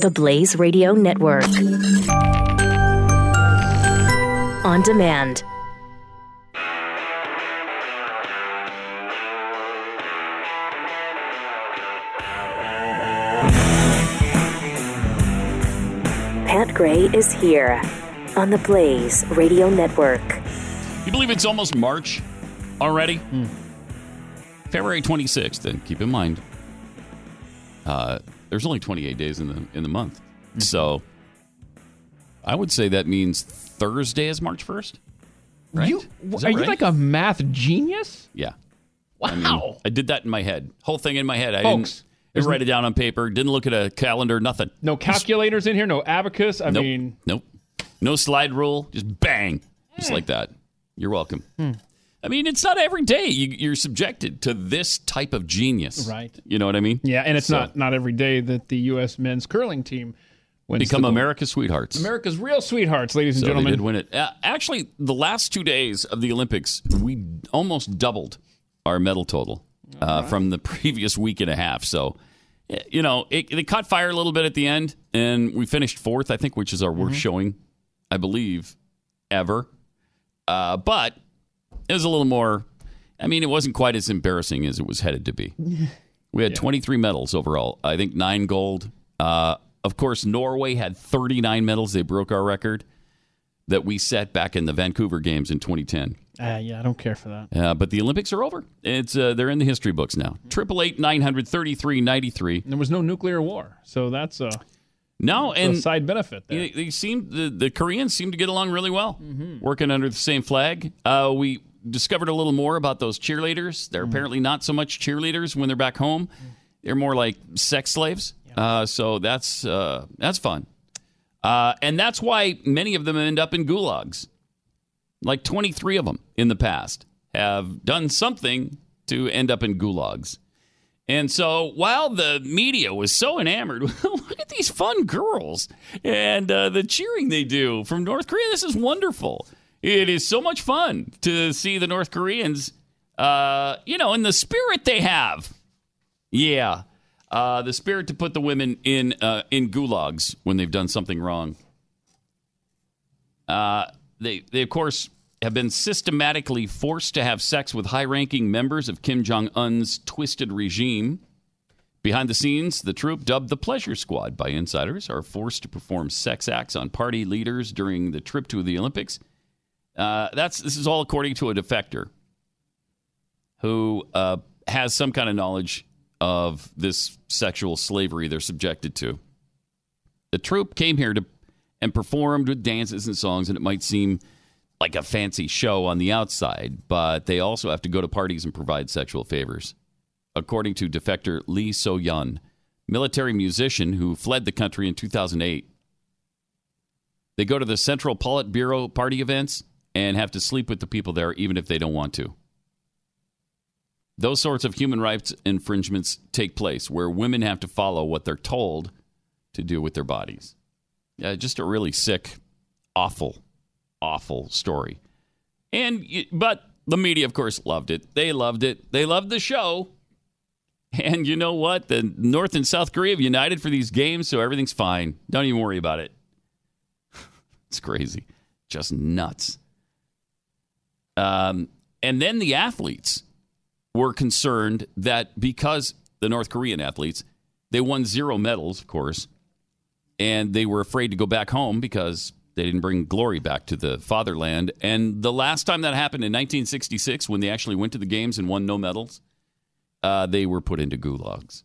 The Blaze Radio Network. On demand. Pat Gray is here on the Blaze Radio Network. You believe it's almost March already? February 26th, and keep in mind, uh, there's only 28 days in the in the month. So I would say that means Thursday is March 1st. Right? You, are you like a math genius? Yeah. Wow. I, mean, I did that in my head. Whole thing in my head. I Folks, didn't, didn't write it down on paper. Didn't look at a calendar. Nothing. no calculators in here, no abacus. I nope. mean, nope. No slide rule. Just bang. Just like that. You're welcome. Hmm. I mean, it's not every day you, you're subjected to this type of genius. Right. You know what I mean? yeah, and it's So- not not every day that the U.S. men's curling team wins Become the. America's sweethearts. America's real sweethearts, ladies and so gentlemen. they did win it. Uh, actually, the last two days of the Olympics, we almost doubled our medal total uh, from the previous week and a half. So, eh, you know, it, it caught fire a little bit at the end, and we finished fourth, I think, which is our worst showing, I believe, ever. Uh, but it was a little more. I mean, it wasn't quite as embarrassing as it was headed to be. We had 23 medals overall. I think nine gold. Uh, of course, Norway had 39 medals. They broke our record that we set back in the Vancouver Games in 2010. Ah, yeah, I don't care for that. Uh, but the Olympics are over. It's uh, they're in the history books now. Triple eight nine hundred thirty three ninety three. There was no nuclear war, so that's a, No, a and side benefit there. they, they seem the, the Koreans seem to get along really well, working under the same flag. Uh, we discovered a little more about those cheerleaders. They're apparently not so much cheerleaders when they're back home. They're more like sex slaves. Uh, so that's uh, that's fun, uh, and that's why many of them end up in gulags. Like twenty three of them in the past have done something to end up in gulags. And so while the media was so enamored, look at these fun girls and uh, the cheering they do from North Korea. This is wonderful. It is so much fun to see the North Koreans, uh, you know, in the spirit they have. Yeah, uh, the spirit to put the women in uh, in gulags when they've done something wrong. Uh, they, they, of course, have been systematically forced to have sex with high ranking members of Kim Jong un's twisted regime. Behind the scenes, the troop, dubbed the Pleasure Squad by insiders, are forced to perform sex acts on party leaders during the trip to the Olympics. Uh, that's this is all according to a defector who uh, has some kind of knowledge of this sexual slavery they're subjected to. The troop came here to and performed with dances and songs, and it might seem like a fancy show on the outside, but they also have to go to parties and provide sexual favors. According to defector Lee So Yun, military musician who fled the country in 2008, they go to the Central Politburo party events and have to sleep with the people there, even if they don't want to. Those sorts of human rights infringements take place where women have to follow what they're told to do with their bodies. Yeah, just a really sick, awful, awful story. And but the media, of course, loved it. They loved it. They loved the show. And you know what? The North and South Korea have united for these games, so everything's fine. Don't even worry about it. it's crazy, just nuts. Um, and then the athletes were concerned that because the North Korean athletes, they won zero medals, of course, and they were afraid to go back home because they didn't bring glory back to the fatherland. And the last time that happened in 1966, when they actually went to the games and won no medals, uh, they were put into gulags.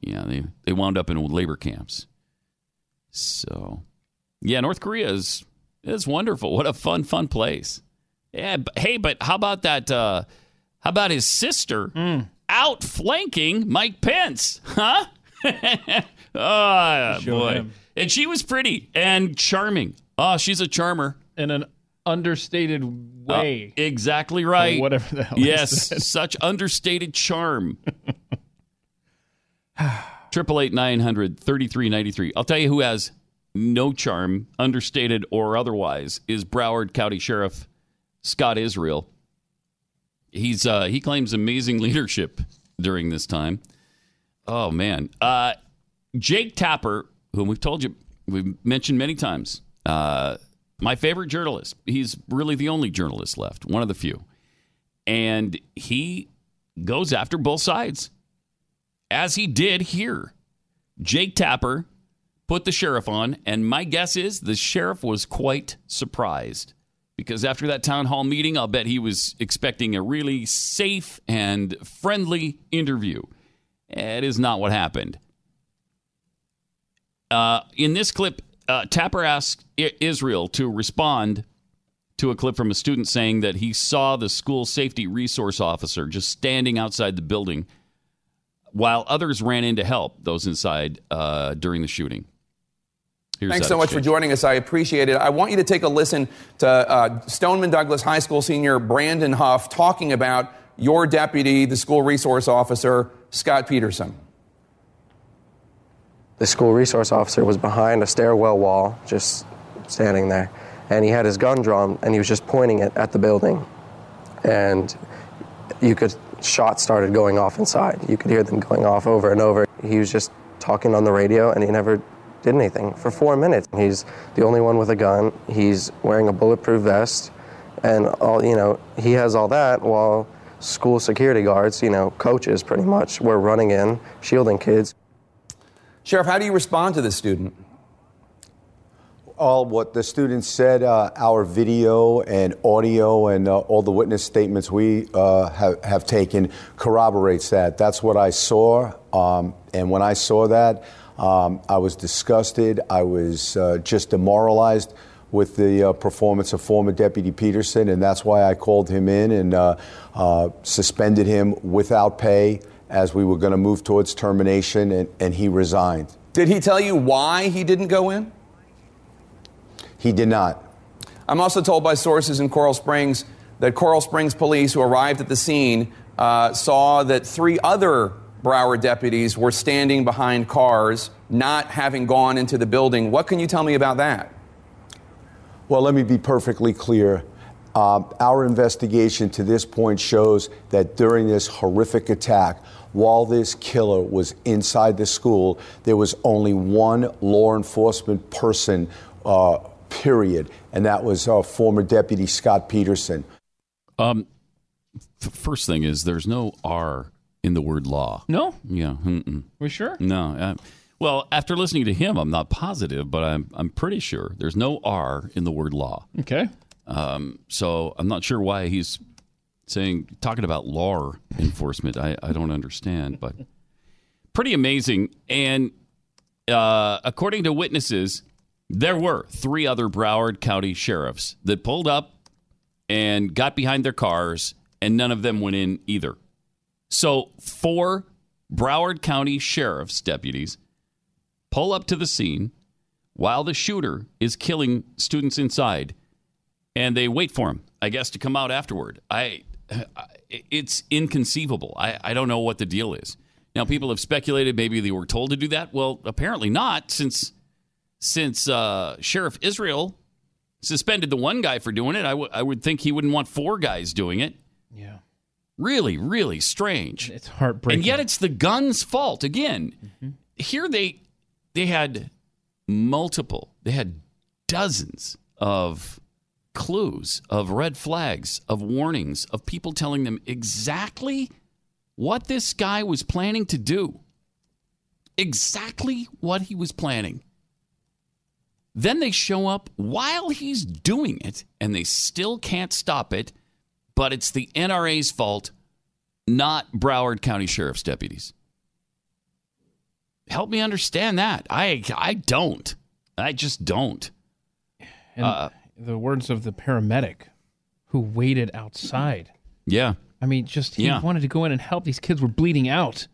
Yeah, they, they wound up in labor camps. So, yeah, North Korea is, is wonderful. What a fun, fun place. Yeah, but, hey, but how about that? Uh, how about his sister outflanking Mike Pence? Huh? oh, boy. him. And she was pretty and charming. Oh, she's a charmer. In an understated Uh, way. exactly right. Or whatever the hell Yes, such understated charm. Triple eight nine hundred thirty three ninety three. I'll tell you who has no charm, understated or otherwise, is Broward County Sheriff Scott Israel. He's uh, he claims amazing leadership during this time. Oh man, uh, Jake Tapper, whom we've told you, we've mentioned many times. Uh, my favorite journalist. He's really the only journalist left, one of the few. And he goes after both sides, as he did here. Jake Tapper put the sheriff on, and my guess is the sheriff was quite surprised because after that town hall meeting, I'll bet he was expecting a really safe and friendly interview. It is not what happened. Uh, in this clip, uh, Tapper asked Israel to respond to a clip from a student saying that he saw the school safety resource officer just standing outside the building while others ran in to help those inside uh, during the shooting. Here's Thanks so much for joining us. I appreciate it. I want you to take a listen to uh, Stoneman Douglas High School senior Brandon Huff talking about your deputy, the school resource officer, Scott Peterson. The school resource officer was behind a stairwell wall, just standing there. And he had his gun drawn and he was just pointing it at the building. And you could, shots started going off inside. You could hear them going off over and over. He was just talking on the radio and he never did anything for four minutes. He's the only one with a gun. He's wearing a bulletproof vest. And all, you know, he has all that while school security guards, you know, coaches pretty much, were running in, shielding kids. Sheriff, how do you respond to this student? All what the students said, uh, our video and audio and uh, all the witness statements we uh, have, have, taken corroborates that. That's what I saw. Um, and when I saw that, um, I was disgusted. I was uh, just demoralized with the uh, performance of former Deputy Peterson, and that's why I called him in and uh, suspended him without pay as we were going to move towards termination, and, and he resigned. Did he tell you why he didn't go in? He did not. I'm also told by sources in Coral Springs that Coral Springs police who arrived at the scene uh, saw that three other Broward deputies were standing behind cars, not having gone into the building. What can you tell me about that? Well, let me be perfectly clear. Uh, our investigation to this point shows that during this horrific attack, while this killer was inside the school, there was only one law enforcement person, uh, period, and that was uh, former Deputy Scott Peterson. Um, first thing is, there's no R in the word law. No? Yeah. Mm-mm. We sure? No. Well, after listening to him, I'm not positive, but I'm I'm pretty sure there's no R in the word law. Okay. Um, so I'm not sure why he's saying talking about law enforcement. I, I don't understand, but pretty amazing. And uh, according to witnesses, there were three other Broward County sheriffs that pulled up and got behind their cars, and none of them went in either. So four Broward County sheriff's deputies pull up to the scene while the shooter is killing students inside and they wait for him, I guess, to come out afterward. I, it's inconceivable. I, I don't know what the deal is. Now, people have speculated maybe they were told to do that. Well, apparently not, since since uh, Sheriff Israel suspended the one guy for doing it. I, w- I would think he wouldn't want four guys doing it. Really, really strange. It's heartbreaking. And yet it's the gun's fault. Again, mm-hmm. here they they had multiple, they had dozens of clues, of red flags, of warnings, of people telling them exactly what this guy was planning to do. Exactly what he was planning. Then they show up while he's doing it, and they still can't stop it, but it's the NRA's fault, not Broward County Sheriff's deputies. Help me understand that. I I don't. I just don't. And uh, the words of the paramedic who waited outside. Yeah. I mean, just he yeah. wanted to go in and help. These kids were bleeding out.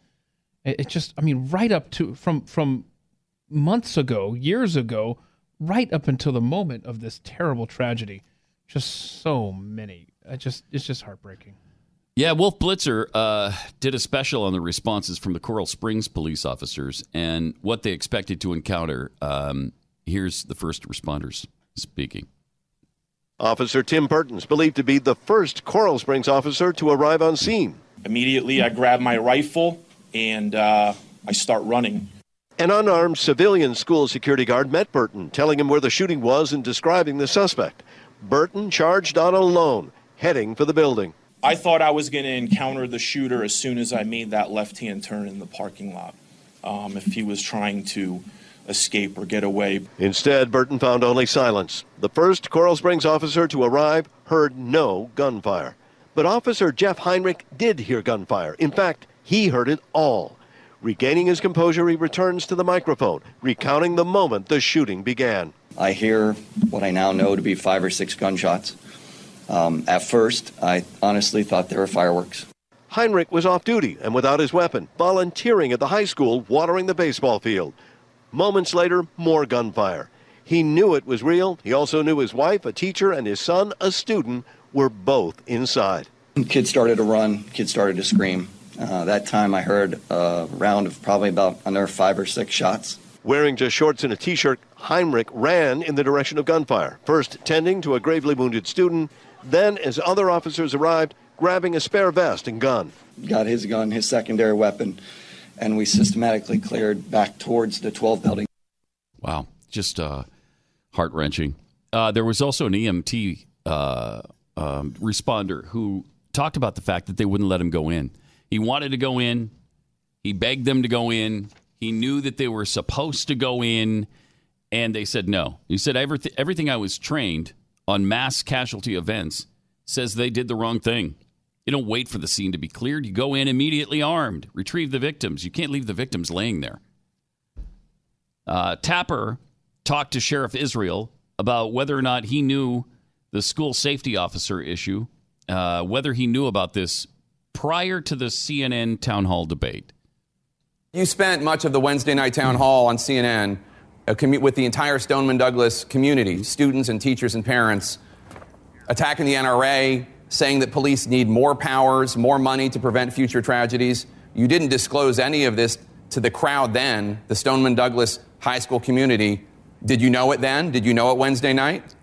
It, it just, I mean, right up to from from months ago, years ago, right up until the moment of this terrible tragedy. Just so many. I just, it's just heartbreaking. Yeah, Wolf Blitzer uh, did a special on the responses from the Coral Springs police officers and what they expected to encounter. Um, here's the first responders speaking. Officer Tim Burton's believed to be the first Coral Springs officer to arrive on scene. Immediately, I grab my rifle and uh, I start running. An unarmed civilian school security guard met Burton, telling him where the shooting was and describing the suspect. Burton charged on alone, heading for the building. I thought I was going to encounter the shooter as soon as I made that left hand turn in the parking lot. Um, if he was trying to escape or get away. Instead, Burton found only silence. The first Coral Springs officer to arrive heard no gunfire. But Officer Jeff Heinrich did hear gunfire. In fact, he heard it all. Regaining his composure, he returns to the microphone, recounting the moment the shooting began. I hear what I now know to be five or six gunshots. Um, at first, I honestly thought they were fireworks. Heinrich was off duty and without his weapon, volunteering at the high school, watering the baseball field. Moments later, more gunfire. He knew it was real. He also knew his wife, a teacher, and his son, a student, were both inside. Kids started to run, kids started to scream. Uh, that time I heard a round of probably about another five or six shots. Wearing just shorts and a t shirt, Heinrich ran in the direction of gunfire, first tending to a gravely wounded student, then, as other officers arrived, grabbing a spare vest and gun. Got his gun, his secondary weapon, and we systematically cleared back towards the 12 building. Wow, just uh, heart wrenching. Uh, there was also an EMT uh, um, responder who talked about the fact that they wouldn't let him go in. He wanted to go in. He begged them to go in. He knew that they were supposed to go in, and they said no. He said everything, everything I was trained on mass casualty events says they did the wrong thing. You don't wait for the scene to be cleared. You go in immediately armed, retrieve the victims. You can't leave the victims laying there. Uh, Tapper talked to Sheriff Israel about whether or not he knew the school safety officer issue, uh, whether he knew about this prior to the CNN town hall debate. You spent much of the Wednesday night town hall on CNN commu- with the entire Stoneman Douglas community, students and teachers and parents, attacking the NRA, saying that police need more powers, more money to prevent future tragedies. You didn't disclose any of this to the crowd then, the Stoneman Douglas high school community. Did you know it then? Did you know it Wednesday night?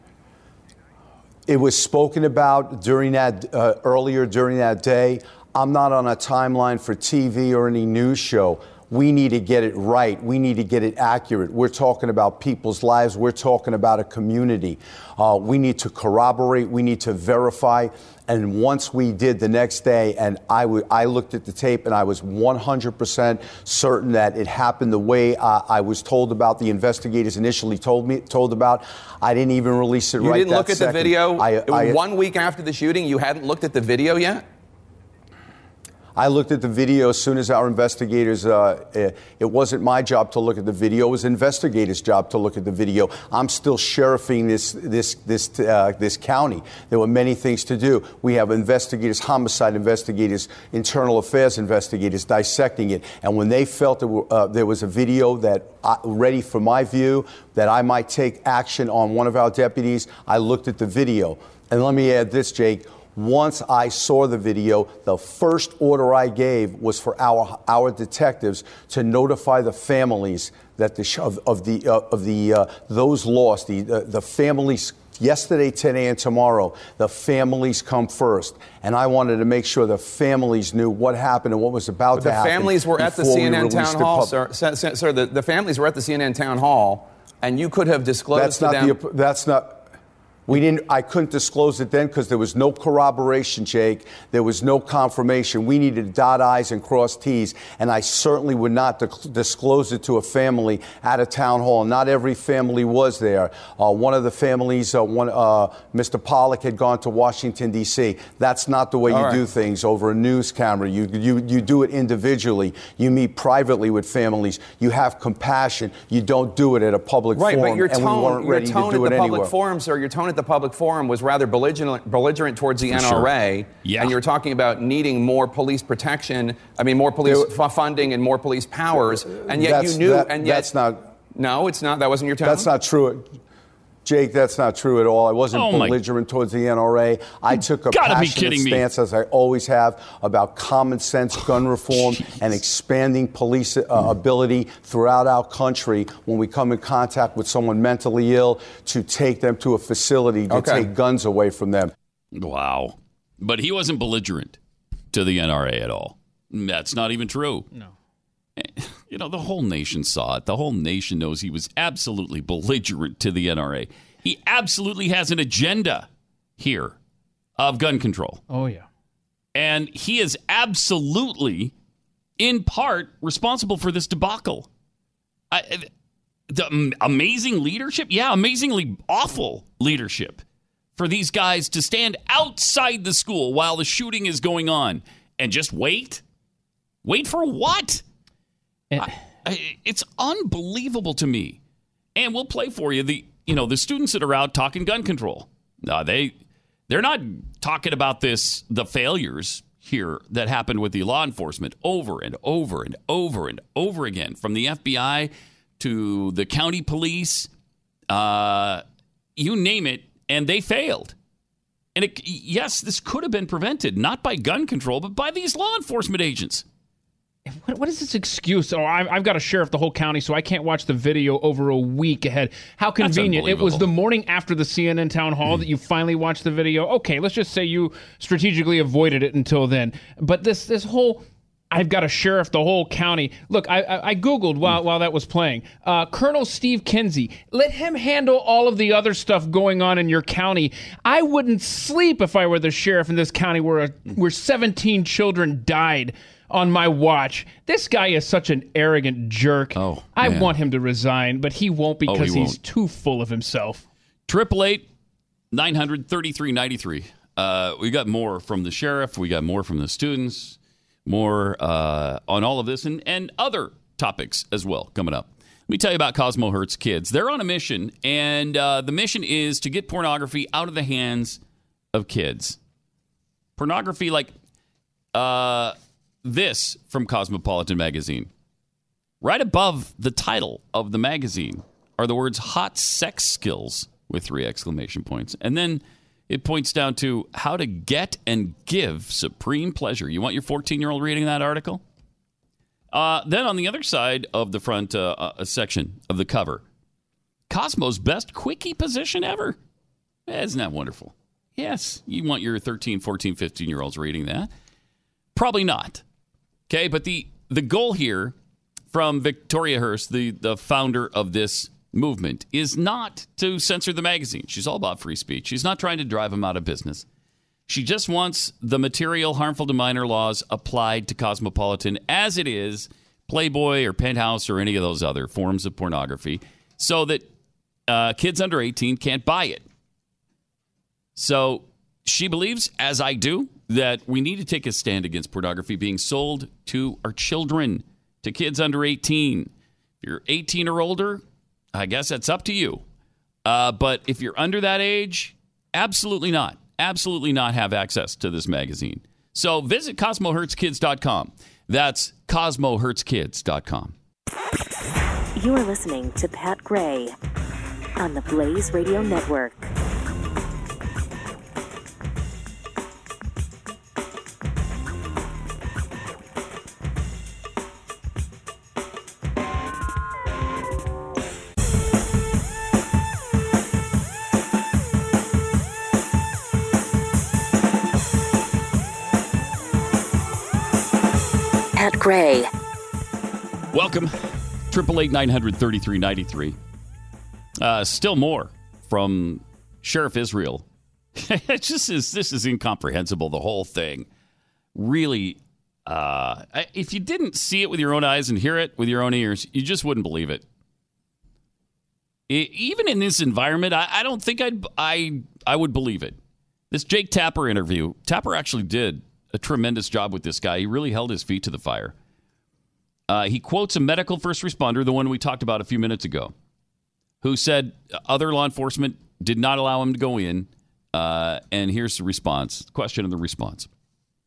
It was spoken about during that uh, earlier during that day. I'm not on a timeline for TV or any news show. We need to get it right. We need to get it accurate. We're talking about people's lives. We're talking about a community. Uh, we need to corroborate. We need to verify. And once we did the next day, and I, w- I looked at the tape and I was 100% certain that it happened the way uh, I was told about, the investigators initially told me told about. I didn't even release it You right didn't that look at second. the video? I, I- one week after the shooting, you hadn't looked at the video yet? I looked at the video as soon as our investigators. Uh, eh, it wasn't my job to look at the video; it was investigators' job to look at the video. I'm still sheriffing this this this uh, this county. There were many things to do. We have investigators, homicide investigators, internal affairs investigators dissecting it. And when they felt were, uh, there was a video that uh, ready for my view that I might take action on one of our deputies, I looked at the video. And let me add this, Jake once I saw the video, the first order I gave was for our our detectives to notify the families that the of, of the uh, of the uh, those lost the the, the families. Yesterday, today, and tomorrow, the families come first, and I wanted to make sure the families knew what happened and what was about But to the happen. families were at the before we CNN town hall. Sir, sir, sir, the, the families were at the CNN town hall, and you could have disclosed That's to not them. the. That's not. We didn't. I couldn't disclose it then because there was no corroboration, Jake. There was no confirmation. We needed to dot i's and cross t's, and I certainly would not di- disclose it to a family at a town hall. Not every family was there. Uh, one of the families, uh, one, uh, Mr. Pollack, had gone to Washington D.C. That's not the way All you right. do things over a news camera. You you you do it individually. You meet privately with families. You have compassion. You don't do it at a public Right, forum. but your tone, your tone to do at the public anywhere. forum, sir, your tone at the public forum was rather belligerent, belligerent towards the For sure. NRA. Yeah. And you were talking about needing more police protection, I mean, more police There- funding and more police powers. And yet That's- you knew, that- and yet. that's not- No, it's not. That wasn't your tone? That's not true. Jake, that's not true at all. I wasn't Oh, my- belligerent towards the NRA. I took a passionate kidding me. stance, as I always have, about common sense gun reform and expanding police uh, ability throughout our country when we come in contact with someone mentally ill to take them to a facility to Okay. take guns away from them. Wow. But he wasn't belligerent to the NRA at all. That's not even true. No. You know, the whole nation saw it. The whole nation knows he was absolutely belligerent to the NRA. He absolutely has an agenda here of gun control. Oh, yeah. And he is absolutely, in part, responsible for this debacle. I, the amazing leadership? Yeah, amazingly awful leadership for these guys to stand outside the school while the shooting is going on and just wait? Wait for what? I, I, it's unbelievable to me. And we'll play for you the you know the students that are out talking gun control. Uh, they they're not talking about this the failures here that happened with the law enforcement over and over and over and over again from the FBI to the county police, uh, you name it, and they failed. And it, yes, this could have been prevented not by gun control, but by these law enforcement agents. What, what is this excuse? Oh, I've, I've got to sheriff the whole county, so I can't watch the video over a week ahead. How convenient. It was the morning after the CNN town hall mm. that you finally watched the video. Okay, let's just say you strategically avoided it until then. But this this whole I've got a sheriff the whole county. Look, I, I, I Googled while, while that was playing. Uh, Colonel Steve Kinsey, let him handle all of the other stuff going on in your county. I wouldn't sleep if I were the sheriff in this county where, a, where 17 children died on my watch. This guy is such an arrogant jerk. Oh, I want him to resign, but he won't because oh, he he's won't. too full of himself. Triple eight nine hundred thirty three ninety three. Uh, we got more from the sheriff. We got more from the students. More uh, on all of this and, and other topics as well coming up. Let me tell you about Cosmo Hurts Kids. They're on a mission, and uh, the mission is to get pornography out of the hands of kids. Pornography like uh, this from Cosmopolitan Magazine. Right above the title of the magazine are the words hot sex skills with three exclamation points. And then it points down to how to get and give supreme pleasure. You want your 14 year old reading that article? Uh, then on the other side of the front uh, uh, section of the cover, Cosmo's best quickie position ever. Isn't that wonderful? Yes, you want your 13, 14, 15 year olds reading that. Probably not. Okay, but the the goal here from Victoria Hearst, the, the founder of this movement, is not to censor the magazine. She's all about free speech. She's not trying to drive them out of business. She just wants the material harmful to minor laws applied to Cosmopolitan as it is Playboy or Penthouse or any of those other forms of pornography so that uh, kids under 18 can't buy it. So she believes, as I do, that we need to take a stand against pornography being sold to our children, to kids under 18. If you're 18 or older, I guess that's up to you. Uh, but if you're under that age, absolutely not. Absolutely not have access to this magazine. So visit CosmoHurtsKids.com. That's CosmoHurtsKids.com. You are listening to Pat Gray on the Blaze Radio Network. Gray. Welcome. Triple eight nine hundred thirty three ninety three. Uh, still more from Sheriff Israel. it just is. This is incomprehensible. The whole thing. Really, uh, if you didn't see it with your own eyes and hear it with your own ears, you just wouldn't believe it. it even in this environment, I, I don't think I'd I I would believe it. This Jake Tapper interview. Tapper actually did a tremendous job with this guy. He really held his feet to the fire. Uh, he quotes a medical first responder, the one we talked about a few minutes ago, who said other law enforcement did not allow him to go in. Uh, and here's the response question and the response.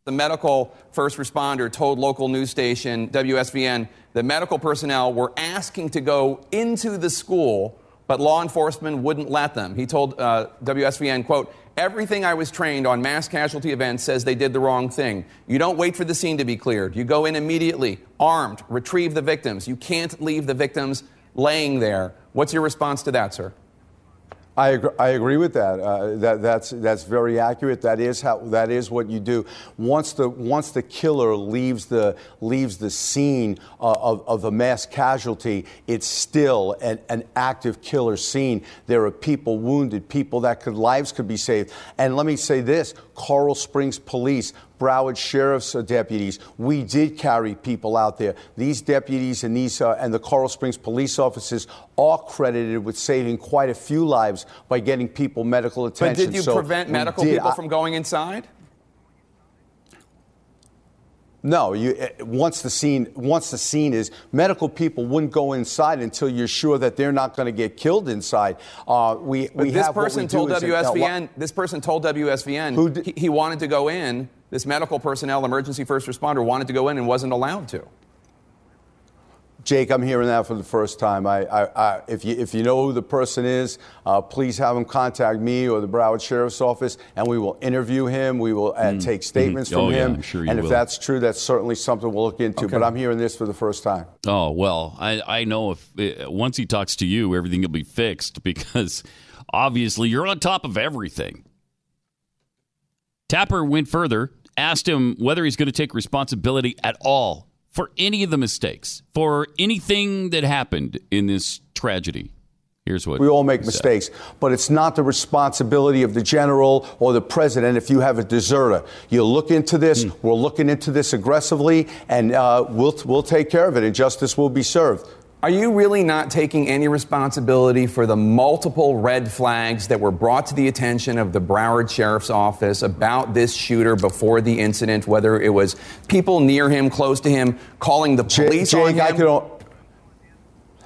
The medical first responder told local news station WSVN that medical personnel were asking to go into the school, but law enforcement wouldn't let them. He told uh, WSVN, quote, Everything I was trained on mass casualty events says they did the wrong thing. You don't wait for the scene to be cleared. You go in immediately, armed, retrieve the victims. You can't leave the victims laying there. What's your response to that, sir? I agree, I agree with that. Uh, that. That's that's very accurate. That is how that is what you do. Once the once the killer leaves the leaves the scene uh, of, of a mass casualty, it's still an, an active killer scene. There are people wounded, people that could lives could be saved. And let me say this: Coral Springs Police Broward Sheriff's deputies. We did carry people out there. These deputies and these uh, and the Coral Springs police officers are credited with saving quite a few lives by getting people medical attention. But did you So prevent medical did. people I- from going inside? No, you, uh, once the scene once the scene is medical people wouldn't go inside until you're sure that they're not going to get killed inside. Uh, we But we this have person told is a- a WSVN. this person told WSVN he, he wanted to go in. This medical personnel, emergency first responder, wanted to go in and wasn't allowed to. Jake, I'm hearing that for the first time. I, I, I, if, you, if you know who the person is, uh, please have him contact me or the Broward Sheriff's Office, and we will interview him. We will uh, take statements Mhm. from Oh, yeah, him. I'm sure you and if that's true, that's certainly something we'll look into. Okay. But I'm hearing this for the first time. Oh well, I I know if uh, once he talks to you, everything will be fixed because obviously you're on top of everything. Tapper went further, asked him whether he's going to take responsibility at all for any of the mistakes, for anything that happened in this tragedy. Here's what We all make he said. mistakes, but it's not the responsibility of the general or the president if you have a deserter. You look into this. Hmm. We're looking into this aggressively, and uh, we'll we'll take care of it, and justice will be served. Are you really not taking any responsibility for the multiple red flags that were brought to the attention of the Broward Sheriff's Office about this shooter before the incident? Whether it was people near him, close to him, calling the police on Jake, I him? could, o-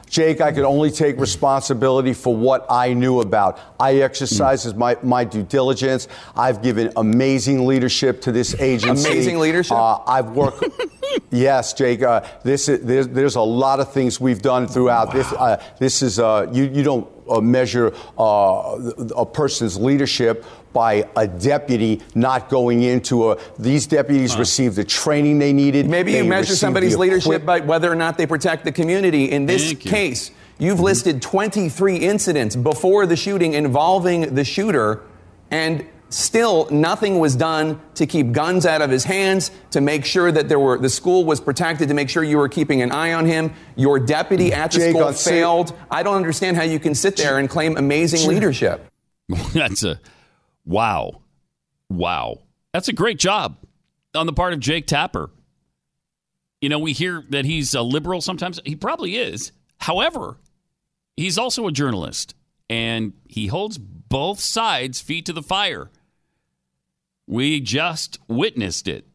Jake, I could only take responsibility for what I knew about. I exercised my, my due diligence. I've given amazing leadership to this agency. Amazing leadership? Uh, I've worked. yes, Jake. Uh, this is, there's, there's a lot of things we've done throughout. This, uh, this is uh, you. You don't uh, measure uh, a person's leadership by a deputy not going into a. These deputies received the training they needed. Maybe you measure somebody's the leadership by whether or not they protect the community. In this you. case, you've mm-hmm. listed 23 incidents before the shooting involving the shooter, and still nothing was done to keep guns out of his hands, to make sure that there were the school was protected, to make sure you were keeping an eye on him. Your deputy mm-hmm. at the Jake, school on ser- failed. I don't understand how you can sit there and claim amazing leadership. That's a wow. Wow. That's a great job on the part of Jake Tapper. You know, we hear that he's a liberal sometimes. He probably is. However, he's also a journalist and he holds both sides feet to the fire. We just witnessed it.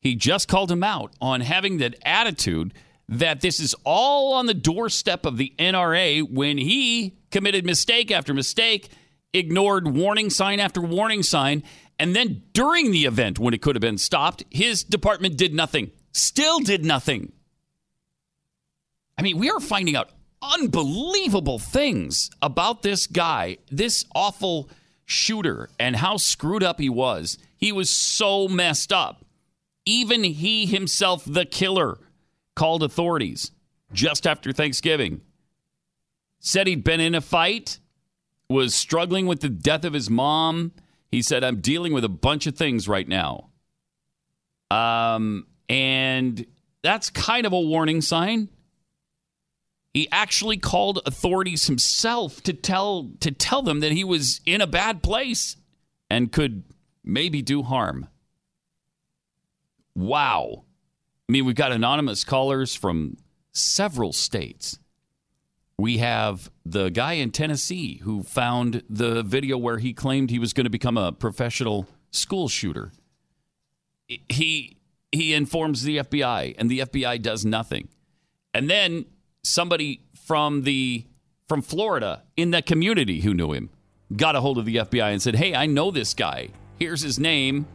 He just called him out on having that attitude that this is all on the doorstep of the NRA when he committed mistake after mistake, ignored warning sign after warning sign, and then during the event when it could have been stopped, his department did nothing. Still did nothing. I mean, we are finding out unbelievable things about this guy, this awful shooter, and how screwed up he was. He was so messed up. Even he himself, the killer, called authorities just after Thanksgiving. Said he'd been in a fight, was struggling with the death of his mom. He said, I'm dealing with a bunch of things right now. Um, and that's kind of a warning sign. He actually called authorities himself to tell to tell them that he was in a bad place and could maybe do harm. Wow. I mean, we've got anonymous callers from several states. We have the guy in Tennessee who found the video where he claimed he was going to become a professional school shooter. He he informs the FBI and the FBI does nothing. And then somebody from the from Florida in that community who knew him got a hold of the FBI and said, "Hey, I know this guy. Here's his name.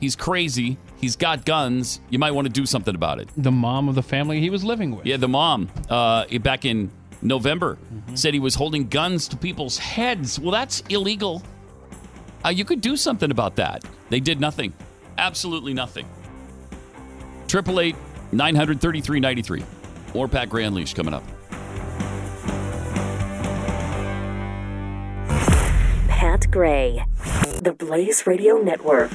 He's crazy. He's got guns. You might want to do something about it." The mom of the family he was living with. Yeah, the mom uh, back in November said he was holding guns to people's heads. Well, that's illegal. Uh, you could do something about that. They did nothing. Absolutely nothing. Triple eight nine hundred thirty three ninety three. More Pat Gray Unleashed coming up. Pat Gray, the Blaze Radio Network.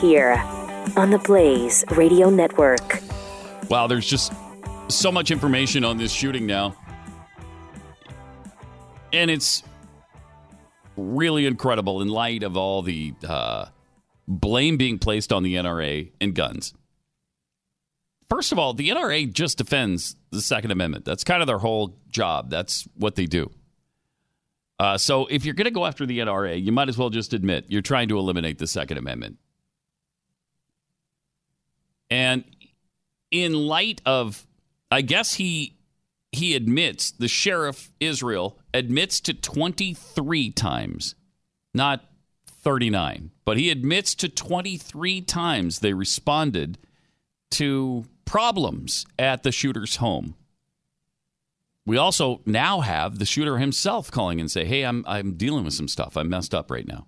Here on the Blaze Radio Network. Wow, there's just so much information on this shooting now. And it's really incredible in light of all the uh, blame being placed on the NRA and guns. First of all, the NRA just defends the Second Amendment. That's kind of their whole job. That's what they do. Uh, so if you're going to go after the NRA, you might as well just admit you're trying to eliminate the Second Amendment. And in light of, I guess he he admits the sheriff Israel admits to 23 times, not 39, but he admits to 23 times they responded to problems at the shooter's home. We also now have the shooter himself calling and say, "Hey, I'm I'm dealing with some stuff. I'm messed up right now."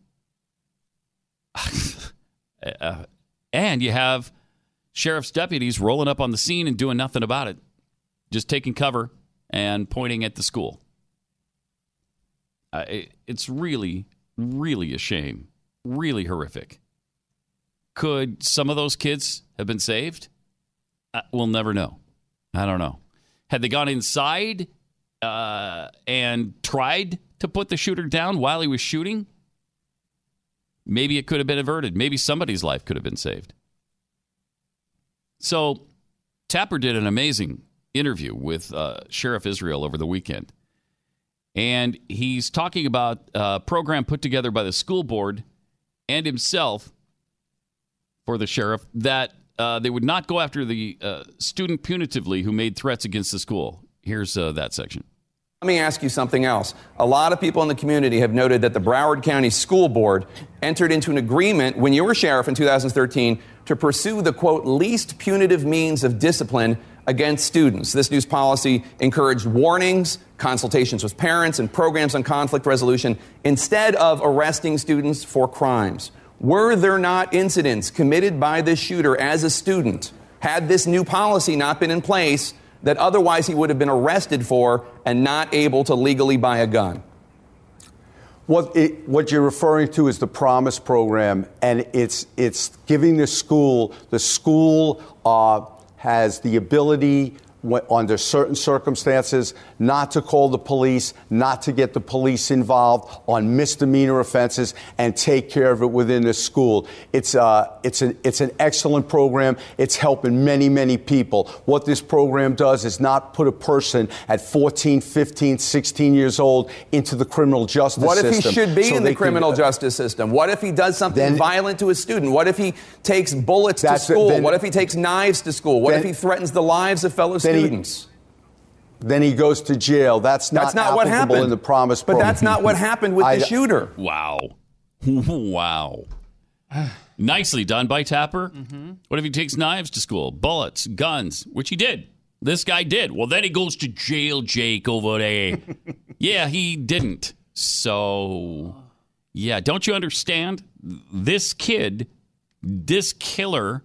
uh, and you have sheriff's deputies rolling up on the scene and doing nothing about it, just taking cover and pointing at the school. Uh, it, it's really, really a shame. Really horrific. Could some of those kids have been saved? Uh, we'll never know. I don't know. Had they gone inside uh, and tried to put the shooter down while he was shooting, maybe it could have been averted. Maybe somebody's life could have been saved. So, Tapper did an amazing interview with uh, Sheriff Israel over the weekend. And he's talking about a program put together by the school board and himself for the sheriff that uh, they would not go after the uh, student punitively who made threats against the school. Here's uh, that section. Let me ask you something else. A lot of people in the community have noted that the Broward County School Board entered into an agreement when you were sheriff in 2013 to pursue the quote least punitive means of discipline against students. This news policy encouraged warnings, consultations with parents, and programs on conflict resolution instead of arresting students for crimes. Were there not incidents committed by this shooter as a student, had this new policy not been in place, that otherwise he would have been arrested for and not able to legally buy a gun? What, it, what you're referring to is the Promise program, and it's, it's giving the school, the school uh, has the ability under certain circumstances not to call the police, not to get the police involved on misdemeanor offenses, and take care of it within the school. It's, uh, it's, an, it's an excellent program. It's helping many, many people. What this program does is not put a person at 14, 15, 16 years old into the criminal justice system. what if he should be so in the criminal can, justice system? What if he does something Then- violent to a student? What if he takes bullets to it, school? then- what if he takes knives to school? What Then- if he threatens the lives of fellow Then he- Then he goes to jail. That's not, That's not what happened. in the Promise but program. that's not what happened with I- the shooter. Wow. wow. Nicely done by Tapper. Mm-hmm. What if he takes knives to school, bullets, guns, which he did? This guy did. Well, then he goes to jail, Jake, over there. yeah, he didn't. So, yeah, don't you understand? This kid, this killer,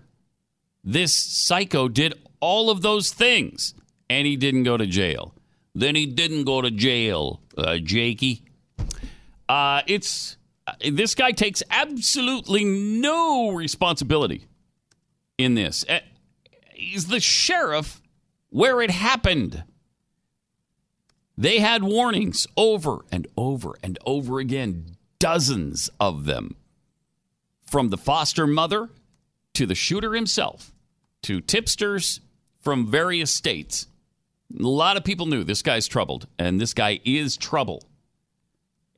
this psycho did all of those things, and he didn't go to jail. Then he didn't go to jail, uh, Jakey. Uh, it's uh, this guy takes absolutely no responsibility in this. Uh, he's the sheriff where it happened. They had warnings over and over and over again, dozens of them, from the foster mother to the shooter himself, to tipsters from various states. A lot of people knew this guy's troubled, and this guy is trouble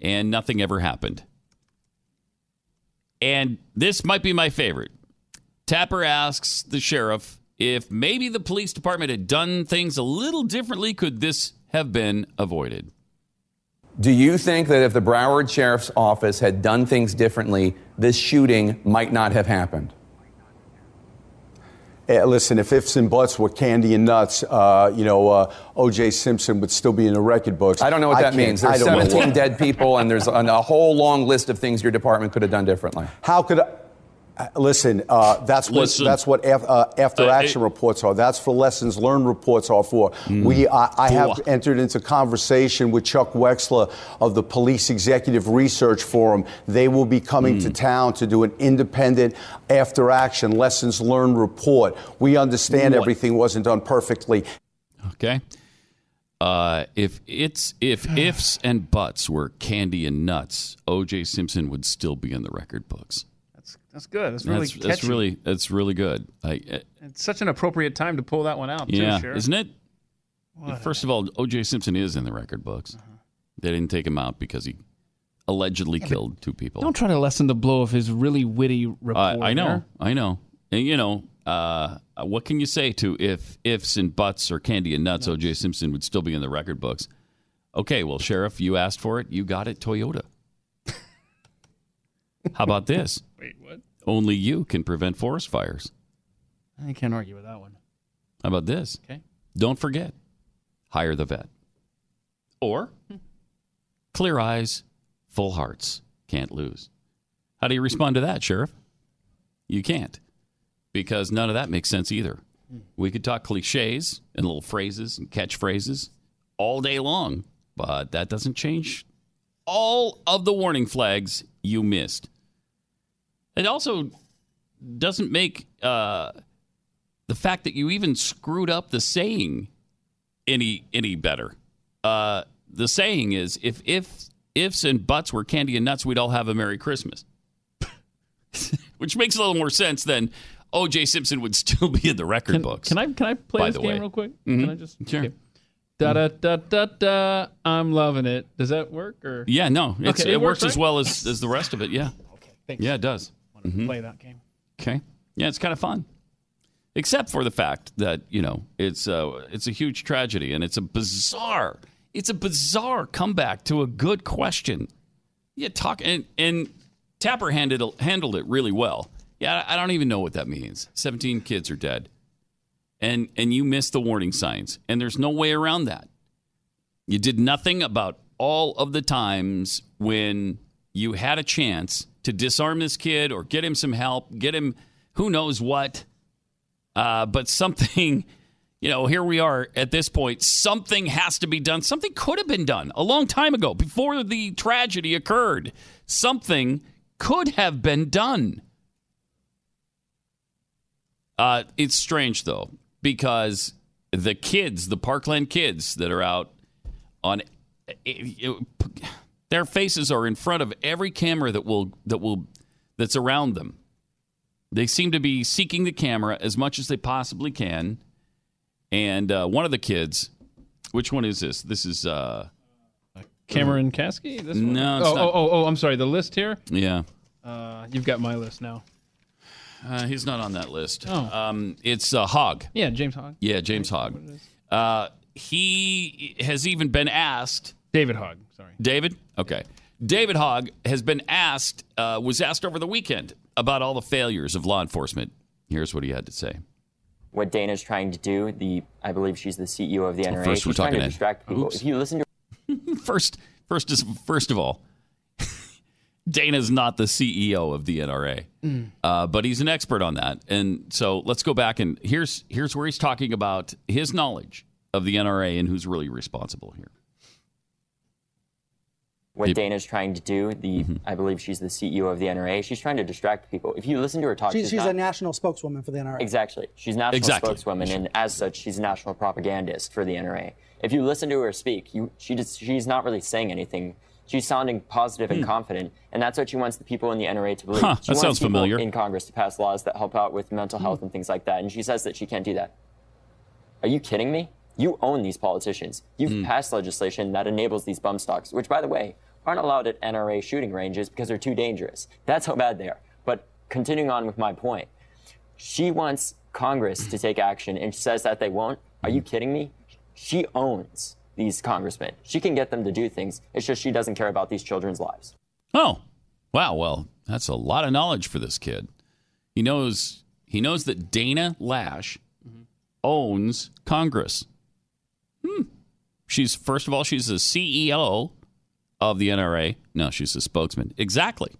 and nothing ever happened. And this might be my favorite. Tapper asks the sheriff if maybe the police department had done things a little differently, could this have been avoided? Do you think that if the Broward Sheriff's Office had done things differently, this shooting might not have happened? Eh, listen, if ifs and buts were candy and nuts, uh, you know, uh, O.J. Simpson would still be in the record books. I don't know what that means. There's 17 dead people, and there's a, a whole long list of things your department could have done differently. How could I? Uh, Listen, uh, that's what Listen. that's what af, uh, after Uh, action it- reports are. That's for lessons learned reports are for. Mm. We, I, I have entered into conversation with Chuck Wexler of the Police Executive Research Forum. They will be coming Mm. to town to do an independent after action lessons learned report. We understand What? everything wasn't done perfectly. Okay. Uh, if it's if ifs and buts were candy and nuts, O.J. Simpson would still be in the record books. That's good. That's really That's, catchy. that's really that's really good. I, uh, It's such an appropriate time to pull that one out. yeah, too, Sheriff. isn't it? First of all, O.J. Simpson is in the record books. Uh-huh. They didn't take him out because he allegedly killed two people. Don't try to lessen the blow of his really witty report. I I know, there. I know, and you know, uh, what can you say to if ifs and buts or candy and nuts? O.J. Simpson would still be in the record books. Okay, well, sheriff, you asked for it, you got it. Toyota. How about this? Wait, what? Only you can prevent forest fires. I can't argue with that one. How about this? Okay. Don't forget, hire the vet. Or hmm. clear eyes, full hearts, can't lose. How do you respond to that, Sheriff? You can't, because none of that makes sense either. Hmm. We could talk cliches and little phrases and catchphrases all day long, but that doesn't change all of the warning flags you missed. It also doesn't make uh, the fact that you even screwed up the saying any any better. Uh, the saying is if if ifs and buts were candy and nuts, we'd all have a Merry Christmas. Which makes a little more sense than O.J. Simpson would still be in the record Can, books. can I can I play this the game way. real quick? Mhm. Can I just Sure. Da da da da da. I'm loving it. Does that work or? Yeah, no, it's, Okay, it, it works works, as well as, as the rest of it. Yeah, Thanks. yeah, it does. Mhm. Play that game. Okay. Yeah, it's kind of fun. Except for the fact that, you know, it's uh, it's a huge tragedy and it's a bizarre it's a bizarre comeback to a good question. Yeah, talk and and Tapper handled handled it really well. Yeah, I don't even know what that means. 17 kids are dead. And and you missed the warning signs and there's no way around that. You did nothing about all of the times when you had a chance to disarm this kid or get him some help, get him who knows what. Uh, but something, you know, here we are at this point. Something has to be done. Something could have been done a long time ago before the tragedy occurred. Something could have been done. Uh, it's strange though because the kids, the Parkland kids that are out on, their faces are in front of every camera that will that will that's around them. They seem to be seeking the camera as much as they possibly can. And uh, one of the kids, which one is this? This is uh, Cameron Kasky. This one? No, it's oh, not. oh, oh, oh, I'm sorry. The list here. yeah. Uh, you've got my list now. Uh, he's not on that list. Oh. Um, it's uh, Hogg. Yeah, James Hogg. Yeah, James Hogg. Uh, he has even been asked. David Hogg. Sorry. David? Okay. David Hogg has been asked, uh, was asked over the weekend about all the failures of law enforcement. Here's what he had to say. What Dana's trying to do, the I believe she's the CEO of the NRA. first we're she's trying talking to to- distract people. Oops. If you listen to First, first, is, first of all, Dana's not the CEO of the NRA, uh, but he's an expert on that. And so let's go back and here's here's where he's talking about his knowledge of the NRA and who's really responsible here. What Peop- Dana's trying to do, the Mm-hmm. I believe she's the CEO of the NRA. She's trying to distract people. If you listen to her talk, She's, she's, she's not, a national spokeswoman for the NRA. Exactly. She's national Exactly. spokeswoman, and as such, she's a national propagandist for the NRA. If you listen to her speak, you, she just, she's not really saying anything. She's sounding positive and confident, and that's what she wants the people in the NRA to believe. Huh, she that wants sounds people familiar. in Congress to pass laws that help out with mental health and things like that, and she says that she can't do that. Are you kidding me? You own these politicians. You've Hmm. passed legislation that enables these bump stocks, which, by the way, aren't allowed at NRA shooting ranges because they're too dangerous. That's how bad they are. But continuing on with my point, she wants Congress to take action and says that they won't. Are you kidding me? She owns these congressmen. She can get them to do things. It's just she doesn't care about these children's lives. Oh, wow. Well, that's a lot of knowledge for this kid. He knows He knows that Dana Loesch owns Congress. Hmm. She's first of all, she's a CEO of the NRA. No, she's a spokesman. Exactly.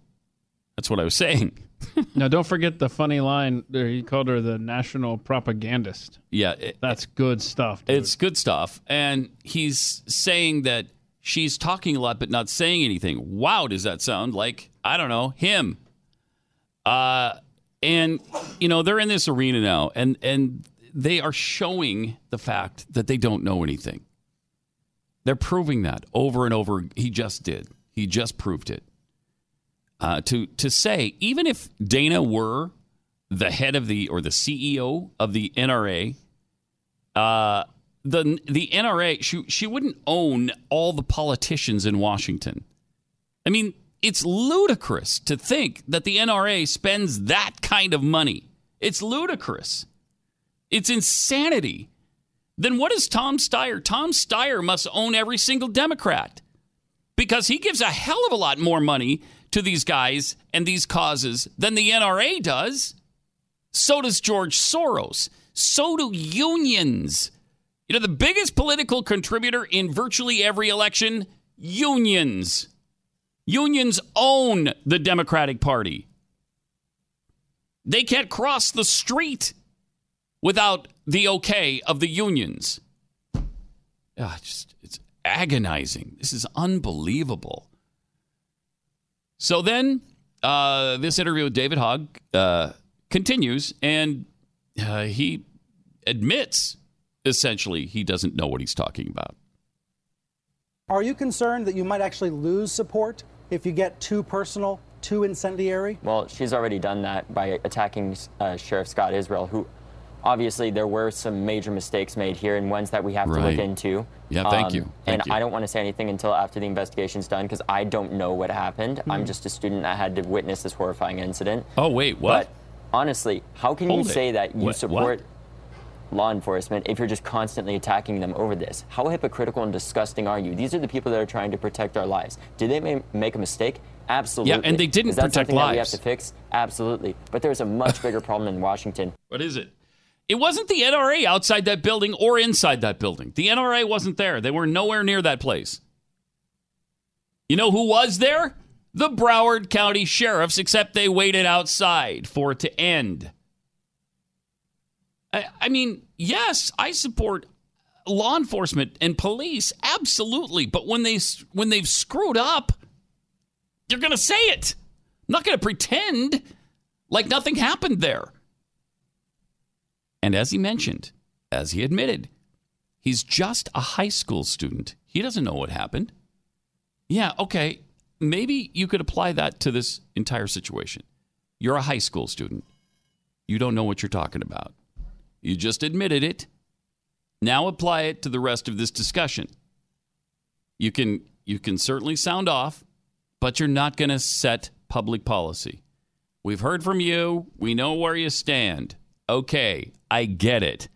That's what I was saying. now, don't forget the funny line. There, he called her the national propagandist. Yeah, it- That's good stuff. Dude. It's good stuff. And he's saying that she's talking a lot but not saying anything. Wow, does that sound like, I don't know, him? Uh, and, you know, they're in this arena now, and, and they are showing the fact that they don't know anything. They're proving that over and over. He just did. He just proved it. Uh, to to say even if Dana were the head of the or the CEO of the NRA, uh, the the NRA she she wouldn't own all the politicians in Washington. I mean, it's ludicrous to think that the NRA spends that kind of money. It's ludicrous. It's insanity. Then what is Tom Steyer? Tom Steyer must own every single Democrat because he gives a hell of a lot more money to these guys and these causes than the NRA does. So does George Soros. So do unions. You know, the biggest political contributor in virtually every election unions. Unions own the Democratic Party. They can't cross the street without the okay of the unions. Ah, just it's agonizing. This is unbelievable. So then, uh, this interview with David Hogg uh, continues, and uh, he admits essentially he doesn't know what he's talking about. Are you concerned that you might actually lose support if you get too personal, too incendiary? Well, she's already done that by attacking uh, Sheriff Scott Israel, who obviously there were some major mistakes made here and ones that we have to look into. Um, Yeah, thank you. Thank and you. I don't want to say anything until after the investigation's done because I don't know what happened. I'm just a student that had to witness this horrifying incident. Oh, wait, what? But honestly, how can Hold you it. say that you What- support law enforcement if you're just constantly attacking them over this? How hypocritical and disgusting are you? These are the people that are trying to protect our lives. Did they ma- make a mistake? Absolutely. Yeah, and they didn't Is that protect something that we have to fix? Absolutely. But there's a much bigger problem in Washington. What is it? It wasn't the NRA outside that building or inside that building. The NRA wasn't there. They were nowhere near that place. You know who was there? The Broward County sheriffs, except they waited outside for it to end. I, I mean, yes, I support law enforcement and police, absolutely. But when they when they've screwed up, you're going to say it. I'm not going to pretend like nothing happened there. And as he mentioned, as he admitted, he's just a high school student. He doesn't know what happened. Yeah, okay. Maybe you could apply that to this entire situation. You're a high school student. You don't know what you're talking about. You just admitted it. Now apply it to the rest of this discussion. You can you can certainly sound off, but you're not going to set public policy. We've heard from you. We know where you stand. Okay, I get it.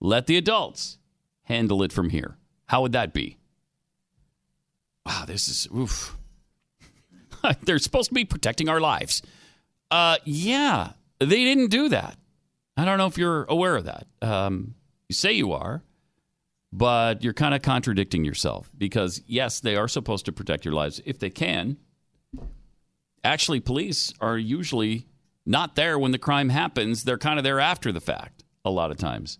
Let the adults handle it from here. How would that be? Wow, this is oof. They're supposed to be protecting our lives. Uh, yeah, they didn't do that. I don't know if you're aware of that. Um, you say you are, but you're kind of contradicting yourself because yes, they are supposed to protect your lives if they can. Actually, police are usually not there when the crime happens. They're kind of there after the fact a lot of times.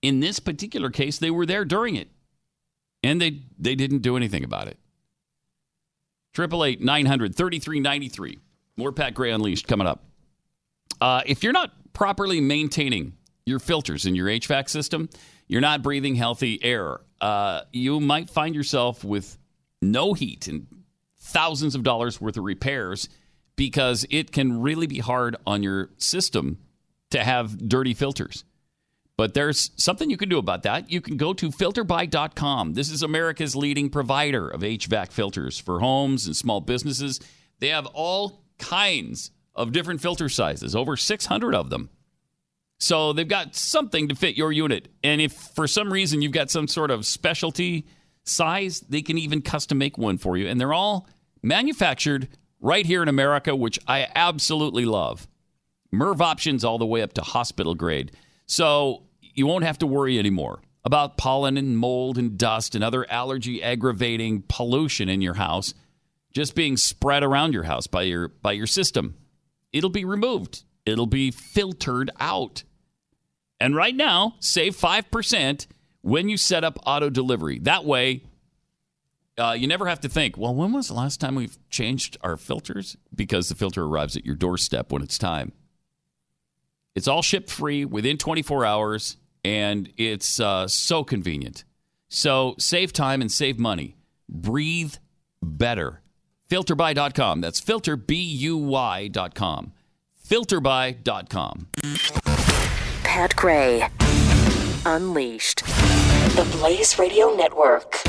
In this particular case, they were there during it, and they they didn't do anything about it. Triple eight nine hundred thirty three ninety three. More Pat Gray Unleashed coming up. Uh, if you're not properly maintaining your filters in your HVAC system, you're not breathing healthy air. Uh, you might find yourself with no heat and thousands of dollars worth of repairs because it can really be hard on your system to have dirty filters. But there's something you can do about that. You can go to filterbuy.com. This is America's leading provider of HVAC filters for homes and small businesses. They have all kinds of different filter sizes, over 600 of them. So they've got something to fit your unit. And if for some reason you've got some sort of specialty size, they can even custom make one for you. And they're all manufactured right here in America, which I absolutely love. MERV options all the way up to hospital grade. So you won't have to worry anymore about pollen and mold and dust and other allergy aggravating pollution in your house just being spread around your house by your by your system. It'll be removed. It'll be filtered out. And right now, save 5% when you set up auto delivery. That way, uh, you never have to think, well, when was the last time we've changed our filters? Because the filter arrives at your doorstep when it's time. It's all ship free within 24 hours, and it's uh, so convenient. So save time and save money. Breathe better. Filterbuy.com. That's filterbuy.com. Filterbuy.com. Pat Gray. Unleashed. The Blaze Radio Network.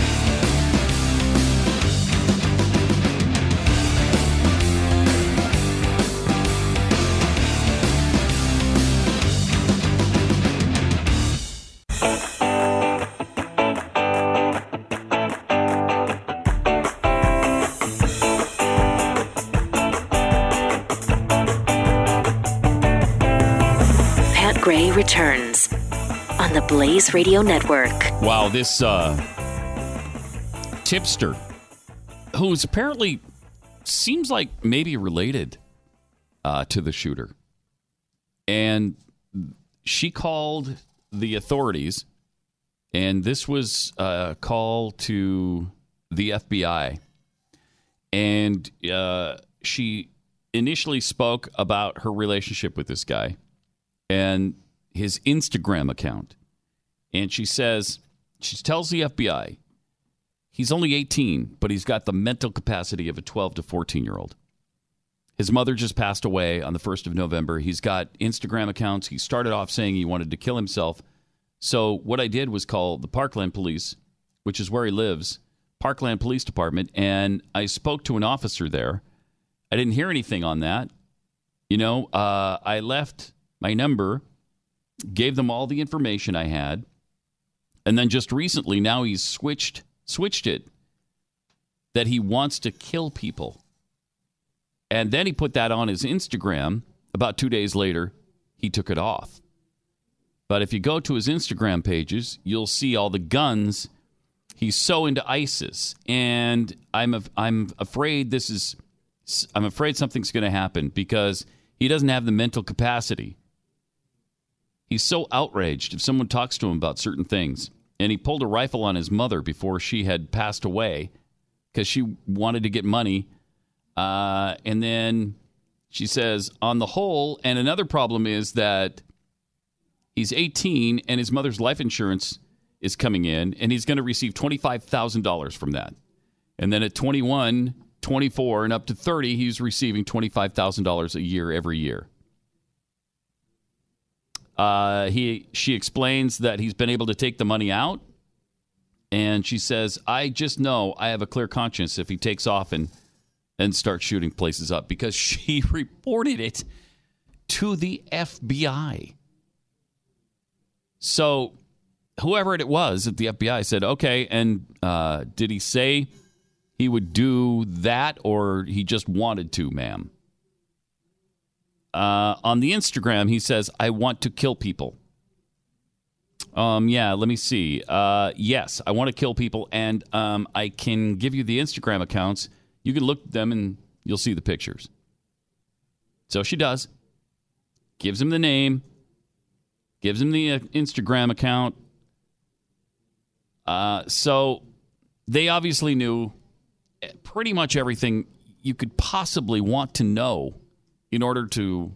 Returns on the Blaze Radio Network. Wow, this uh, tipster, who's apparently seems like maybe related uh, to the shooter, and she called the authorities, and this was a call to the FBI, and uh, she initially spoke about her relationship with this guy. And his Instagram account. And she says, she tells the FBI, he's only 18, but he's got the mental capacity of a 12 to 14 year old. His mother just passed away on the 1st of November. He's got Instagram accounts. He started off saying he wanted to kill himself. So, what I did was call the Parkland Police, which is where he lives, Parkland Police Department, and I spoke to an officer there. I didn't hear anything on that. You know, uh, I left my number, gave them all the information I had, and then just recently, now he's switched switched it that he wants to kill people. And then he put that on his Instagram. About two days later, he took it off. But if you go to his Instagram pages, you'll see all the guns. He's so into ISIS, and I'm I'm afraid this is I'm afraid something's going to happen because he doesn't have the mental capacity. He's so outraged if someone talks to him about certain things. And he pulled a rifle on his mother before she had passed away because she wanted to get money. Uh, and then she says, on the whole, and another problem is that he's 18 and his mother's life insurance is coming in, and he's going to receive $25,000 from that. And then at 21, 24, and up to 30, he's receiving $25,000 a year every year. Uh, he she explains that he's been able to take the money out, and she says, "I just know I have a clear conscience if he takes off and and starts shooting places up because she reported it to the FBI." So, whoever it was at the FBI said, "Okay," and uh, did he say he would do that, or he just wanted to, ma'am? Uh, on the Instagram, he says, I want to kill people. Um, yeah, let me see. Uh, yes, I want to kill people, and um, I can give you the Instagram accounts. You can look at them and you'll see the pictures. So she does. Gives him the name, gives him the uh, Instagram account. Uh, so they obviously knew pretty much everything you could possibly want to know in order to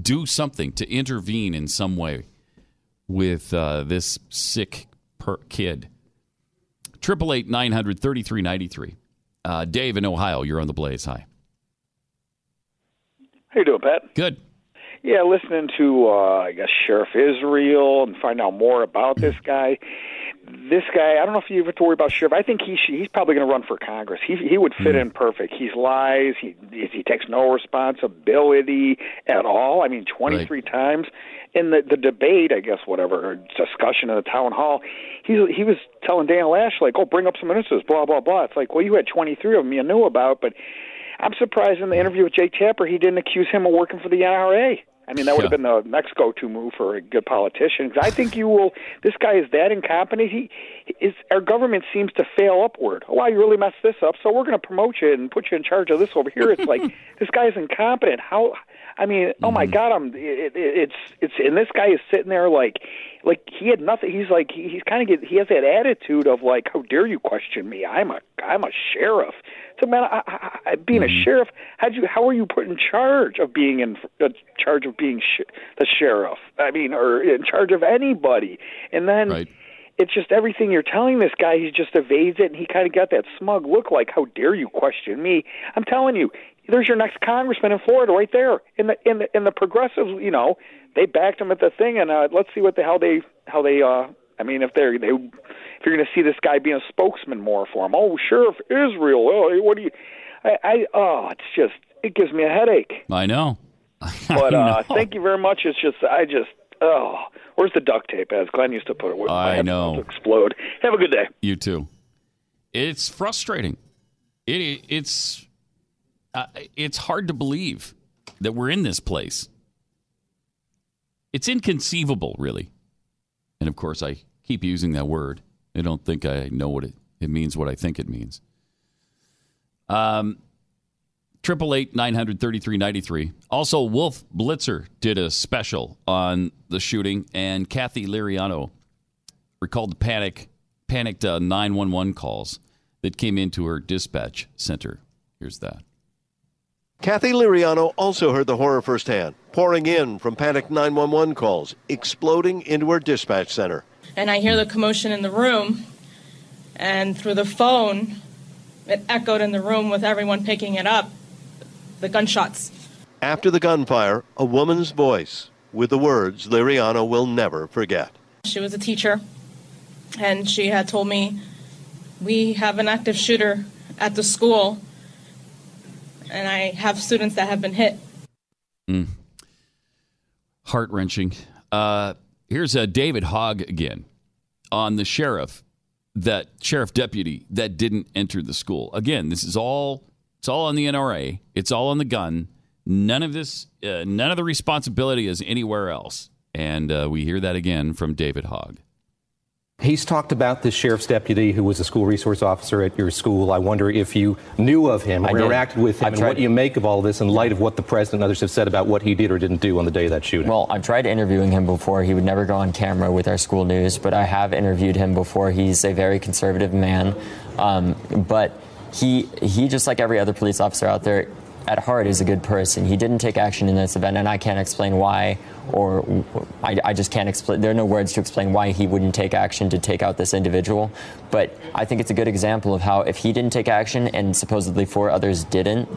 do something, to intervene in some way with uh, this sick per- kid. Triple eight nine hundred thirty three ninety three. Uh, Dave in Ohio, you're on the Blaze. Hi. How you doing, Pat? Good. Yeah, listening to uh, I guess Sheriff Israel and find out more about this guy. This guy, I don't know if you have to worry about Sheriff. I think he should, he's probably going to run for Congress. He he would fit in perfect. He lies. He he takes no responsibility at all. I mean, twenty three times in the the debate, I guess whatever or discussion in the town hall, he he was telling Dana Loesch like, "Oh, bring up some ministers, blah blah blah." It's like, well, you had twenty three of them you knew about, but I'm surprised in the interview with Jake Tapper he didn't accuse him of working for the NRA. I mean, that would have been the next go-to move for a good politician. I think you will. This guy is that incompetent. He is. Our government seems to fail upward. Oh, wow, you really messed this up, so we're going to promote you and put you in charge of this over here. It's like this guy is incompetent. How? I mean, oh my mm. God, I'm. It, it, it's it's and this guy is sitting there like, like he had nothing. He's like he, he's kind of get. He has that attitude of like, how dare you question me? I'm a I'm a sheriff. So man, I, I, I, being a sheriff, how'd you? How are you put in charge of being in uh, charge of being sh- the sheriff? I mean, or in charge of anybody? And then. It's just everything you're telling this guy. He just evades it, and he kind of got that smug look, like "How dare you question me?" I'm telling you, there's your next congressman in Florida, right there. In the in the in the progressives, you know, they backed him at the thing, and uh, let's see what the hell they how they. uh I mean, if they're they, if you're going to see this guy being a spokesman more for him, oh, Sheriff Israel, oh, what do you? I, I oh, it's just it gives me a headache. I know. But uh know. thank you very much. It's just I just oh, where's the duct tape? As Glenn used to put it, I know. to explode. Have a good day. You too. It's frustrating. It it's uh, it's hard to believe that we're in this place. It's inconceivable, really. And of course, I keep using that word. I don't think I know what it, it means. What I think it means. Um, triple eight nine hundred thirty three ninety three. Also, Wolf Blitzer did a special on the shooting, and Kathy Liriano recalled the panic, panicked uh, 911 calls that came into her dispatch center. Here's that. Kathy Liriano also heard the horror firsthand, pouring in from panicked 911 calls, exploding into her dispatch center. and I hear the commotion in the room, and through the phone, it echoed in the room with everyone picking it up, the gunshots. After the gunfire, a woman's voice with the words Liriano will never forget. She was a teacher, and she had told me, We have an active shooter at the school, and I have students that have been hit. Mm. Heart wrenching. Uh, here's uh, David Hogg again on the sheriff that sheriff deputy that didn't enter the school. Again, this is all it's all on the NRA. It's all on the gun. None of this, uh, none of the responsibility is anywhere else. And uh, we hear that again from David Hogg. He's talked about this sheriff's deputy who was a school resource officer at your school. I wonder if you knew of him I or did. interacted with him and what you make of all this in light of what the president and others have said about what he did or didn't do on the day of that shooting. Well, I've tried interviewing him before. He would never go on camera with our school news, but I have interviewed him before. He's a very conservative man, um, but he he just like every other police officer out there, at heart is a good person. He didn't take action in this event, and I can't explain why, or I, I just can't explain. There are no words to explain why he wouldn't take action to take out this individual. But I think it's a good example of how if he didn't take action and supposedly four others didn't.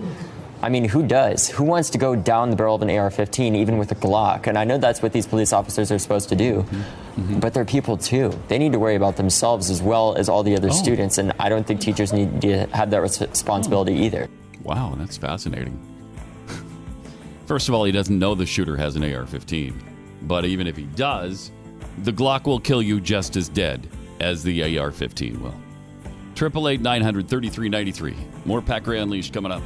I mean, who does? Who wants to go down the barrel of an AR-15 even with a Glock? And I know that's what these police officers are supposed to do, mm-hmm. Mm-hmm. but they're people too. They need to worry about themselves as well as all the other Oh. students, and I don't think teachers need to have that res- responsibility either. Wow, that's fascinating. First of all, he doesn't know the shooter has an AR 15. But even if he does, the Glock will kill you just as dead as the AR 15 will. 888 900 3393. More Gray Unleashed coming up.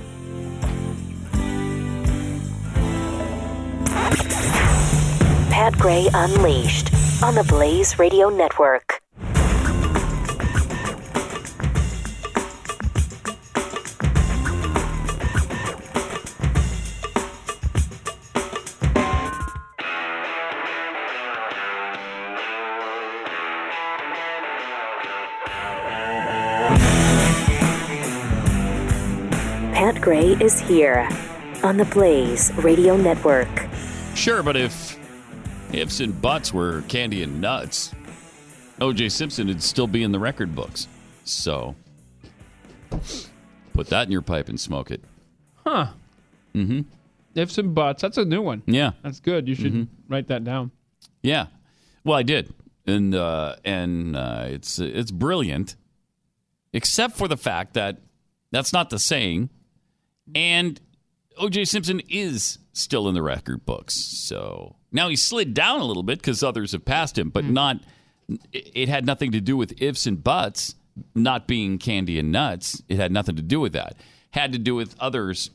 Pat Gray Unleashed on the Blaze Radio Network. Is here on the Blaze Radio Network. Sure, but if ifs and buts were candy and nuts, OJ Simpson would still be in the record books. So put that in your pipe and smoke it. Huh. Mm-hmm. Ifs and buts. That's a new one. Yeah. That's good. You should Mhm. write that down. Yeah. Well, I did, and uh, and uh, it's it's brilliant, except for the fact that that's not the saying, and O.J. Simpson is still in the record books. So now he slid down a little bit because others have passed him, but hmm. not. It had nothing to do with ifs and buts not being candy and nuts. It had nothing to do with that. Had to do with others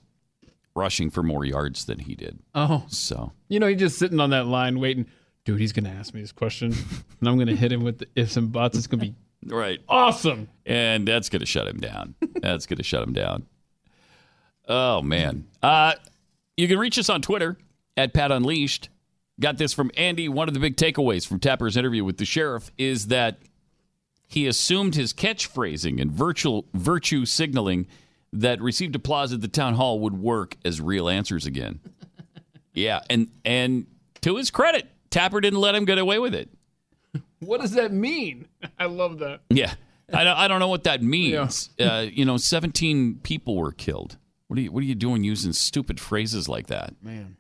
rushing for more yards than he did. Oh, So you know, he's just sitting on that line waiting. Dude, he's gonna ask me this question, and I'm gonna hit him with the ifs and buts. It's gonna be right, awesome. and that's going to shut him down. that's going to shut him down. Oh man, uh, you can reach us on Twitter at Pat Unleashed. Got this from Andy. One of the big takeaways from Tapper's interview with the sheriff is that he assumed his catchphrasing and virtual virtue signaling that received applause at the town hall would work as real answers again. yeah, and and to his credit, Tapper didn't let him get away with it. What does that mean? I love that. Yeah, I don't, I don't know what that means. Uh, you know, seventeen people were killed. What are you What are you doing using stupid phrases like that? Man.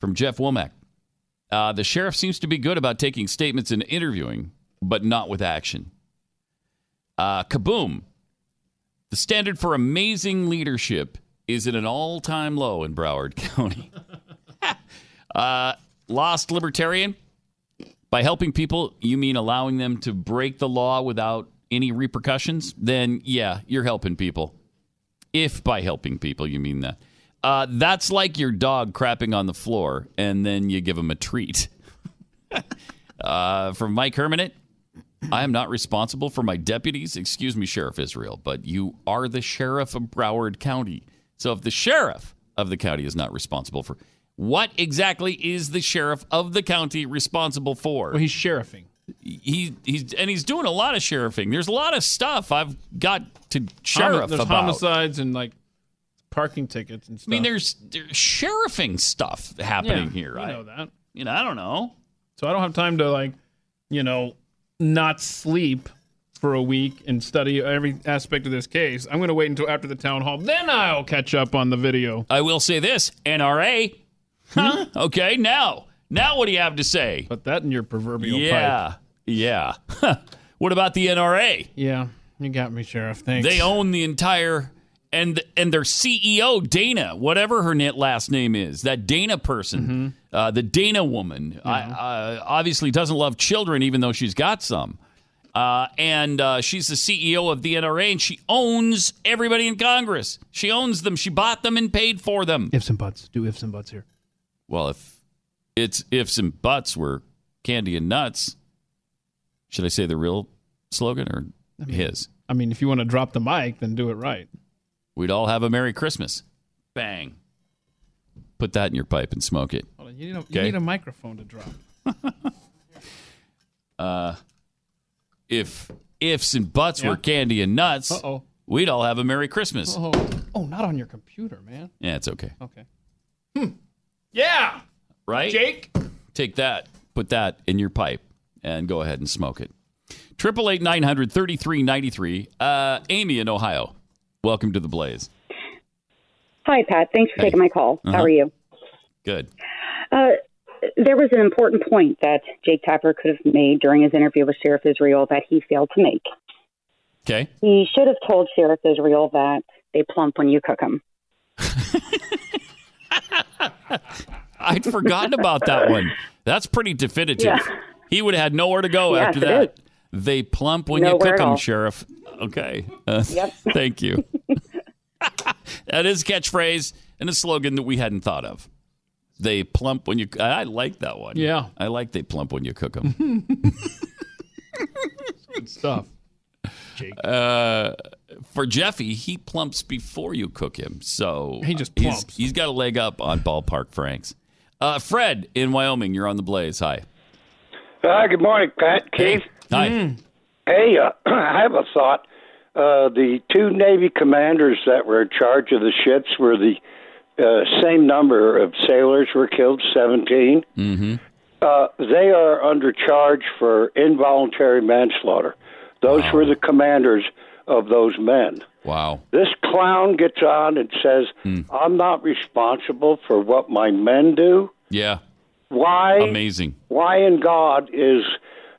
From Jeff Womack, uh, the sheriff seems to be good about taking statements and interviewing, but not with action. Uh, kaboom! The standard for amazing leadership is at an all-time low in Broward County. uh, lost libertarian. By helping people, you mean allowing them to break the law without any repercussions? Then, yeah, you're helping people. If by helping people you mean that. Uh, that's like your dog crapping on the floor and then you give him a treat. uh, from Mike Hermanit, I am not responsible for my deputies. Excuse me, Sheriff Israel, but you are the sheriff of Broward County. So if the sheriff of the county is not responsible for what exactly is the sheriff of the county responsible for? Well, he's sheriffing. He he's and he's doing a lot of sheriffing. There's a lot of stuff I've got to sheriff There's about. homicides and like parking tickets and I mean, there's, there's sheriffing stuff happening Yeah, here. I know that. You know, I don't know. So I don't have time to like, you know, not sleep for a week and study every aspect of this case. I'm going to wait until after the town hall. Then I'll catch up on the video. I will say this: NRA. Huh? okay, now, now, what do you have to say? Put that in your proverbial yeah, pipe. yeah. what about the NRA? Yeah, you got me, Sheriff. Thanks. They own the entire and and their CEO Dana, whatever her last name is, that Dana person, Mm-hmm. uh, the Dana woman, I, uh, obviously doesn't love children, even though she's got some. Uh, and uh, she's the CEO of the NRA, and she owns everybody in Congress. She owns them. She bought them and paid for them. Ifs and buts. Do ifs and buts here. Well, if it's ifs and buts were candy and nuts, should I say the real slogan or his? I mean, if you want to drop the mic, then do it right. We'd all have a Merry Christmas. Bang. Put that in your pipe and smoke it. Hold on, you, need a, you need a microphone to drop. Uh, if ifs and buts Yeah. were candy and nuts, Uh-oh. we'd all have a Merry Christmas. Oh, oh, not on your computer, man. Yeah, it's okay. Okay. Yeah. Right? Jake? Take that, put that in your pipe, and go ahead and smoke it. Triple eight nine hundred thirty three ninety three. Uh, Amy in Ohio. Welcome to the Blaze. Hi, Pat. Thanks for Hey. taking my call. Uh-huh. How are you? Good. Uh, there was an important point that Jake Tapper could have made during his interview with Sheriff Israel that he failed to make. Okay. He should have told Sheriff Israel that they plump when you cook them. I'd forgotten about that one. That's pretty definitive. Yeah. He would have had nowhere to go Yes, after it that. is. They plump when Nowhere you cook them. Sheriff. Okay. Uh, Yep. Thank you. that is a catchphrase and a slogan that we hadn't thought of. They plump when you. I like that one. Yeah. I like they plump when you cook them. Good stuff. Jake. Uh, for Jeffy, he plumps before you cook him, so He just he's- plumps. he's got a leg up on ballpark Franks. Uh, Fred in Wyoming, you're on the Blaze. Hi. Hi, good morning, Pat. Keith. Hi. Hey, uh, I have a thought. Uh, the two Navy commanders that were in charge of the ships were the uh, same number of sailors were killed, 17. Mm-hmm. Uh, they are under charge for involuntary manslaughter. Those were the commanders of those men. Wow. This clown gets on and says, I'm not responsible for what my men do. Yeah. Why? Amazing. why in God is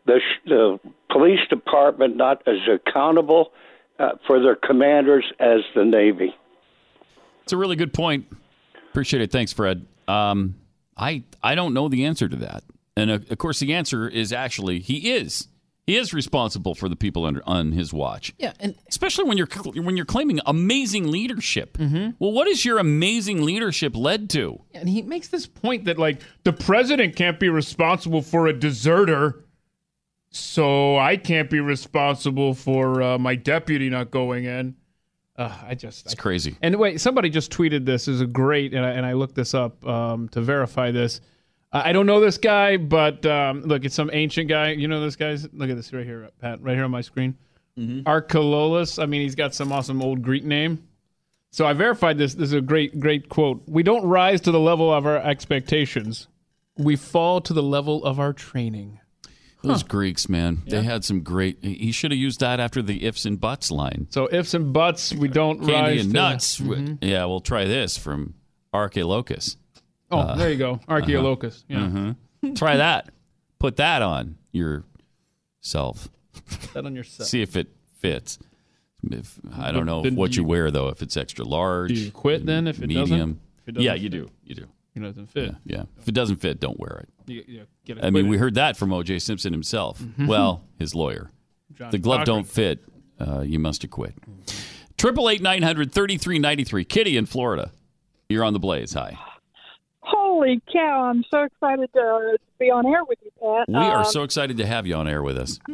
the, the police department not as accountable uh, for their commanders as the Navy? It's a really good point. Appreciate it. Thanks, Fred. Um, I I don't know the answer to that, and uh, of course the answer is actually he is. He is responsible for the people under on his watch. Yeah, and especially when you're when you're claiming amazing leadership. Mm-hmm. Well, what is your amazing leadership led to? And he makes this point that like the president can't be responsible for a deserter, so I can't be responsible for uh, my deputy not going in. Uh, I just It's crazy. And wait, somebody just tweeted this. This is a great, and I, and I looked this up um, to verify this. I I don't know this guy, but um, look, it's some ancient guy. You know this guy's. Look at this right here, Pat, right here on my screen. Archilochus. I mean, he's got some awesome old Greek name. So I verified this. This is a great, great quote. We don't rise to the level of our expectations. We fall to the level of our training. Those Greeks, man, they had some great. He should have used that after the ifs and buts line. So ifs and buts, we don't Candy rise and to nuts. Mhm. Yeah, we'll try this from Archilochus. Oh, Uh, there you go. Archilochus. Yeah. mhm. Try that. Put that on yourself. Put that on yourself. See if it fits. If I don't know Then what you, you- wear though. If it's extra large, Do you quit then if it doesn't? medium. If it doesn't yeah, you fit? do. You do. It doesn't fit. Yeah, yeah. If it doesn't fit, don't wear it. You, you get I mean, acquitted. we heard that from O.J. Simpson himself. Mhm. Well, his lawyer. John the glove Cochran. don't fit. Uh, you must acquit. Triple eight nine hundred thirty three ninety three. Kitty in Florida. You're on the blaze. Hi. Holy cow! I'm so excited to be on air with you, Pat. We are Um, so excited to have you on air with us.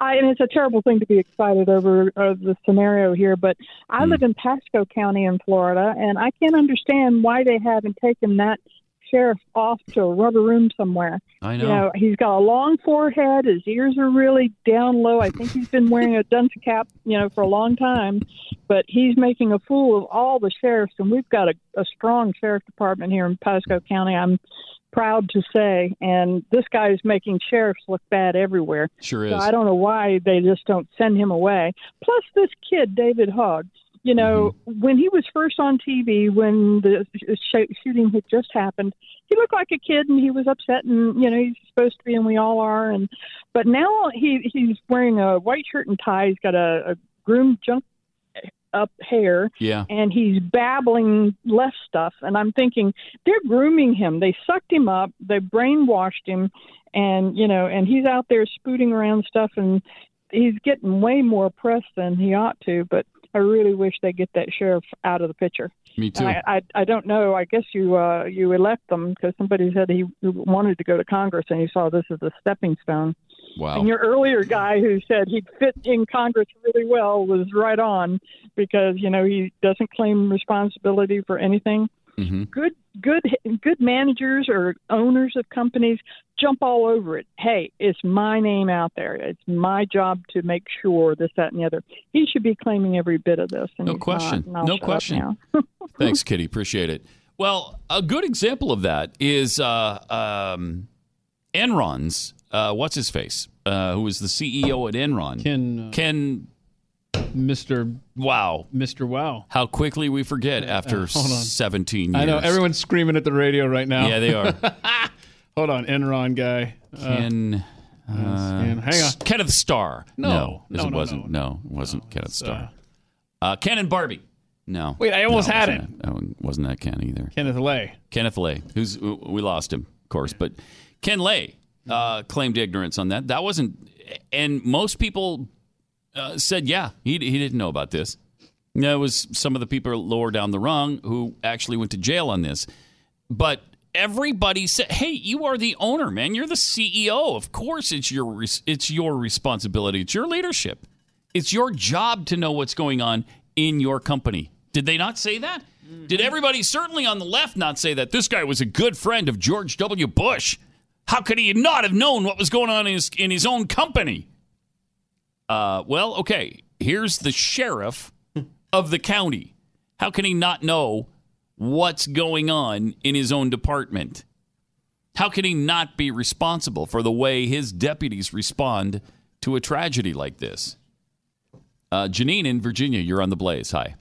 I, and it's a terrible thing to be excited over uh, the scenario here, but. I live in Pasco County in Florida, and I can't understand why they haven't taken that sheriff off to a rubber room somewhere. I You know. know, he's got a long forehead. His ears are really down low. I think he's been wearing a dunce cap, you know, for a long time. But he's making a fool of all the sheriffs, and we've got a, a strong sheriff department here in Pasco County. I'm proud to say, and this guy is making sheriffs look bad everywhere. Sure So is. I don't know why they just don't send him away. Plus, this kid, David Hogg, you know, mm-hmm. when he was first on TV, when the sh- shooting had just happened, he looked like a kid and he was upset and you know he's supposed to be and we all are and but now he he's wearing a white shirt and tie. He's got a, a groomed junk eh, up hair Yeah. and he's babbling left stuff. And i'm thinking they're grooming him. They sucked him up. They brainwashed him and you know and he's out there spooting around stuff and he's getting way more press than he ought to. But i really wish they get that sheriff out of the picture Me too. I, I I don't know. I guess you uh you elect them because somebody said he wanted to go to Congress and he saw this as a stepping stone. Wow. And your earlier guy who said he'd fit in Congress really well was right on because you know he doesn't claim responsibility for anything. Mm-hmm. Good good good managers or owners of companies jump all over it. Hey, it's my name out there. It's my job to make sure this, that, and the other. He should be claiming every bit of this. And No question. not, and No question. Thanks, Kitty. Appreciate it. Well, a good example of that is uh, um, Enron's. Uh, what's his face? Uh, who was the CEO at Enron? Ken. Uh, Ken. Mr. Wow. Mr. Wow. How quickly we forget after uh, 17 years. I know everyone's screaming at the radio right now. Yeah, they are. Hold on, Enron guy. Uh, Ken. uh, Uh, hang on. Kenneth Starr. No, no, no, it no, wasn't. No, it wasn't Kenneth Starr. Uh, Ken and Barbie. No. Wait, I almost No, had wasn't that- wasn't that Ken either? Kenneth Lay. Kenneth Lay, who's we lost him, of course, but Ken Lay uh, claimed ignorance on that. That wasn't, and most people uh, said, yeah, he he didn't know about this. It was some of the people lower down the rung who actually went to jail on this, but. Everybody said, "Hey, you are the owner, man. You're the CEO. Of course, it's your it's your responsibility. It's your leadership. It's your job to know what's going on in your company." Did they not say that? Did everybody, certainly on the left, not say that this guy was a good friend of George W. Bush? How could he not have known what was going on in his, in his own company? Uh, well, okay. Here's the sheriff of the county. How can he not know what's going on in his own department? How can he not be responsible for the way his deputies respond to a tragedy like this? Uh, Janine in Virginia, you're on the blaze. Hi.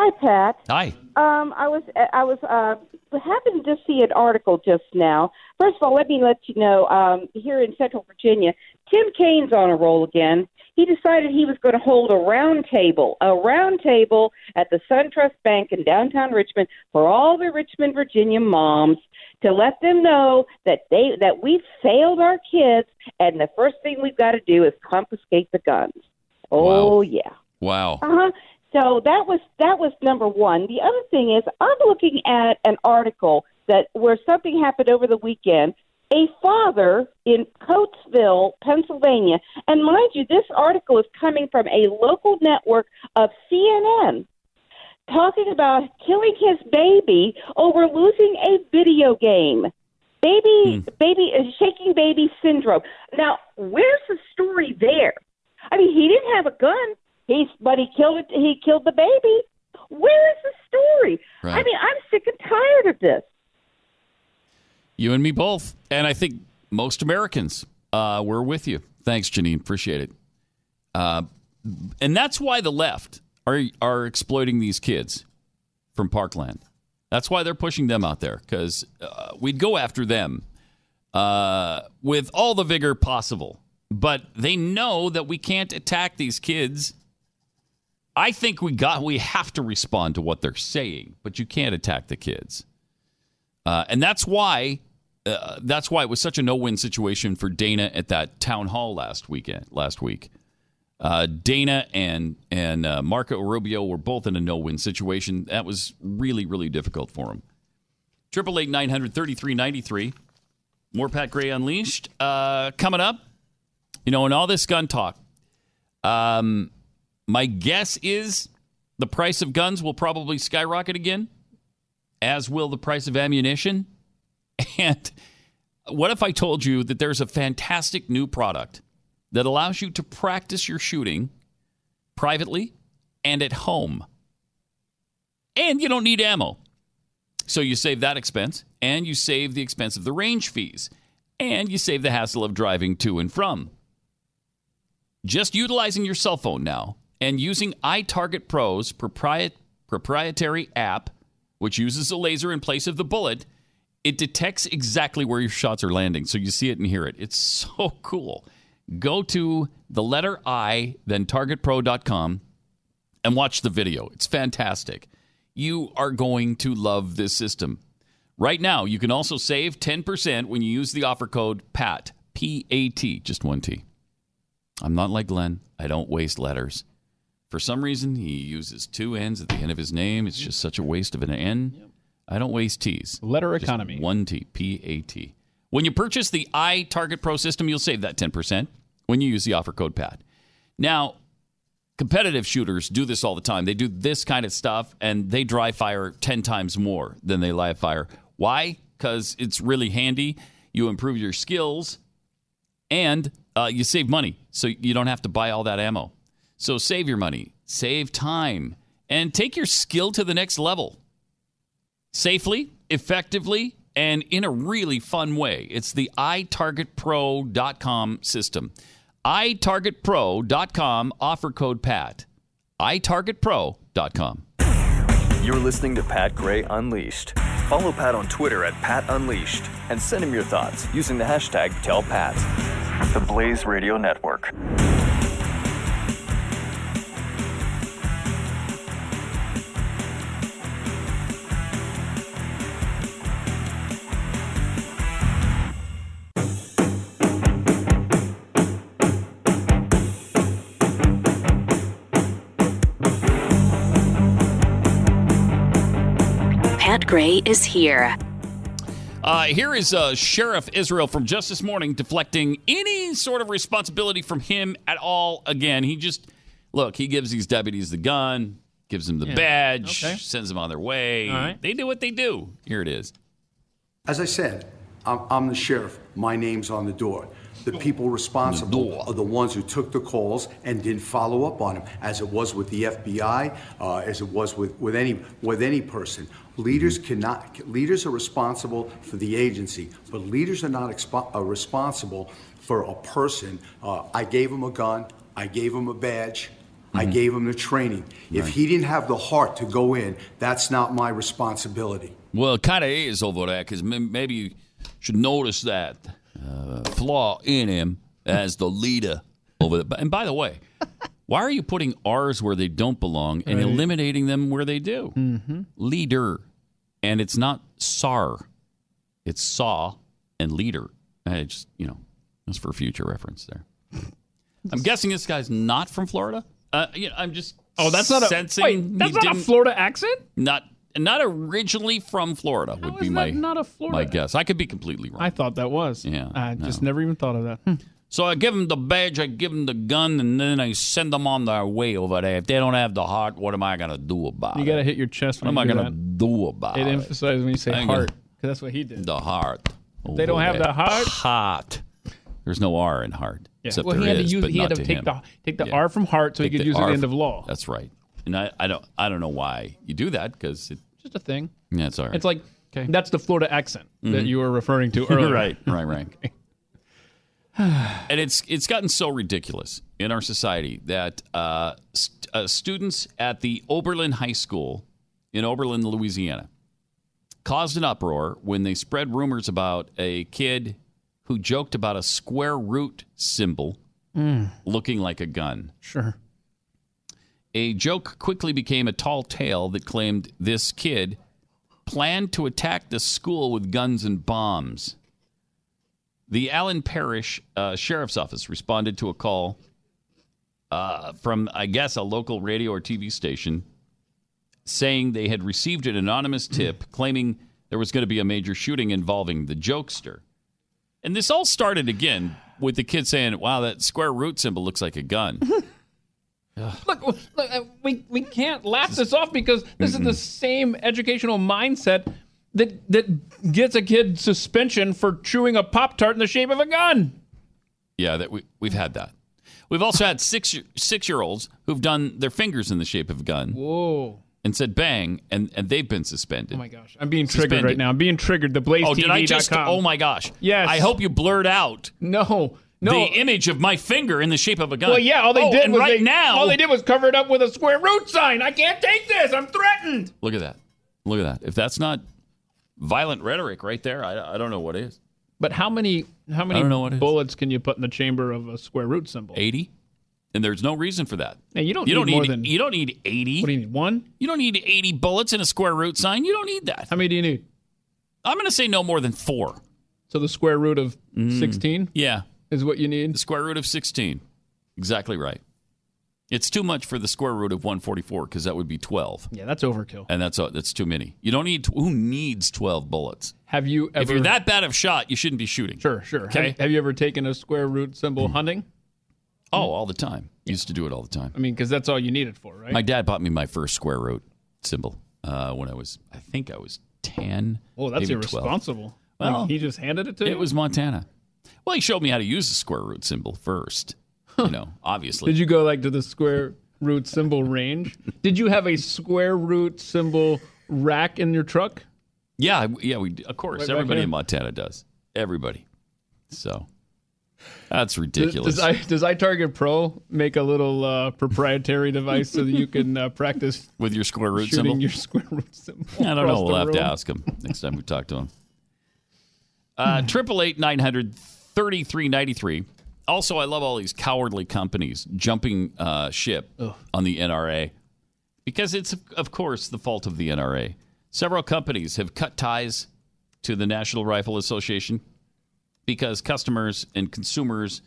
Hi, Pat. Hi. Um, I was I was uh, happened to see an article just now. First of all, let me let you know um, here in Central Virginia, Tim Kaine's on a roll again. he decided he was going to hold a round table, a round table at the SunTrust Bank in downtown Richmond for all the Richmond, Virginia moms to let them know that they that we've failed our kids, and the first thing we've got to do is confiscate the guns. Oh yeah. Wow. Uh huh. So that was that was number one. The other thing is I'm looking at an article that where something happened over the weekend. A father in Coatesville, Pennsylvania, and mind you, this article is coming from a local network of CNN, talking about killing his baby over losing a video game. Baby, baby, uh, shaking baby syndrome. Now, where's the story there? I mean, he didn't have a gun. He's, but he killed it. He killed the baby. Where is the story? I mean, I'm sick and tired of this. You and me both. And I think most Americans, uh, we're with you. Thanks, Janine. Appreciate it. Uh, and that's why the left are are exploiting these kids from Parkland. That's why they're pushing them out there because uh, we'd go after them uh, with all the vigor possible. But they know that we can't attack these kids. I think we got we have to respond to what they're saying, but you can't attack the kids. Uh, and that's why uh, that's why it was such a no-win situation for Dana at that town hall last weekend. Last week, uh, Dana and and uh, Marco Rubio were both in a no-win situation. That was really really difficult for them. Triple eight nine hundred thirty three ninety three. More Pat Gray unleashed uh, coming up. You know, in all this gun talk, um, my guess is the price of guns will probably skyrocket again as will the price of ammunition. And what if I told you that there's a fantastic new product that allows you to practice your shooting privately and at home? And you don't need ammo. So you save that expense, and you save the expense of the range fees, and you save the hassle of driving to and from. Just utilizing your cell phone now and using iTarget Pro's propriet- proprietary app, which uses a laser in place of the bullet, it detects exactly where your shots are landing. So you see it and hear it. It's so cool. Go to the letter I, then targetpro.com, and watch the video. It's fantastic. You are going to love this system. Right now, you can also save 10% when you use the offer code PAT, P A T, just one T. I'm not like Glenn. I don't waste letters. For some reason, he uses two N's at the end of his name. It's just such a waste of an N. I don't waste T's. Letter Just economy. One T, P A T. When you purchase the iTarget Pro system, you'll save that 10% when you use the offer code PAT. Now, competitive shooters do this all the time. They do this kind of stuff and they dry fire 10 times more than they live fire. Why? Because it's really handy. You improve your skills and uh, you save money. So you don't have to buy all that ammo. So save your money, save time, and take your skill to the next level safely, effectively, and in a really fun way. It's the iTargetPro.com system. iTargetPro.com, offer code PAT. iTargetPro.com. You're listening to Pat Gray Unleashed. Follow Pat on Twitter at Pat Unleashed and send him your thoughts using the hashtag TellPat. The Blaze Radio Network. Gray is here. Uh, here is uh, Sheriff Israel from just this morning deflecting any sort of responsibility from him at all. Again, he just look. He gives these deputies the gun, gives them the Yeah. badge, Okay. sends them on their way. All right. They do what they do. Here it is. As I said, I'm, I'm the sheriff. My name's on the door. The people responsible are the ones who took the calls and didn't follow up on them, as it was with the FBI, uh, as it was with, with any with any person. Leaders cannot. Leaders are responsible for the agency, but leaders are not expo- are responsible for a person. Uh, I gave him a gun. I gave him a badge. I gave him the training. If he didn't have the heart to go in, that's not my responsibility. Well, it kind of is over there because maybe you should notice that uh, flaw in him as the leader over there. And by the way, Why are you putting R's where they don't belong and Right. eliminating them where they do? Mm-hmm. Leader. And it's not SAR. It's SAW and leader. I just, you know, that's for future reference there. I'm guessing this guy's not from Florida. Uh, you know, I'm just Oh, that's not a sensing wait. That's not a Florida accent. Not not originally from Florida would be my not a Florida my guess. I could be completely wrong. I thought that was. Yeah, I just never even thought of that. Hmm. So I give them the badge, I give them the gun, and then I send them on their way over there. If they don't have the heart, what am I gonna do about You it? got to hit your chest What am I gonna do about It it? emphasizes when you say heart, because that's what he did. The heart. They don't have the heart? Heart. There's no R in heart. Yeah. Except well, he had is, to use. He had to to take him. the take the Yeah. R from heart so Take he could use it at the end of law. That's right. And I, I don't I don't know why you do that because it's Just a thing. yeah, it's all right. It's like okay. that's the Florida accent that Mhm. you were referring to earlier. right, right, right. and it's it's gotten so ridiculous in our society that uh, st- uh, students at the Oberlin High School in Oberlin, Louisiana, caused an uproar when they spread rumors about a kid who joked about a square root symbol Mm. looking like a gun. Sure. A joke quickly became a tall tale that claimed this kid planned to attack the school with guns and bombs. The Allen Parish uh, Sheriff's Office responded to a call uh, from, I guess, a local radio or TV station saying they had received an anonymous tip claiming there was going to be a major shooting involving the jokester. And this all started again with the kid saying, Wow, that square root symbol looks like a gun. Look, look, uh, we we can't laugh this off because this is the same educational mindset that that gets a kid suspension for chewing a pop tart in the shape of a gun. Yeah, that we we've had that. We've also had six six year olds who've done their fingers in the shape of a gun Whoa! and said bang, and and they've been suspended. Oh my gosh, I'm being triggered right now. I'm being triggered. The Blaze Oh, did I just? Oh my gosh! Yes. I hope you blurred out. No, no. The image of my finger in the shape of a gun. Well, yeah, all they Oh, did was right they, now. all they did was cover it up with a square root sign. I can't take this. I'm threatened. Look at that. Look at that. If that's not violent rhetoric right there, I, I don't know what is. But how many how many bullets can you put in the chamber of a square root symbol? Eighty, and there's no reason for that. Hey, you don't you don't need need more than- you don't need eighty. What do you need? One? You don't need eighty bullets in a square root sign. You don't need that. How many do you need? I'm going to say no more than four. So the square root of Mm. 16 Yeah, is what you need. the square root of sixteen. Exactly right. It's too much for the square root of 144 because that would be 12, Yeah, that's overkill. and that's uh, that's too many. You don't need who needs 12 bullets. Have you ever If you're that bad of shot, you shouldn't be shooting. Sure, sure. Okay. Have, have you ever taken a square root symbol hunting? Oh, all the time. Used to do it all the time. I mean, because that's all you need it for, right? My dad bought me my first square root symbol uh, when I was, I think I was 10. oh, that's maybe 12. irresponsible. Well, Like, he just handed it to you. It was Montana. Well, he showed me how to use the square root symbol first. You know, obviously. Did you go like to the square root symbol range? Did you have a square root symbol rack in your truck? Yeah, yeah. We of course Right everybody in Montana does. Everybody. So that's ridiculous. does, I, does iTarget Pro make a little uh, proprietary device so that you can uh, practice With your square root symbol? your square root symbol? I don't know. We'll have to ask him next time we talk to him. Uh, Triple eight nine hundred thirty three ninety three. Also, I love all these cowardly companies jumping uh, ship on the NRA because it's, of course, the fault of the NRA. Several companies have cut ties to the National Rifle Association because customers and consumers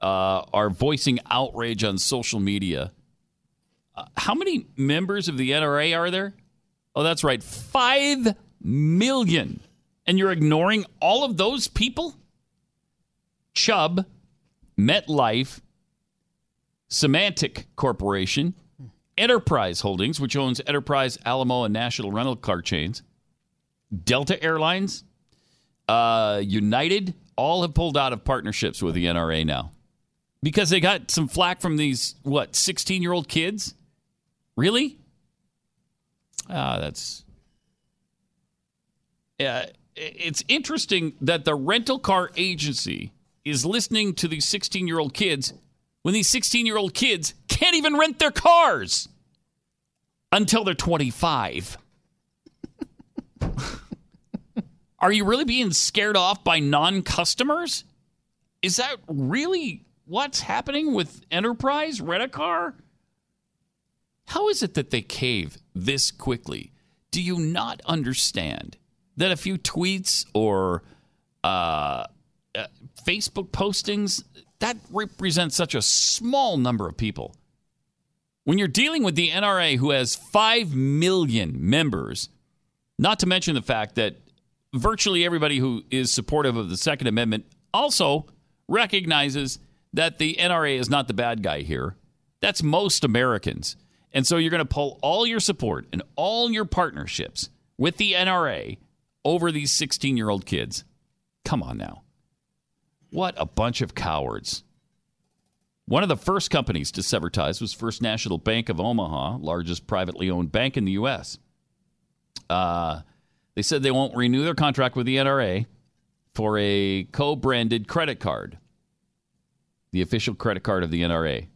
uh, are voicing outrage on social media. Uh, how many members of the NRA are there? Oh, that's right, five million. And you're ignoring all of those people? Chubb, MetLife, Symantec Corporation, Enterprise Holdings, which owns Enterprise, Alamo, and National Rental Car Chains, Delta Airlines, uh, United, all have pulled out of partnerships with the NRA now because they got some flack from these, what, 16 year old kids? Really? Ah, that's. Yeah, it's interesting that the rental car agency is listening to these 16 year old kids when these 16 year old kids can't even rent their cars until they're 25. Are you really being scared off by non customers? Is that really what's happening with Enterprise? Rent a car? How is it that they cave this quickly? Do you not understand that a few tweets or uh, uh, Facebook postings that represents such a small number of people? When you're dealing with the NRA, who has 5 million members, not to mention the fact that virtually everybody who is supportive of the Second Amendment also recognizes that the NRA is not the bad guy here. That's most Americans. And so you're going to pull all your support and all your partnerships with the NRA over these 16 year old kids. Come on now. What a bunch of cowards. One of the first companies to sever ties was First National Bank of Omaha, largest privately owned bank in the U.S. Uh, they said they won't renew their contract with the NRA for a co branded credit card, the official credit card of the NRA.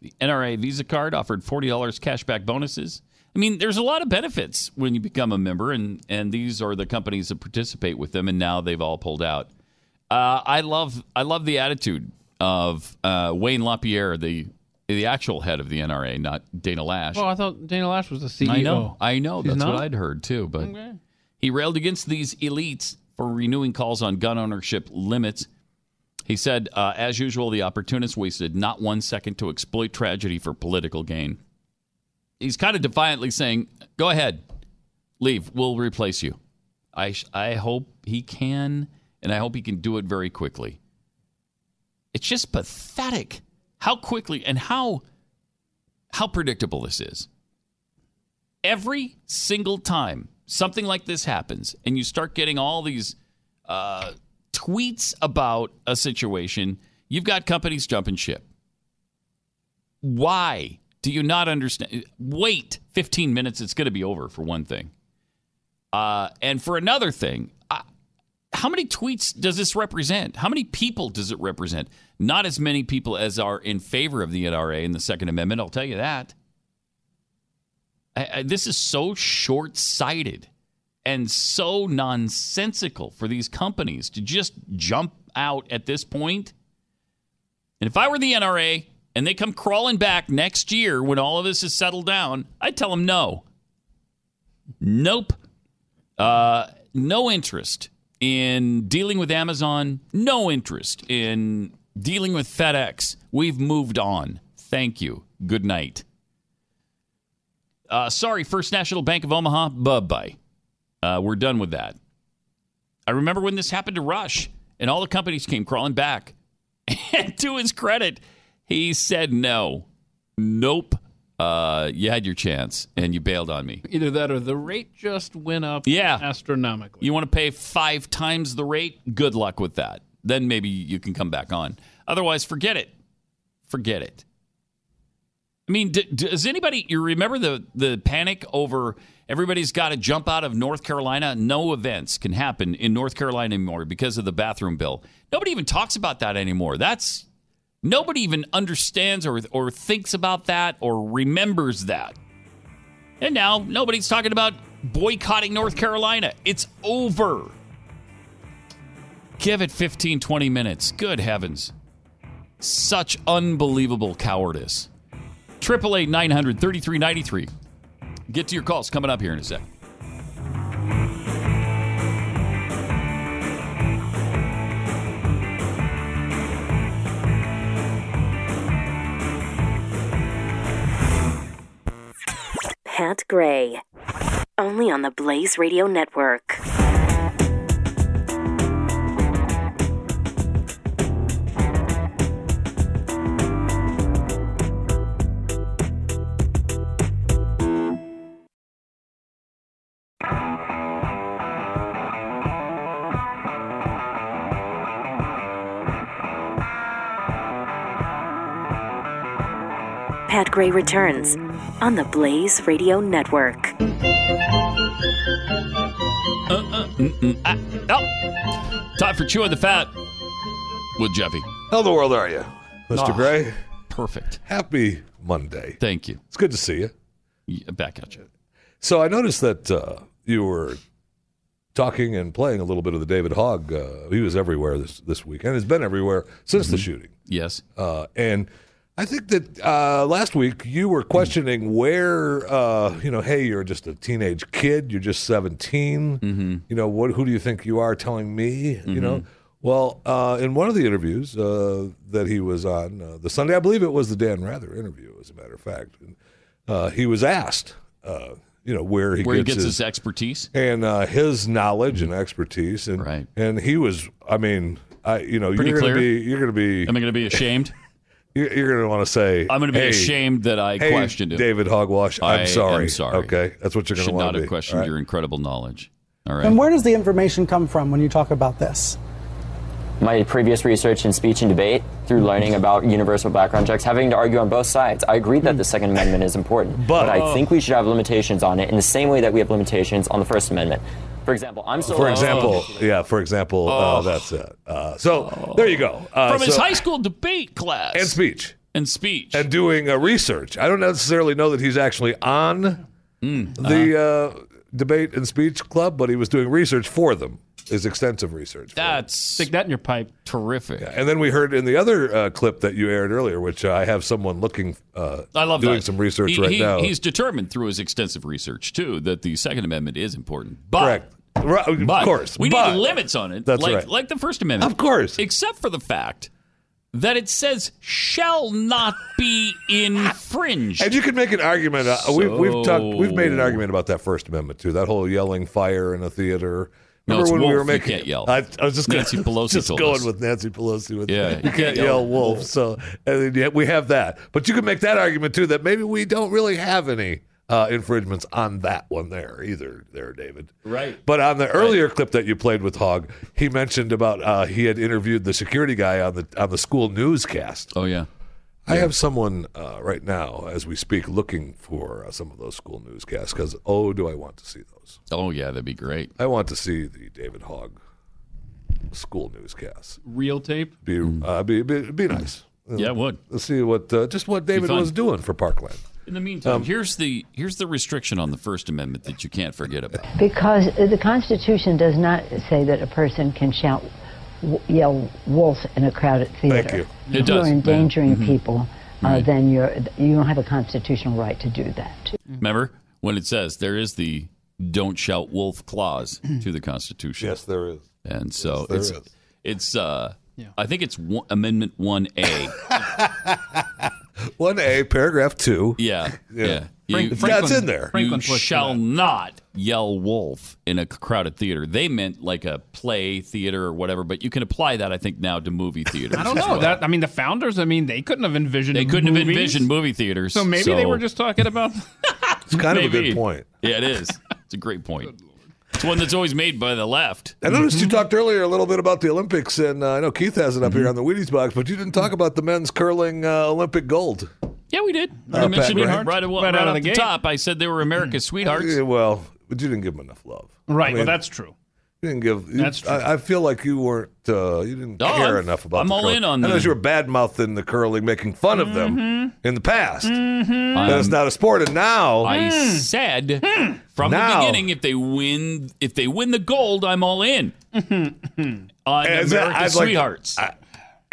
The NRA Visa card offered $40 cashback bonuses. I mean, there's a lot of benefits when you become a member, and, and these are the companies that participate with them, and now they've all pulled out. Uh, I love I love the attitude of uh, Wayne LaPierre, the the actual head of the NRA, not Dana Loesch. Oh, I thought Dana Loesch was the CEO. I know, I know. He's That's not? what I'd heard too. But Okay. he railed against these elites for renewing calls on gun ownership limits. He said, uh, as usual, the opportunists wasted not one second to exploit tragedy for political gain. He's kind of defiantly saying, "Go ahead, leave. We'll replace you." I sh- I hope he can, and I hope he can do it very quickly. It's just pathetic how quickly and how how predictable this is. Every single time something like this happens, and you start getting all these uh, tweets about a situation, you've got companies jumping ship. Why do you not understand? Wait 15 minutes, it's going to be over for one thing. Uh, and for another thing, how many tweets does this represent? How many people does it represent? Not as many people as are in favor of the NRA and the Second Amendment, I'll tell you that. I, I, this is so short sighted and so nonsensical for these companies to just jump out at this point. And if I were the NRA and they come crawling back next year when all of this is settled down, I'd tell them no. Nope. Uh, no interest in dealing with Amazon. No interest in dealing with FedEx. We've moved on. Thank you. Good night. Uh, sorry, First National Bank of Omaha. Bye bye. Uh, we're done with that. I remember when this happened to Rush, and all the companies came crawling back. And to his credit, he said no. Nope. Uh, you had your chance, and you bailed on me. Either that or the rate just went up Yeah. astronomically. You want to pay five times the rate? Good luck with that. Then maybe you can come back on. Otherwise, forget it. Forget it. I mean, d- does anybody you remember the the panic over everybody's got to jump out of North Carolina? No events can happen in North Carolina anymore because of the bathroom bill. Nobody even talks about that anymore. That's nobody even understands or or thinks about that or remembers that. And now nobody's talking about boycotting North Carolina. It's over. Give it 15, 20 minutes. Good heavens. Such unbelievable cowardice. 888 900 3393. Get to your calls coming up here in a sec. Gray. Only on the Blaze Radio Network. Gray returns on the Blaze Radio Network. Mm-mm. Ah, oh. Time for Chewing the Fat with Jeffy. How in the world are you, Mr. Ah, Gray? Perfect. Happy Monday. Thank you. It's good to see you. Yeah, back at you. So I noticed that uh, you were talking and playing a little bit of the David Hogg. Uh, he was everywhere this this weekend. He's been everywhere since the shooting. Yes. Uh, and I think that uh, last week you were questioning where, uh, you know, hey, you're just a teenage kid, you're just 17. Mm-hmm. You know, what? Who do you think you are telling me? You know, Mhm. well, uh, in one of the interviews uh, that he was on uh, the Sunday, I believe it was the Dan Rather interview, as a matter of fact, uh, he was asked, uh, you know, where he Where he gets, gets his expertise. and uh, his knowledge and expertise, and Right. and he was, I mean, I, you know, Pretty you're going to be, you're going to be, Am I going to be ashamed? you're, you're going to want to say, I'm going to be hey, ashamed that I hey, questioned him. David Hogwash. I'm I sorry. am sorry. Okay, that's what you're going to Should want not to have be. questioned All right? your incredible knowledge. All right. And where does the information come from when you talk about this? My previous research in speech and debate through learning about universal background checks, having to argue on both sides. I agree that the Second Amendment is important, but, I oh. think we should have limitations on it in the same way that we have limitations on the First Amendment. For example, I'm so For example, yeah. For example, uh, Oh. that's it. Uh, so there you go. Uh, From his high school debate class. and speech and speech and doing uh, research. I don't necessarily know that he's actually on the uh, debate and speech club, but he was doing research for them. His extensive research. That's stick that in your pipe. Terrific. And then we heard in the other uh, clip that you aired earlier, which I have someone looking, uh, I love doing that. some research He- right he- now. He's determined through his extensive research too that the Second Amendment is important. But, Correct. Right, of but course, we but- need limits on it. That's like, right. Like the First Amendment, Of course. except for the fact that it says shall not be infringed. And you can make an argument. Uh, we've we've talked. We've made an argument about that First Amendment too. That whole yelling fire in a theater. Remember it's when we wolf. were You can't yell. I, I was just Nancy gonna, Pelosi just going us. with Nancy Pelosi. With Yeah, you can't yell wolf. So and then, yeah, we have that. But you can make that argument too that maybe we don't really have any uh, infringements on that one there either. There, David. Right. But on the earlier clip that you played with Hogg, he mentioned about uh, he had interviewed the security guy on the on the school newscast. Oh yeah. I have someone uh, right now, as we speak, looking for uh, some of those school newscasts because oh, do I want to see those? Oh yeah, that'd be great. I want to see the David Hogg school newscasts. Real tape. Be uh, be, be be nice. Yeah, it would. Let's see what uh, just what David was doing for Parkland. In the meantime, Um, here's the here's the restriction on the First Amendment that you can't forget about. Because the Constitution does not say that a person can shout, w- yell wolf in a crowded theater. Thank you. If It does, you're yeah. endangering Mhm. people, uh, Right. then you're you don't have a constitutional right to do that. Remember when it says there is the "Don't shout wolf" clause to the Constitution. Yes, there is. And so there it's is. it's uh yeah. I think it's one, Amendment One A. One A, paragraph two. Yeah, yeah. Frank- That's in there. You Franklin pushed shall not yell wolf in a crowded theater. They meant like a play theater or whatever, but you can apply that, I think, now to movie theaters. I don't know well. that. I mean, the founders. I mean, they couldn't have envisioned. They couldn't have envisioned movie theaters. So maybe they were just talking about. It's kind of a good point. Yeah, it is. It's a great point. It's one that's always made by the left. I noticed you talked earlier a little bit about the Olympics, and uh, I know Keith has it up Mm-hmm. here on the Wheaties box, but you didn't talk about the men's curling uh, Olympic gold. Yeah, we did. Uh, I mentioned it Pat, right, right? right, Right right out of the the top. I said they were America's sweethearts. Yeah, well, but you didn't give them enough love. Right. I well, that's true. You didn't give. You, That's true. I, I feel like you weren't. Uh, you didn't care I'm- enough about. I'm the all curling. in on I know you were bad mouthing the curling, making fun of them Mhm. in the past. Mhm. That it's not a sport, and now I said from Now- the beginning, if they win, if they win the gold, I'm all in on Is that- America's I'd like- sweethearts.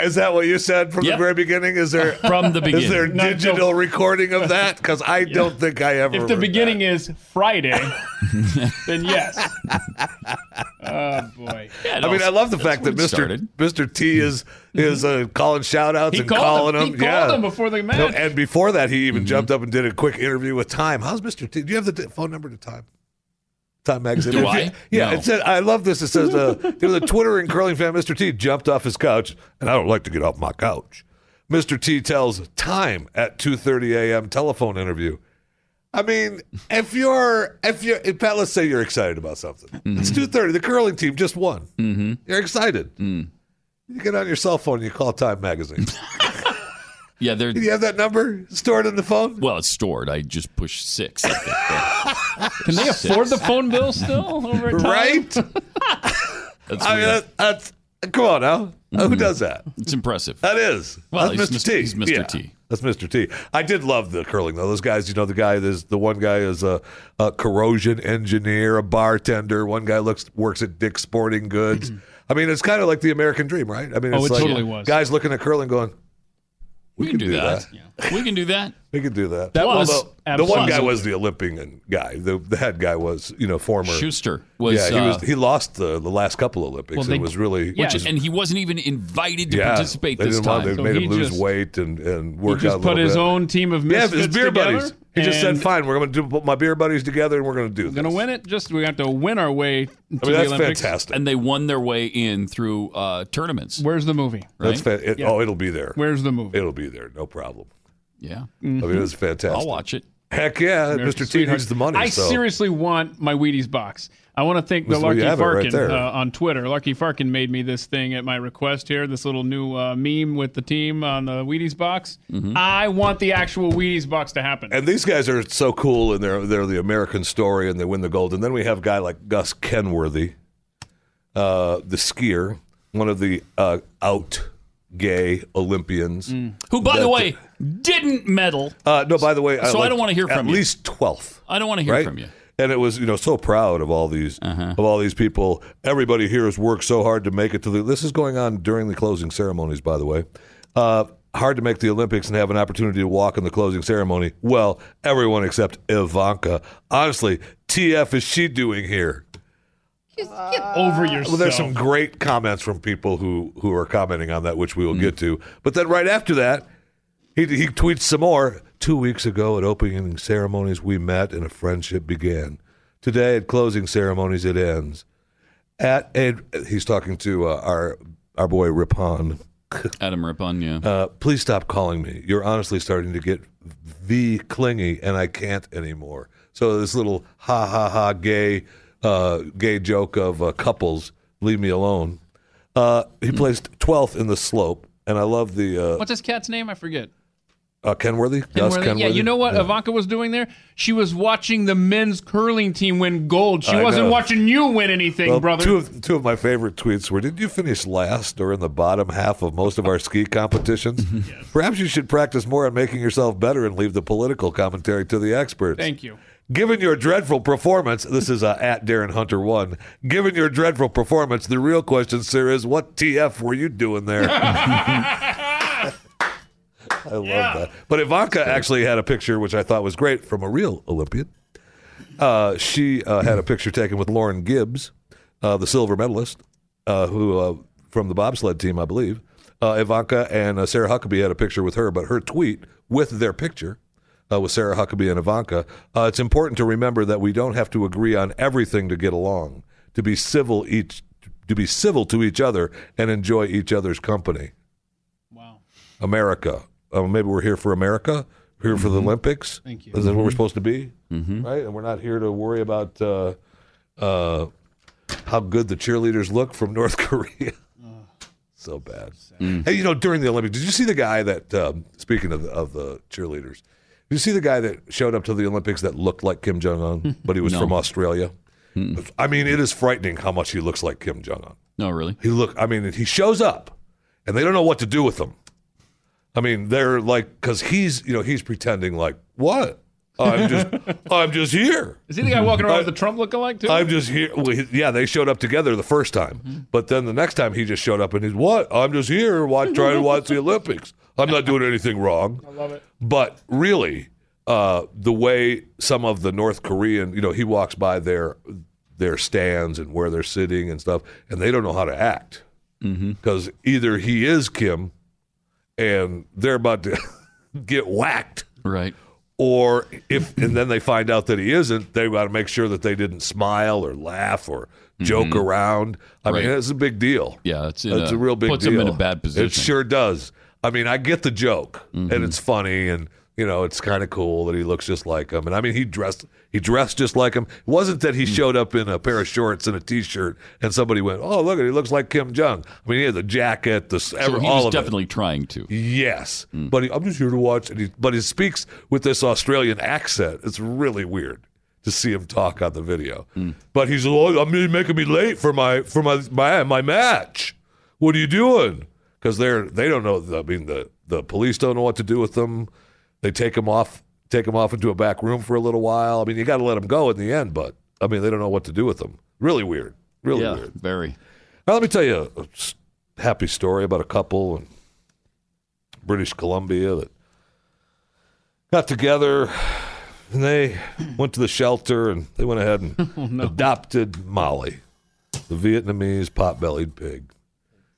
Is that what you said from Yep. the very beginning? Is there From the beginning? Is there beginning. digital recording of that? Because I don't think I ever. If the beginning is Friday, then yes. Oh boy. Yeah, it I mean, I love the fact that Mr. started. Mr. T is is uh, calling shout outs and called calling him. them. He called yeah. him before the match. No, and before that, he Mm-hmm. even jumped up and did a quick interview with Time. How's Mr. T? Do you have the t- phone number to Time? Time magazine. Do I? Yeah, No. it said. I love this. It says uh, there was a Twitter and curling fan. Mr. T jumped off his couch, and I don't like to get off my couch. Mr. T tells Time at 2:30 a.m. telephone interview. I mean, if you're if you're if Pat, let's say you're excited about something. It's Mm-hmm. 2:30. The curling team just won. Mm-hmm. You're excited. Mm. You get on your cell phone. and You call Time magazine. Yeah, they're Do you have that number stored in the phone? well, it's stored. I just push six. I think, but- Can they afford the phone bill still over time? Right? That's I mean, weird. that, that's come on now. Who mm-hmm. does that? It's impressive. That is. Well, that's he's Mr. Mr. T. he's Mr. Yeah, T. That's Mr. T. I did love the curling though. Those guys, you know, the guy is the one guy is a, a corrosion engineer, a bartender. One guy looks works at Dick's Sporting Goods. Mm-hmm. I mean, it's kind of like the American dream, right? I mean, Oh, it's it like totally was. guys looking at curling, going, We can do that. We can do that. We could do that. That was Although, the one guy was the Olympian guy. The, the head guy was, you know, former Shuster was, Yeah, he was. uh, He lost the, the last couple Olympics. Well, they- and was really, Which is- and he wasn't even invited to yeah, participate this time. They So made he him lose just- weight and and He work just out a put his bit. own team of yeah, his beer together, buddies. He just said, "Fine, we're going to put my beer buddies together, and we're going to do this." We're gonna win it. Just we have to win our way to I mean, that's the Olympics. fantastic. And they won their way in through uh, tournaments. Where's the movie? That's fa- it, Yeah. Oh, it'll be there. Where's the movie? It'll be there. No problem. Yeah. I mean, it's fantastic. I'll watch it. Heck yeah, America's Mr. T Sweetheart. needs the money. I so. seriously want my Wheaties box. I want to thank the Lucky you right Farkin uh, on Twitter. Lucky Farkin made me this thing at my request here. This little new uh, meme with the team on the Wheaties box. I want the actual Wheaties box to happen. And these guys are so cool, and they're they're the American story, and they win the gold. And then we have a guy like Gus Kenworthy, uh, the skier, one of the uh, out gay Olympians. Who, by the way, didn't medal. uh, no, by the way, So I like don't wanna hear at from you. least twelfth. I don't want to hear right? from you. And it was, you know, so proud of all these Uh-huh. of all these people. Everybody here has worked so hard to make it to the. This is going on during the closing ceremonies, by the way. Uh, hard to make the Olympics and have an opportunity to walk in the closing ceremony. Well, everyone except Ivanka. Honestly, TF is she doing here? Get Over yourself. Well, there's some great comments from people who who are commenting on that, which we will get to. But then right after that, he he tweets some more. Two weeks ago at opening ceremonies, we met and a friendship began. Today at closing ceremonies, it ends. At and he's talking to uh, our our boy Rippon. Adam Rippon, yeah. Uh, please stop calling me. You're honestly starting to get v clingy, and I can't anymore. So this little ha ha ha gay uh, gay joke of uh, couples. Leave me alone. Uh, he placed twelfth in the slope, and I love the uh, What's his cat's name? I forget. Uh, Kenworthy. And Gus where they- yeah, you know what Yeah. Ivanka was doing there? She was watching the men's curling team win gold. She I wasn't know. watching you win anything, Well, brother. Two of, two of my favorite tweets were Did you finish last or in the bottom half of most of our ski competitions? Perhaps you should practice more on making yourself better and leave the political commentary to the experts. Thank you. Given your dreadful performance, this is uh, at Darren Hunter 1. Given your dreadful performance, the real question, sir, is what TF were you doing there? I love that. But Ivanka actually had a picture, which I thought was great, from a real Olympian. Uh, she uh, had a picture taken with Lauren Gibbs, uh, the silver medalist, uh, who uh, from the bobsled team, I believe. Uh, Ivanka and uh, Sarah Huckabee had a picture with her, but her tweet with their picture uh, with Sarah Huckabee and Ivanka. Uh, it's important to remember that we don't have to agree on everything to get along. To be civil each, to be civil to each other and enjoy each other's company. Wow. America. Uh, maybe we're here for America. Here for the Olympics. Thank you. Is that what we're Mm-hmm. supposed to be? Right, and we're not here to worry about uh, uh, how good the cheerleaders look from North Korea. so bad. Mm. Hey, you know, during the Olympics, did you see the guy that? Um, speaking of the, of the cheerleaders, did you see the guy that showed up to the Olympics that looked like Kim Jong Un, but he was No. from Australia? I mean, it is frightening how much he looks like Kim Jong Un. No, really? He look. I mean, he shows up, and they don't know what to do with him. I mean, they're like, because he's, you know, he's pretending like, what? I'm just, I'm just here. Is he the guy walking around I- with the Trump lookalike too? I'm just here. Well, he- yeah, they showed up together the first time, but then the next time he just showed up and he's what? I'm just here, watch, trying to watch the Olympics. I'm not doing anything wrong. I love it. But really, uh, the way some of the North Korean, you know, he walks by their their stands and where they're sitting and stuff, and they don't know how to act because either he is Kim, and they're about to get whacked, Right. or if and then they find out that he isn't, they've got to make sure that they didn't smile or laugh or joke around. I mean, it's a big deal. Yeah, it's It's a- a real big puts deal. him in a bad position. It sure does. I mean, I get the joke, Mm-hmm. and it's funny, and you know, it's kind of cool that he looks just like him. And I mean, he dressed he dressed just like him. It wasn't that he showed up in a pair of shorts and a t-shirt, and somebody went, "Oh, look at he looks like Kim Jong." I mean, he had the jacket, the So every, he all was of it. definitely trying to. Yes, Mm. but he, I'm just here to watch. And he, but he speaks with this Australian accent. It's really weird to see him talk on the video. Mm. But he's, oh, I'm making me late for my for my my, my match. What are you doing? Because they're they don't know. I mean, the the police don't know what to do with them. They take him off, take him off into a back room for a little while. I mean, you got to let him go in the end. But I mean, they don't know what to do with them. Really weird. Really yeah, weird. very. Now, let me tell you a happy story about a couple. in British Columbia that got together and they went to the shelter and they went ahead and Oh, no. adopted Molly, the Vietnamese pot-bellied pig.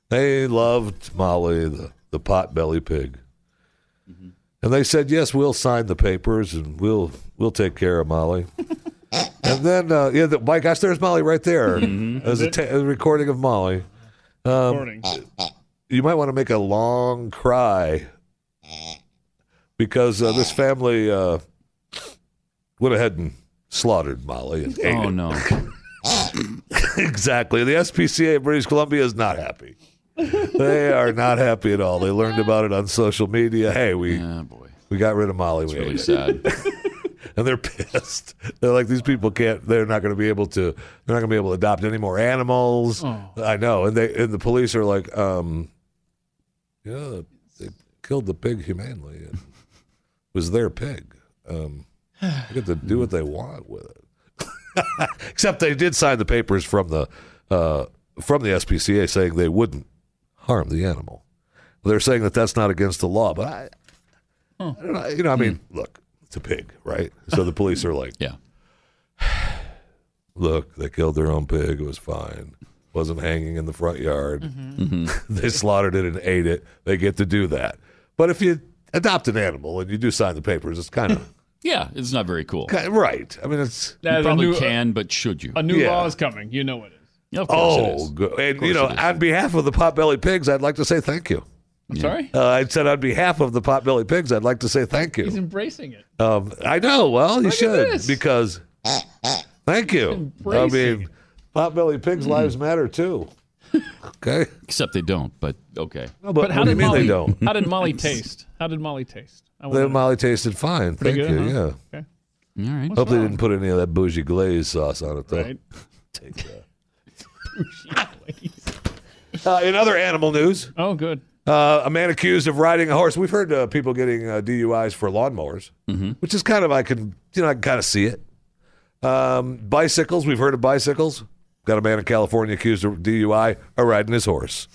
They loved Molly, the, the pot-bellied pig. And they said, "Yes, we'll sign the papers and we'll we'll take care of Molly." and then, uh, yeah, the, my gosh, there's Molly right there. There's a, ta- a recording of Molly. Um, you might want to make a long cry because uh, this family uh, went ahead and slaughtered Molly and ate Oh it. no. exactly. The SPCA of British Columbia is not happy. They are not happy at all. They learned about it on social media. Hey, we we got rid of Molly. we really sad. and they're pissed. They're like these people can't. They're not going to be able to. They're not going to be able to adopt any more animals. Oh. I know. And they and the police are like, um, yeah, they killed the pig humanely. It was their pig. Um, they get to do what they want with it. Except they did sign the papers from the uh, from the SPCA saying they wouldn't harm the animal. They're saying that that's not against the law, but I, I don't know, you know, I mean, hmm. look, it's a pig, right? So the police are like, yeah, look, they killed their own pig. It was fine. Wasn't hanging in the front yard. Mm-hmm. mm-hmm. they slaughtered it and ate it. They get to do that. But if you adopt an animal and you do sign the papers, it's kind of Yeah, it's not very cool. right. I mean, it's You a probably new- uh, can, but should you? A new Yeah. law is coming. You know it is. Of course oh, is. good. And Of you know, on behalf of the Potbelly Pigs, I'd like to say thank you. I'm sorry? Uh, I said on behalf of the Potbelly Pigs, I'd like to say thank you. He's embracing it. Um, I know. Well, you Look should because thank you. I Embracing. mean, Potbelly Pigs' Mm. lives matter too. Okay. Except they don't, but okay. No, But, how did you mean Molly? they don't? How did Molly taste? How did Molly taste? I The. Molly tasted fine. Pretty Thank good, you. huh? Yeah. Okay. All right. Hope they didn't put any of that bougie glaze sauce on it though. Right. Take that. Uh, in other animal news, Oh, good. uh, a man accused of riding a horse. We've heard uh, people getting uh, DUIs for lawnmowers, Mm-hmm. which is kind of I can you know I can kind of see it. Um, bicycles. We've heard of bicycles. Got a man in California accused of DUI of riding his horse.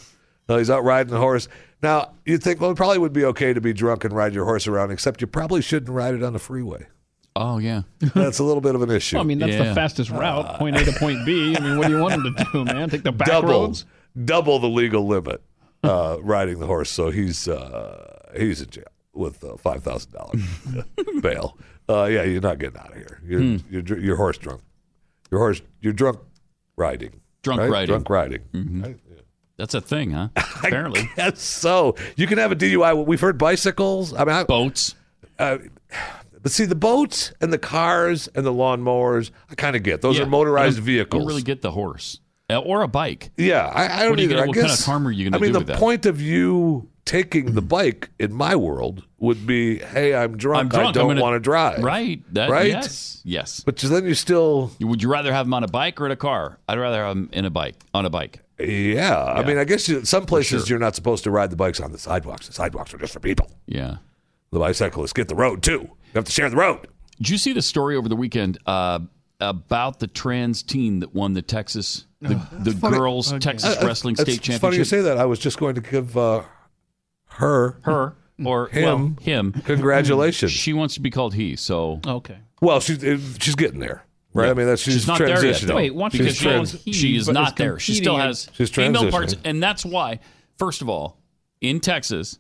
Uh, he's out riding the horse. Now you'd think, well, it probably would be okay to be drunk and ride your horse around, except you probably shouldn't ride it on the freeway. Oh yeah. That's a little bit of an issue. Well, I mean, that's Yeah. the fastest route, point A to point B. I mean, what do you want him to do, man? Take the back double, roads? double the legal limit uh, riding the horse. So he's uh, he's in jail with uh, five thousand dollars bail. Uh, yeah, you're not getting out of here. You're, Hmm. you're you're horse drunk. Your horse. You're drunk riding. Drunk right? riding. Drunk riding. Mhm. Right? That's a thing, huh? Apparently. Guess so. You can have a DUI. We've heard bicycles. I mean, I, Boats. uh, but see, the boats and the cars and the lawnmowers, I kind of get. Those Yeah. are motorized I don't- vehicles. Don't really get the horse Uh, or a bike. Yeah, I, I don't What either. gonna- I what guess, kind of harm are you gonna do I mean, do the that? point of you taking the bike in my world would be, hey, I'm drunk. I'm drunk. I don't want to drive. Right. That, right. Yes. Yes. But then you still, Would you rather have them on a bike or in a car? I'd rather have them in a bike. On a bike. yeah. I mean, I guess you, some places sure. you're not supposed to ride the bikes on the sidewalks. The sidewalks are just for people. Yeah. The bicyclists get the road too. You have to share the road. Did you see the story over the weekend uh, about the trans team that won the Texas, the, the Funny- girls Texas Uh, uh, wrestling it's- state It's funny you say that. I was just going to give uh, her, Her or him, well, him. congratulations. She wants to be called he. So Okay. Well, she's she's getting there, right? Yeah. I mean, that's she's, She's not there yet, though. Wait, once she's she's she, trans- he, she is not there. She still has She's female parts, and that's why. First of all, in Texas,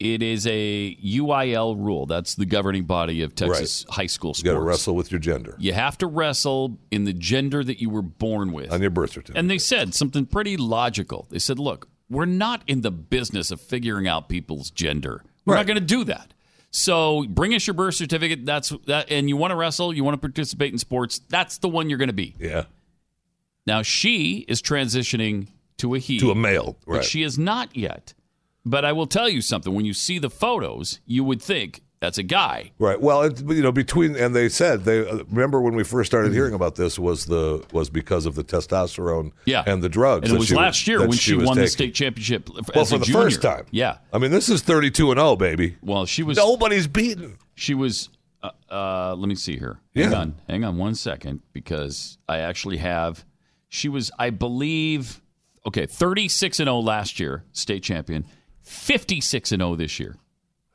it is a UIL rule. That's the governing body of Texas high school You sports. got to wrestle with your gender You have to wrestle in the gender that you were born with. on your birth certificate. And they said something pretty logical. They said, look, we're not in the business of figuring out people's gender. We're not going to do that. So bring us your birth certificate. That's that. And you want to wrestle, you want to participate in sports. That's the one you're going to be. yeah, Now she is transitioning to a he, to a male, but she is not yet. But I will tell you something. When you see the photos, you would think that's a guy. Right. Well, it, you know, between and they said they uh, remember when we first started hearing about this was the was because of the testosterone Yeah. and the drugs. And it was she last year when she, was won the state championship Well, for the junior. first time. Yeah. I mean, this is thirty-two and zero, baby. Well, she was Nobody's beaten. She was. Uh, uh, let me see here. Hang Yeah. on. Hang on one second because I actually have. She was, I believe, okay, thirty-six and zero last year, state champion. Fifty-six and zero this year.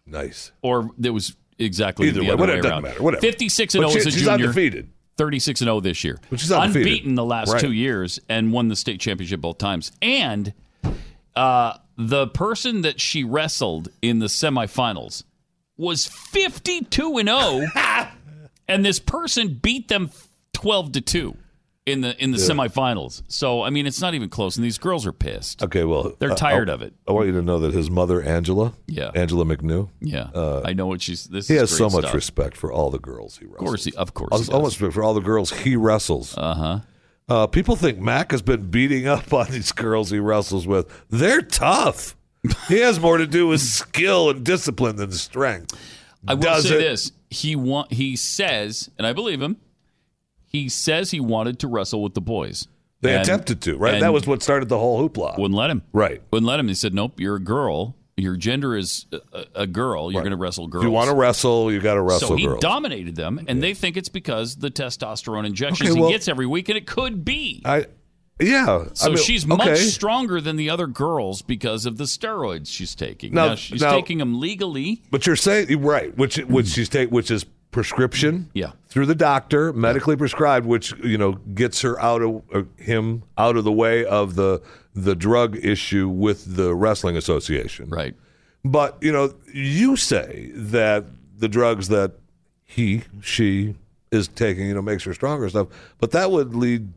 Nice. or there was exactly Either the way, other whatever, way doesn't around. matter, whatever. 56 and But 0 she- as a she's junior. undefeated. 36 and 0 this year. But she's undefeated. unbeaten the last Right. two years and won the state championship both times. And uh, the person that she wrestled in the semifinals was 52 and 0, and this person beat them 12 to 2 in the in the Yeah. semifinals. So I mean, it's not even close, and these girls are pissed. Okay, well, They're uh, tired I- of it. I want you to know that his mother, Angela, Yeah. Angela McNew, Yeah, uh, I know what she's. This he has so much stuff. respect for all the girls he wrestles. Of course, he, of course, Al- he does. almost for all the girls he wrestles. Uh-huh. Uh People think Mack has been beating up on these girls he wrestles with. They're tough. he has more to do with skill and discipline than strength. I will Does say it? this: he want he says, and I believe him. He says he wanted to wrestle with the boys. They And- attempted to, right? That was what started the whole hoopla. wouldn't let him. Right. Wouldn't let him. He said, "Nope, you're a girl. Your gender is a, a girl. You're going to wrestle girls." If you want to wrestle, you got to wrestle so he girls. dominated them, and they think it's because the testosterone injections Okay, well- he gets every week, and it could be. I, yeah. So I mean, she's much okay. stronger than the other girls because of the steroids she's taking. Now- Now, she's now- taking them legally. But you're saying right, which which hmm. she's take, which is prescription, Yeah. through the doctor, medically prescribed, which you know gets her out of uh, him out of the way of the the drug issue with the wrestling association, right? But you know, you say that the drugs that he she is taking, you know, makes her stronger and stuff, but that would lead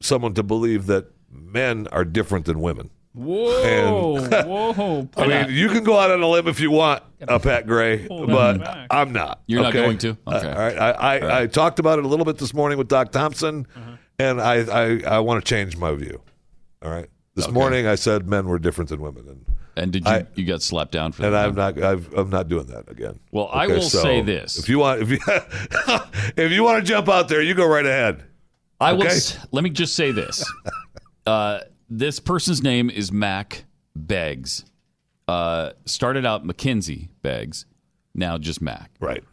someone to believe that men are different than women. Whoa, And- whoa. I mean, you can go out on a limb if you want, uh, Pat Gray, but. I'm not. You're not going to? Uh, Okay. all right. I, I, I talked about it a little bit this morning with Doc Thompson, Uh-huh. and I, I, I want to change my view. All right. This morning I said men were different than women, and And did you I- you got slapped down for and that? And I'm not I've, I'm not doing that again. Well, I will so say this. If you want, if you if you want to jump out there, you go right ahead. I will. S- Let me just say this. uh, this person's name is Mack Beggs. Uh, started out Mackenzie Beggs, now just Mack. Right.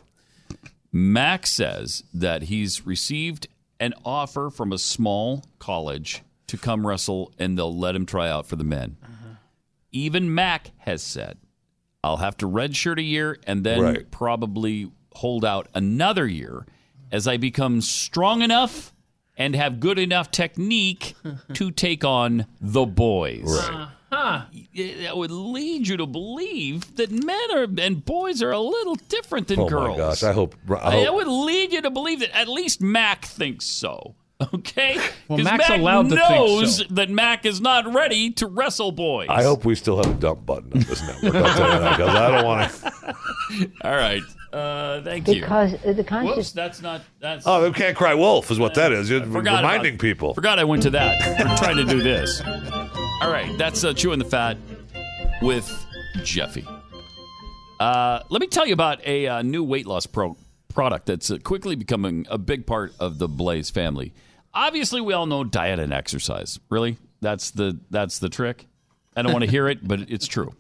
Mack says that he's received an offer from a small college to come wrestle, and they'll let him try out for the men. Even Mack has said, "I'll have to redshirt a year and then Right. probably hold out another year as I become strong enough." And have good enough technique to take on the boys. Huh. That would lead you to believe that men are and boys are a little different than Oh girls. my gosh! I hope. I I- hope That would lead you to believe that at least Mack thinks so. Okay? Well, 'Cause Mack's Mack allowed to think knows so. that Mack is not ready to wrestle boys. I hope we still have a dump button on this network. I'll tell you that because I don't want to. All right. Uh, thank you. Because uh, the conscious. Whoops, that's not. That's. Oh, they can't cry wolf is what that is. You're Forgot about- reminding people. Forgot I went to that. We're trying to do this. All right, that's uh, chewing the fat with Jeffy. Uh, let me tell you about a uh, new weight loss pro- product that's uh, quickly becoming a big part of the Blaze family. Obviously, we all know diet and exercise. Really, that's the that's the trick. I don't want to hear it, but it's true.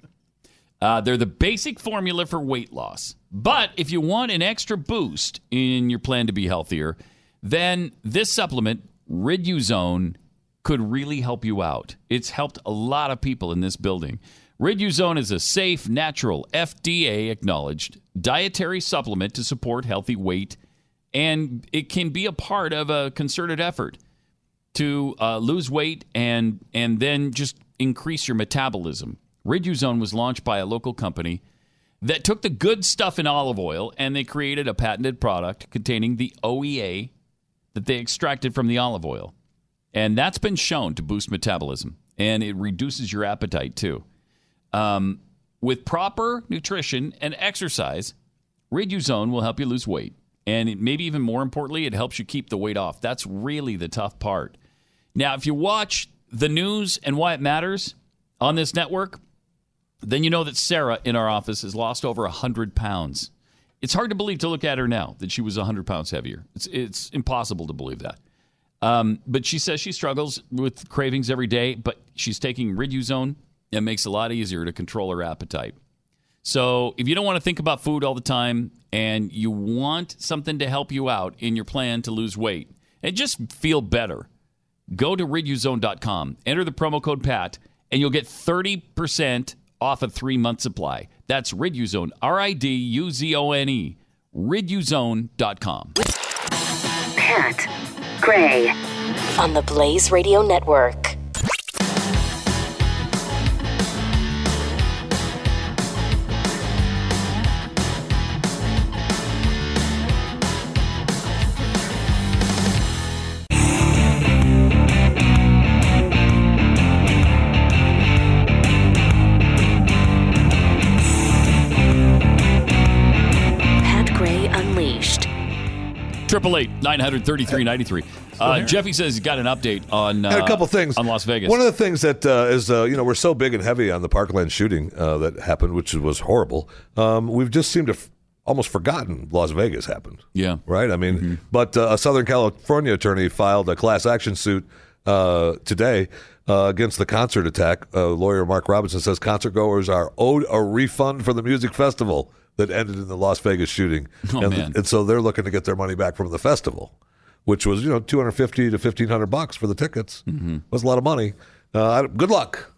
Uh, they're the basic formula for weight loss. But if you want an extra boost in your plan to be healthier, then this supplement, Riduzone, could really help you out. It's helped a lot of people in this building. Riduzone is a safe, natural, FDA acknowledged dietary supplement to support healthy weight, and it can be a part of a concerted effort to uh, lose weight and and then just increase your metabolism. Riduzone was launched by a local company that took the good stuff in olive oil and they created a patented product containing the OEA that they extracted from the olive oil. And that's been shown to boost metabolism and it reduces your appetite too. Um, with proper nutrition and exercise, Riduzone will help you lose weight. And it, maybe even more importantly, it helps you keep the weight off. That's really the tough part. Now, if you watch the news and why it matters on this network, then you know that Sarah in our office has lost over 100 pounds. It's hard to believe to look at her now that she was 100 pounds heavier. It's, it's impossible to believe that. Um, but she says she struggles with cravings every day, but she's taking Riduzone. It makes it a lot easier to control her appetite. So if you don't want to think about food all the time and you want something to help you out in your plan to lose weight and just feel better, go to riduzone.com, enter the promo code PAT, and you'll get 30% off a three month supply. That's Riduzone, R I D U Z O N E, riduzone.com. Pat Gray on the Blaze Radio Network. Triple eight nine hundred thirty three ninety three. 93. Uh, Jeffy says he's got an update on uh, a couple things on Las Vegas. One of the things that uh, is, uh, you know, we're so big and heavy on the Parkland shooting uh, that happened, which was horrible. Um, we've just seemed to f- almost forgotten Las Vegas happened. Yeah, right. I mean, mm-hmm. but uh, a Southern California attorney filed a class action suit today uh, against the concert attack. Uh, lawyer Mark Robinson says concert goers are owed a refund for the music festival that ended in the Las Vegas shooting, Oh, and, man. and so they're looking to get their money back from the festival, which was you know two hundred fifty to fifteen hundred bucks for the tickets. Mm-hmm. Was a lot of money. Uh, good luck,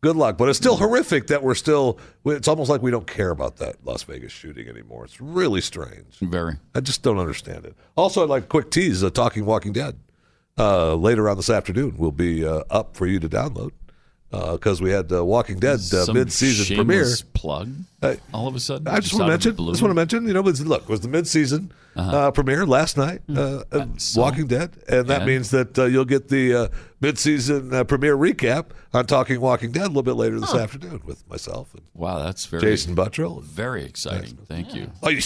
good luck. But it's still horrific that we're still. It's almost like we don't care about that Las Vegas shooting anymore. It's really strange. Very. I just don't understand it. Also, I'd like a quick tease: uh, Talking Walking Dead. Uh, later on this afternoon will be uh, up for you to download because we had uh, Walking Dead uh, mid-season premiere. plug. Uh, all of a sudden, I just want to mention. Just want to mention. You know, look, it was the mid-season uh premiere last night. Uh, uh, Walking Dead, and that and? means that uh, you'll get the uh, mid-season uh, premiere recap on Talking Walking Dead a little bit later this afternoon with myself and Wow, that's very Jason Buttrill. Very exciting. Thank you. Oh, you,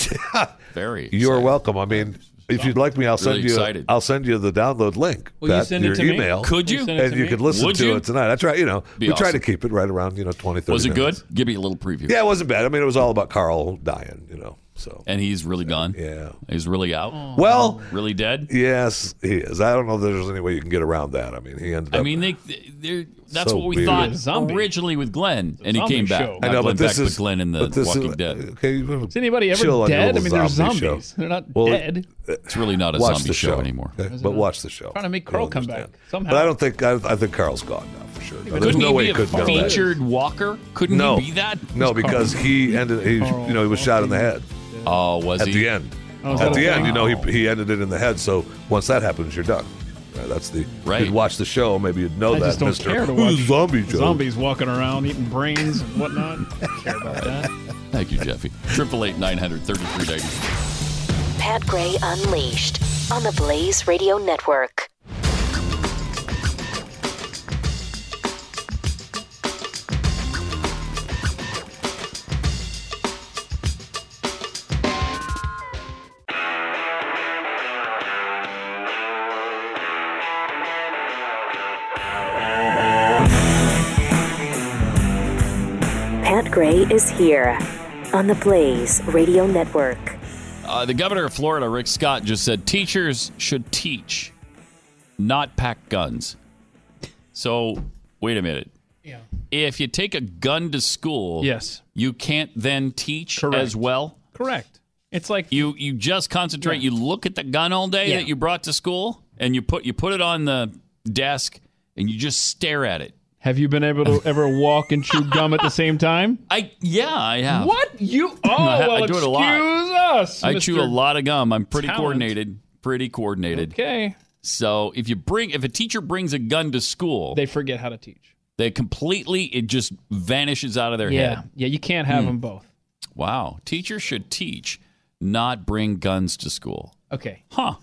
Very. you're welcome. I mean. If you'd like me, I'll send Really you. excited. I'll send you the download link. Will you Pat, send it your to me? email. Could you? You And you me? could listen Would to you? it tonight. I try. You know, Be we try to keep it right around you know 20, 30 Was it minutes. good? Give me a little preview. Yeah, it wasn't bad. I mean, it was all about Carl dying. You know, so And he's really gone. Yeah, he's really out. Oh. Well, really dead. Yes, he is. I don't know if there's any way you can get around that. I mean, he ended up. I mean, they, they're, that's So what we weird. thought Zombie. originally with Glenn, and he came back. show. I know, Glenn but this Beck, is- but Glenn in the but this is- Walking Dead. Okay, Is anybody ever chill on your dead? I mean, they're zombie show. zombies. They're not Well, dead. It's really not a watch zombie the show anymore. okay? But watch the show. Trying to make Carl come back somehow. But I don't think I, I think Carl's gone now for sure. No, there's Couldn't no way be he a could come back. featured walker? Couldn't no, he be that? No, because he ended. He, you know, he was shot in the head. Oh, was he at the end? Oh, at the end, you know, he he ended it in the head. So once that happens, you're done. Uh, that's the. Right. If you'd watch the show, maybe you'd know I that, just don't Mister. care to watch zombie Joe. zombies walking around eating brains and whatnot. Don't care about that. Thank you, Jeffy. Triple eight nine hundred thirty three ninety. Pat Gray Unleashed on the Blaze Radio Network. Is here on the Blaze Radio Network. Uh, the governor of Florida, Rick Scott, just said teachers should teach, not pack guns. So, wait a minute. Yeah. If you take a gun to school, Yes. you can't then teach Correct. as well. Correct. It's like you you just concentrate. Yeah. You look at the gun all day Yeah. that you brought to school, and you put you put it on the desk, and you just stare at it. Have you been able to ever walk and chew gum at the same time? I yeah, I have. What you? Oh, I, well, I do it a lot. us. I chew a lot of gum. I'm pretty Talent. coordinated. Pretty coordinated. Okay. So if you bring if a teacher brings a gun to school, They forget how to teach. they completely it just vanishes out of their Yeah, head. yeah. You can't have Hmm. them both. Wow. Teachers should teach, not bring guns to school. Okay. Huh.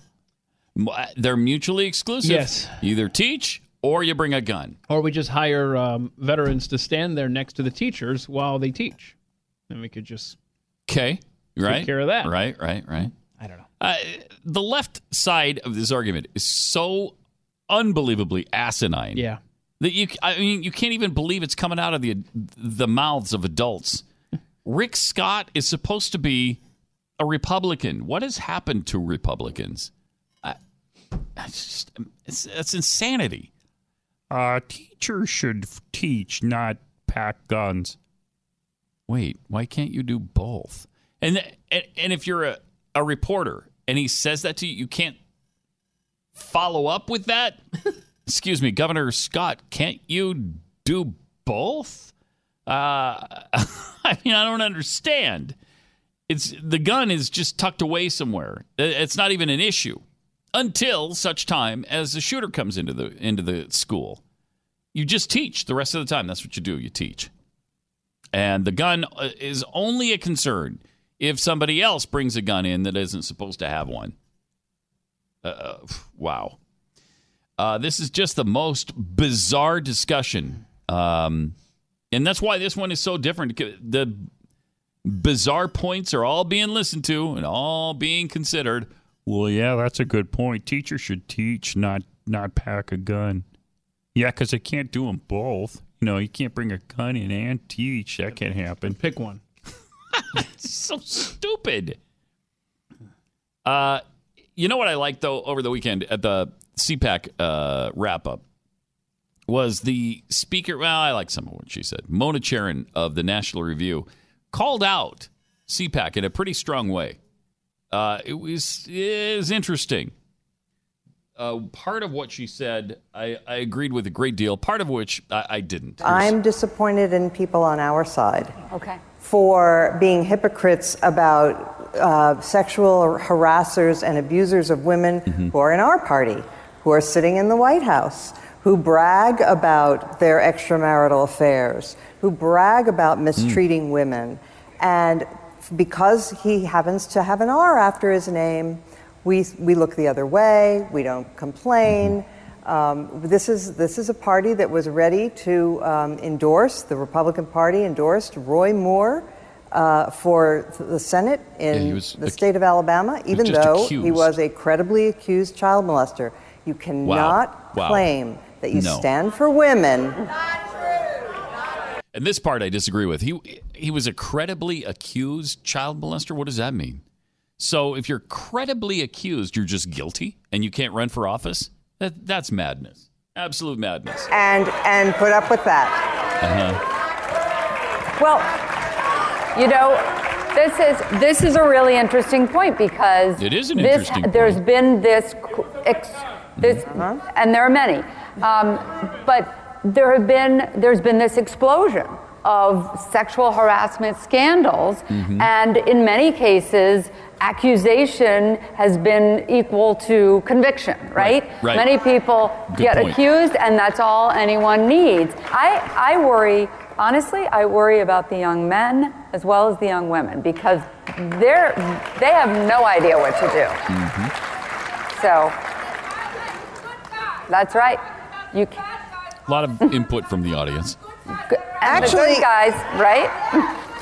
Uh, They're mutually exclusive. Yes. You either teach or you bring a gun. Or we just hire um, veterans to stand there next to the teachers while they teach, and we could just Okay. Right. Take care of that. Right, right, right. I don't know. Uh, the left side of this argument is so unbelievably asinine. Yeah. That you, I mean, you can't even believe it's coming out of the the mouths of adults. Rick Scott is supposed to be a Republican. What has happened to Republicans? I, I just, it's, it's insanity. Uh, teachers should f- teach, not pack guns. Wait, why can't you do both? And and, and if you're a, a reporter and he says that to you, you can't follow up with that? Excuse me, Governor Scott, can't you do both? Uh, I mean, I don't understand. It's the gun is just tucked away somewhere. It's not even an issue until such time as the shooter comes into the into the school. You just teach the rest of the time. That's what you do. You teach. And the gun uh, is only a concern if somebody else brings a gun in that isn't supposed to have one. Uh, wow. Uh, this is just the most bizarre discussion. Um, and that's why this one is so different. The bizarre points are all being listened to and all being considered. Well, yeah, that's a good point. Teachers should teach, not not pack a gun. Yeah, because they can't do them both. You know, you can't bring a gun in and teach. That can't happen. Pick one. It's so stupid. Uh, you know what I liked though over the weekend at the CPAC uh, wrap up was the speaker. Well, I like some of what she said. Mona Charen of the National Review called out CPAC in a pretty strong way. Uh, it was it was interesting. Uh, part of what she said, I, I agreed with a great deal. Part of which I, I didn't. Here's- I'm disappointed in people on our side Okay. for being hypocrites about uh, sexual harassers and abusers of women who are in our party, who are sitting in the White House, who brag about their extramarital affairs, who brag about mistreating women. And because he happens to have an R after his name, we, we look the other way, we don't complain. Um, this, is, this is a party that was ready to um, endorse, the Republican Party endorsed Roy Moore uh, for the Senate in Yeah, the ac- state of Alabama, even just though he was a credibly accused child molester. You cannot Wow. claim that you No. stand for women And this part I disagree with. He he was a credibly accused child molester. What does that mean? So if you're credibly accused, you're just guilty and you can't run for office? That that's madness. Absolute madness. and, and put up with that. Uh-huh. Well, you know, this is this is a really interesting point because It is an this, interesting There's been this, ex, this and there are many, um, but there have been there's been this explosion of sexual harassment scandals, Mhm. and in many cases. Accusation has been equal to conviction, right? right. Many people Good get point. accused, and that's all anyone needs. I, I worry, honestly, I worry about the young men as well as the young women because they're they have no idea what to do. So that's right. You can, lot of input from the audience. Actually- good guys, right?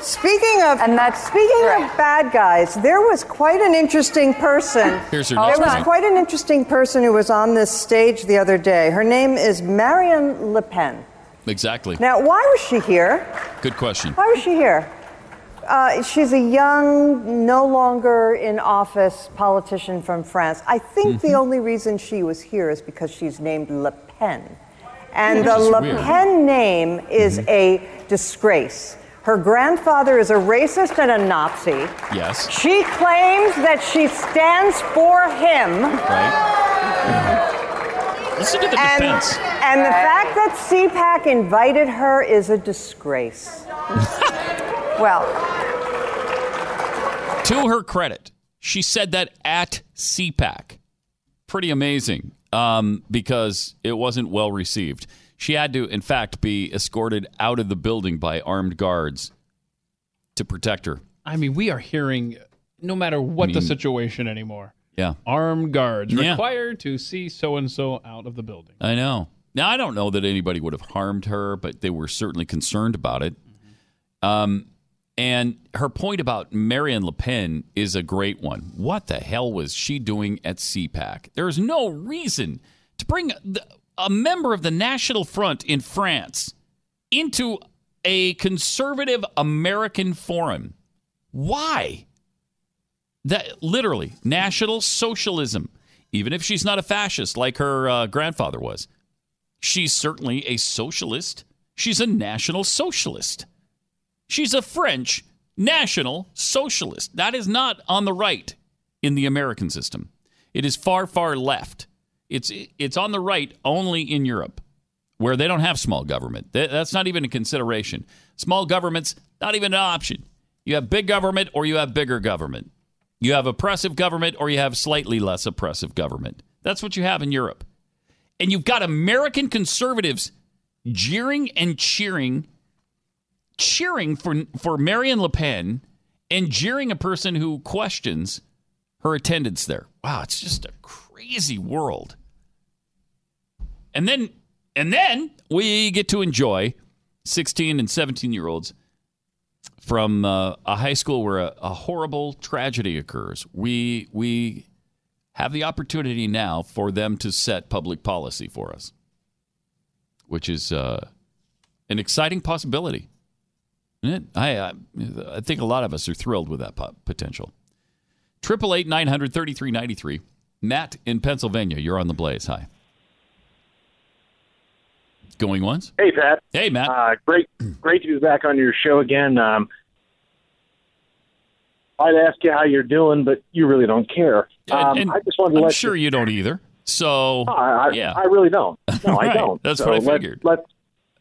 Speaking of and that's speaking of bad guys, there was quite an interesting person. Here's her there was quite an interesting person who was on this stage the other day. Her name is Marion Le Pen. Exactly. Now, why was she here? Good question. Why was she here? Uh, she's a young, no longer in office politician from France. I think the Mm-hmm. only reason she was here is because she's named Le Pen. And the Le. Pen name is Mm-hmm. a disgrace. Her grandfather is a racist and a Nazi. Yes. She claims that she stands for him. Right. Listen to the and, defense. and the fact that CPAC invited her is a disgrace. well, To her credit, she said that at CPAC. Pretty amazing um, because it wasn't well received. She had to, in fact, be escorted out of the building by armed guards to protect her. I mean, we are hearing no matter what I the situation anymore. Yeah. Armed guards Yeah. required to see so and so out of the building. I know. Now, I don't know that anybody would have harmed her, but they were certainly concerned about it. Um, and her point about Marianne Le Pen is a great one. What the hell was she doing at CPAC? There is no reason to bring a member of the National Front in France into a conservative American forum. Why? That literally National Socialism. Even if she's not a fascist like her uh, grandfather was, she's certainly a socialist. She's a National Socialist. She's a French National Socialist. That is not on the right in the American system. It is far, far left. It's it's on the right only in Europe. where they don't have small government. That's not even a consideration. Small government's not even an option. You have big government or you have bigger government. You have oppressive government or you have slightly less oppressive government. That's what you have in Europe. And you've got American conservatives jeering and cheering cheering for for Marion Le Pen and jeering a person who questions her attendance there. Wow, it's just a crazy world. And then and then we get to enjoy 16 and 17 year olds from uh, a high school where a, a horrible tragedy occurs. We we have the opportunity now for them to set public policy for us, which is uh, an exciting possibility. I, I I think a lot of us are thrilled with that potential. Triple eight nine hundred thirty three ninety three. Matt in Pennsylvania, you're on the blaze. Hi. Going once. Hey, Pat. Hey, Matt. Uh, great, great to be back on your show again. Um, I'd ask you how you're doing, but you really don't care. Um, And- and I just wanted to I'm let sure you don't either. So No, I, I, yeah, I really don't. No, I don't. That's So what I let- figured. Let's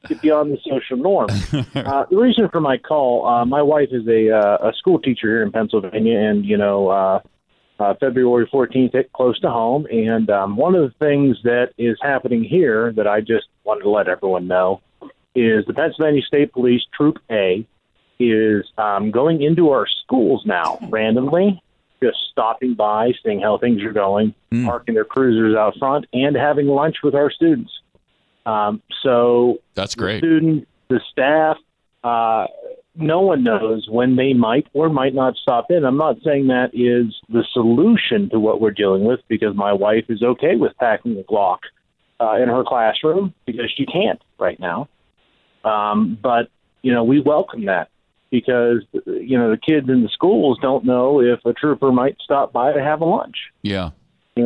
get beyond the social norm. uh, the reason for my call, uh, my wife is a uh, a school teacher here in Pennsylvania, and you know, uh, uh, February 14th, hit close to home. And um, one of the things that is happening here that I just wanted to let everyone know is the Pennsylvania State Police Troop A is um, going into our schools now randomly, just stopping by, seeing how things are going, parking their cruisers out front, and having lunch with our students. Um, so that's great. The student, the staff, uh, no one knows when they might or might not stop in. I'm not saying that is the solution to what we're dealing with because my wife is okay with packing a Glock uh, in her classroom because she can't right now. Um, but you know, we welcome that because you know the kids in the schools don't know if a trooper might stop by to have a lunch. Yeah.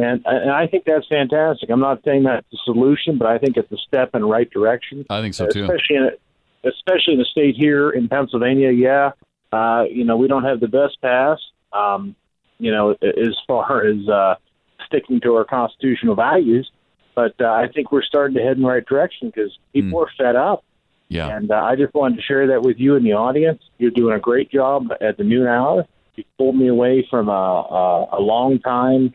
And, and I think that's fantastic. I'm not saying that's the solution, but I think it's a step in the right direction. I think so too. Especially in a, especially in a state here in Pennsylvania. Yeah, uh, you know we don't have the best pass. Um, you know, as far as uh, sticking to our constitutional values, but uh, I think we're starting to head in the right direction because people are fed up. Yeah. And uh, I just wanted to share that with you and the audience. You're doing a great job at the noon hour. You pulled me away from a, a, a long time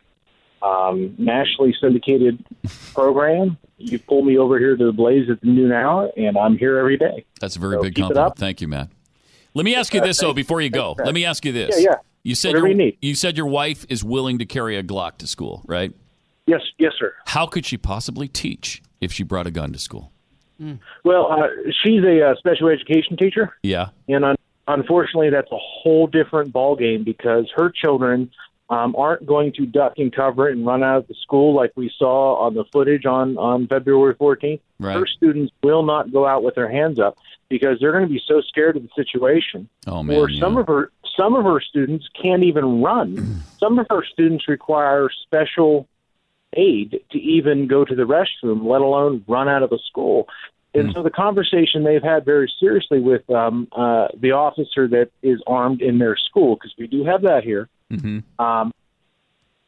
um, nationally syndicated program. You pulled me over here to the Blaze at the noon hour, and I'm here every day. That's a very So big keep compliment. Thank you, Matt. Let me ask you Uh, this though before you go. Let me ask you this. Yeah, yeah. You said Whatever your, you need. you said your wife is willing to carry a Glock to school, right? Yes, yes, sir. How could she possibly teach if she brought a gun to school? Well, uh, she's a uh, special education teacher. Yeah. And un- unfortunately, that's a whole different ballgame because her children um, aren't going to duck and cover and run out of the school like we saw on the footage on, on February 14th. Right. Her students will not go out with their hands up because they're going to be so scared of the situation. Oh Or some of her some of her students can't even run. some of her students require special aid to even go to the restroom, let alone run out of a school. And so the conversation they've had very seriously with um, uh, the officer that is armed in their school, because we do have that here, Mm-hmm. um,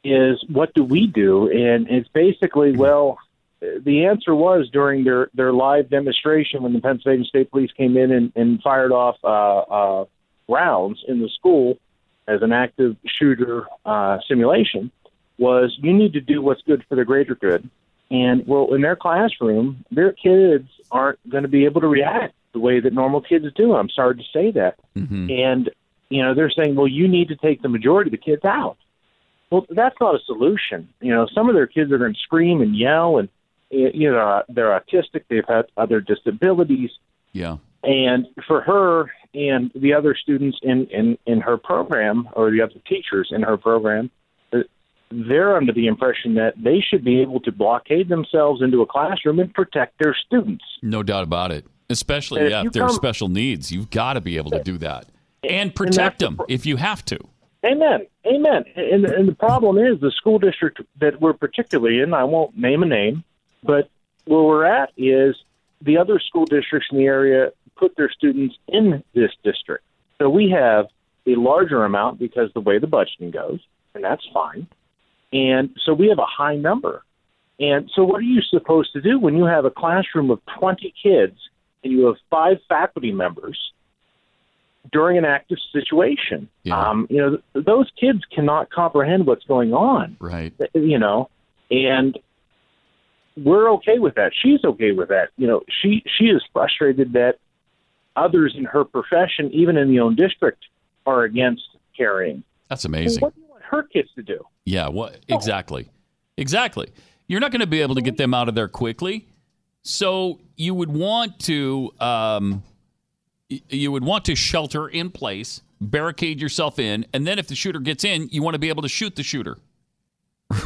is what do we do? And it's basically, well, the answer was during their, their live demonstration when the Pennsylvania State Police came in and, and fired off uh, uh, rounds in the school as an active shooter uh, simulation was you need to do what's good for the greater good. And well, in their classroom, their kids aren't going to be able to react the way that normal kids do. I'm sorry to say that. Mm-hmm. And you know, they're saying, well, you need to take the majority of the kids out. Well, that's not a solution. You know, some of their kids are going to scream and yell, and you know, they're autistic. They've had other disabilities, Yeah. and for her and the other students in in in her program, or the other teachers in her program, uh, they're under the impression that they should be able to blockade themselves into a classroom and protect their students. No doubt about it. Especially if yeah, if there are special needs, you've got to be able to do that and And protect the them if you have to. Amen. Amen. And, and the problem is the school district that we're particularly in, I won't name a name, but where we're at is the other school districts in the area put their students in this district. So we have a larger amount because the way the budgeting goes, and that's fine. And so we have a high number. And so, what are you supposed to do when you have a classroom of 20 kids and you have five faculty members during an active situation? Um, you know, th- those kids cannot comprehend what's going on. Right. You know, and we're okay with that. She's okay with that. You know, she she is frustrated that others in her profession, even in the own district, are against carrying. That's amazing. What do you want her kids to do? Yeah, what exactly? Exactly. You're not going to be able to get them out of there quickly. So you would want to um, you would want to shelter in place, barricade yourself in, and then if the shooter gets in, you want to be able to shoot the shooter.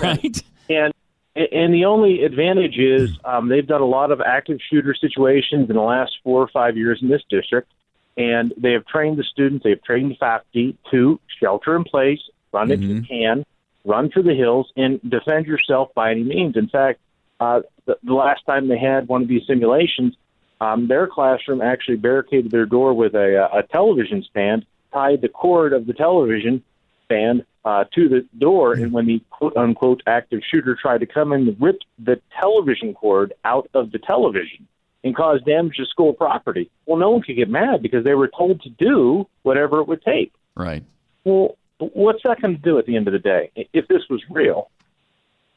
Right? And and the only advantage is um, they've done a lot of active shooter situations in the last four or five years in this district, and they have trained the students, they have trained the faculty to shelter in place, run if you can, run for the hills, and defend yourself by any means. In fact, uh, the, the last time they had one of these simulations, um, their classroom actually barricaded their door with a, a television stand, tied the cord of the television stand uh, to the door, and when the quote unquote active shooter tried to come in, ripped the television cord out of the television and caused damage to school property. Well, no one could get mad because they were told to do whatever it would take. Right. Well, what's that going to do at the end of the day? If this was real,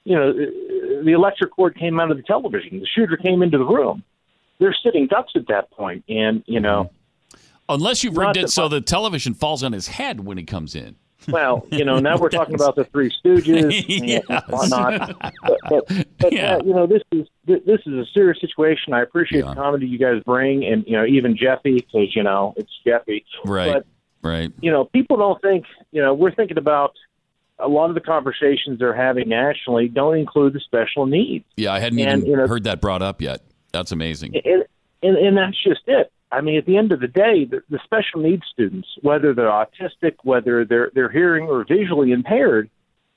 you know, the electric cord came out of the television. The shooter came into the room. They're sitting ducks at that point, and you know, Unless you've rigged it so the television falls on his head when he comes in. well, you know, now we're talking about the Three Stooges Yes. and whatnot. But, but, but uh, you know, this is this is a serious situation. I appreciate the comedy you guys bring, and you know, even Jeffy, because you know it's Jeffy. Right. But right. you know, people don't think, you know, we're thinking about a lot of the conversations they're having nationally don't include the special needs. Yeah, I hadn't And, even you know- heard that brought up yet. That's amazing. And, and, and that's just it. I mean, at the end of the day, the, the special needs students, whether they're autistic, whether they're they're hearing or visually impaired,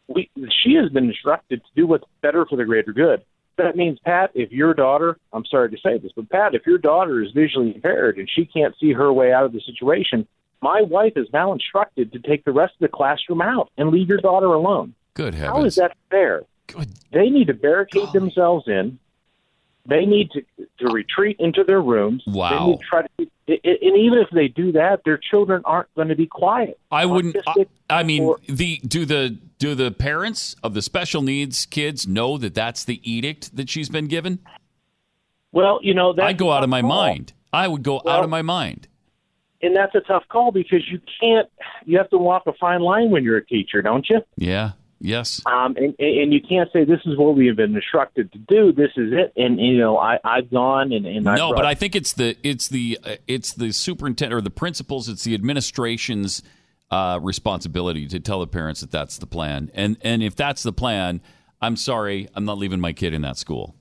we, she has been instructed to do what's better for the greater good. That means, Pat, if your daughter, I'm sorry to say this, but Pat, if your daughter is visually impaired and she can't see her way out of the situation, my wife is now instructed to take the rest of the classroom out and leave your daughter alone. Good heavens. How is that fair? Good. They need to barricade themselves in. They need to to retreat into their rooms. They Wow. need to try to, and even if they do that, their children aren't going to be quiet. I wouldn't. I, I mean, or- the do the do the parents of the special needs kids know that that's the edict that she's been given? Well, you know, I'd go out of my call. mind. I would go out of my mind. and that's a tough call because you can't. You have to walk a fine line when you're a teacher, don't you? Yeah. Yes. Um, and, and you can't say this is what we have been instructed to do. This is it. And you know, I, I've gone and, and no, but I think it's the it's the uh, it's the superintendent or the principals. It's the administration's uh, responsibility to tell the parents that that's the plan. And and if that's the plan, I'm sorry, I'm not leaving my kid in that school.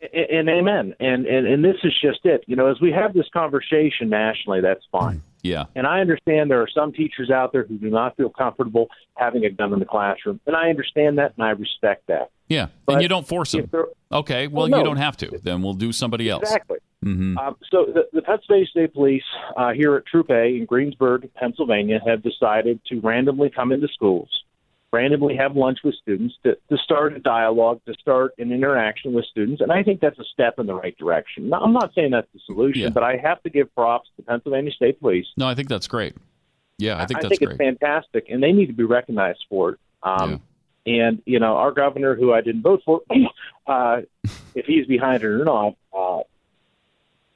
and, and amen. And, and and this is just it. You know, as we have this conversation nationally, that's fine. Yeah. And I understand there are some teachers out there who do not feel comfortable having a gun in the classroom, and I understand that, and I respect that. Yeah, But and you don't force them. Okay, well, Well, no. you don't have to. Then we'll do somebody else. Exactly. hmm Um, so the, the Pennsylvania State Police uh, here at Troop A in Greensburg, Pennsylvania, have decided to randomly come into schools, randomly have lunch with students to, to start a dialogue, to start an interaction with students, and I think that's a step in the right direction. Now, I'm not saying that's the solution, but I have to give props to Pennsylvania State Police. No, I think that's great. Yeah, I think I that's think great. it's fantastic, and they need to be recognized for it. Um, And you know, our governor, who I didn't vote for, uh, if he's behind it or not, uh,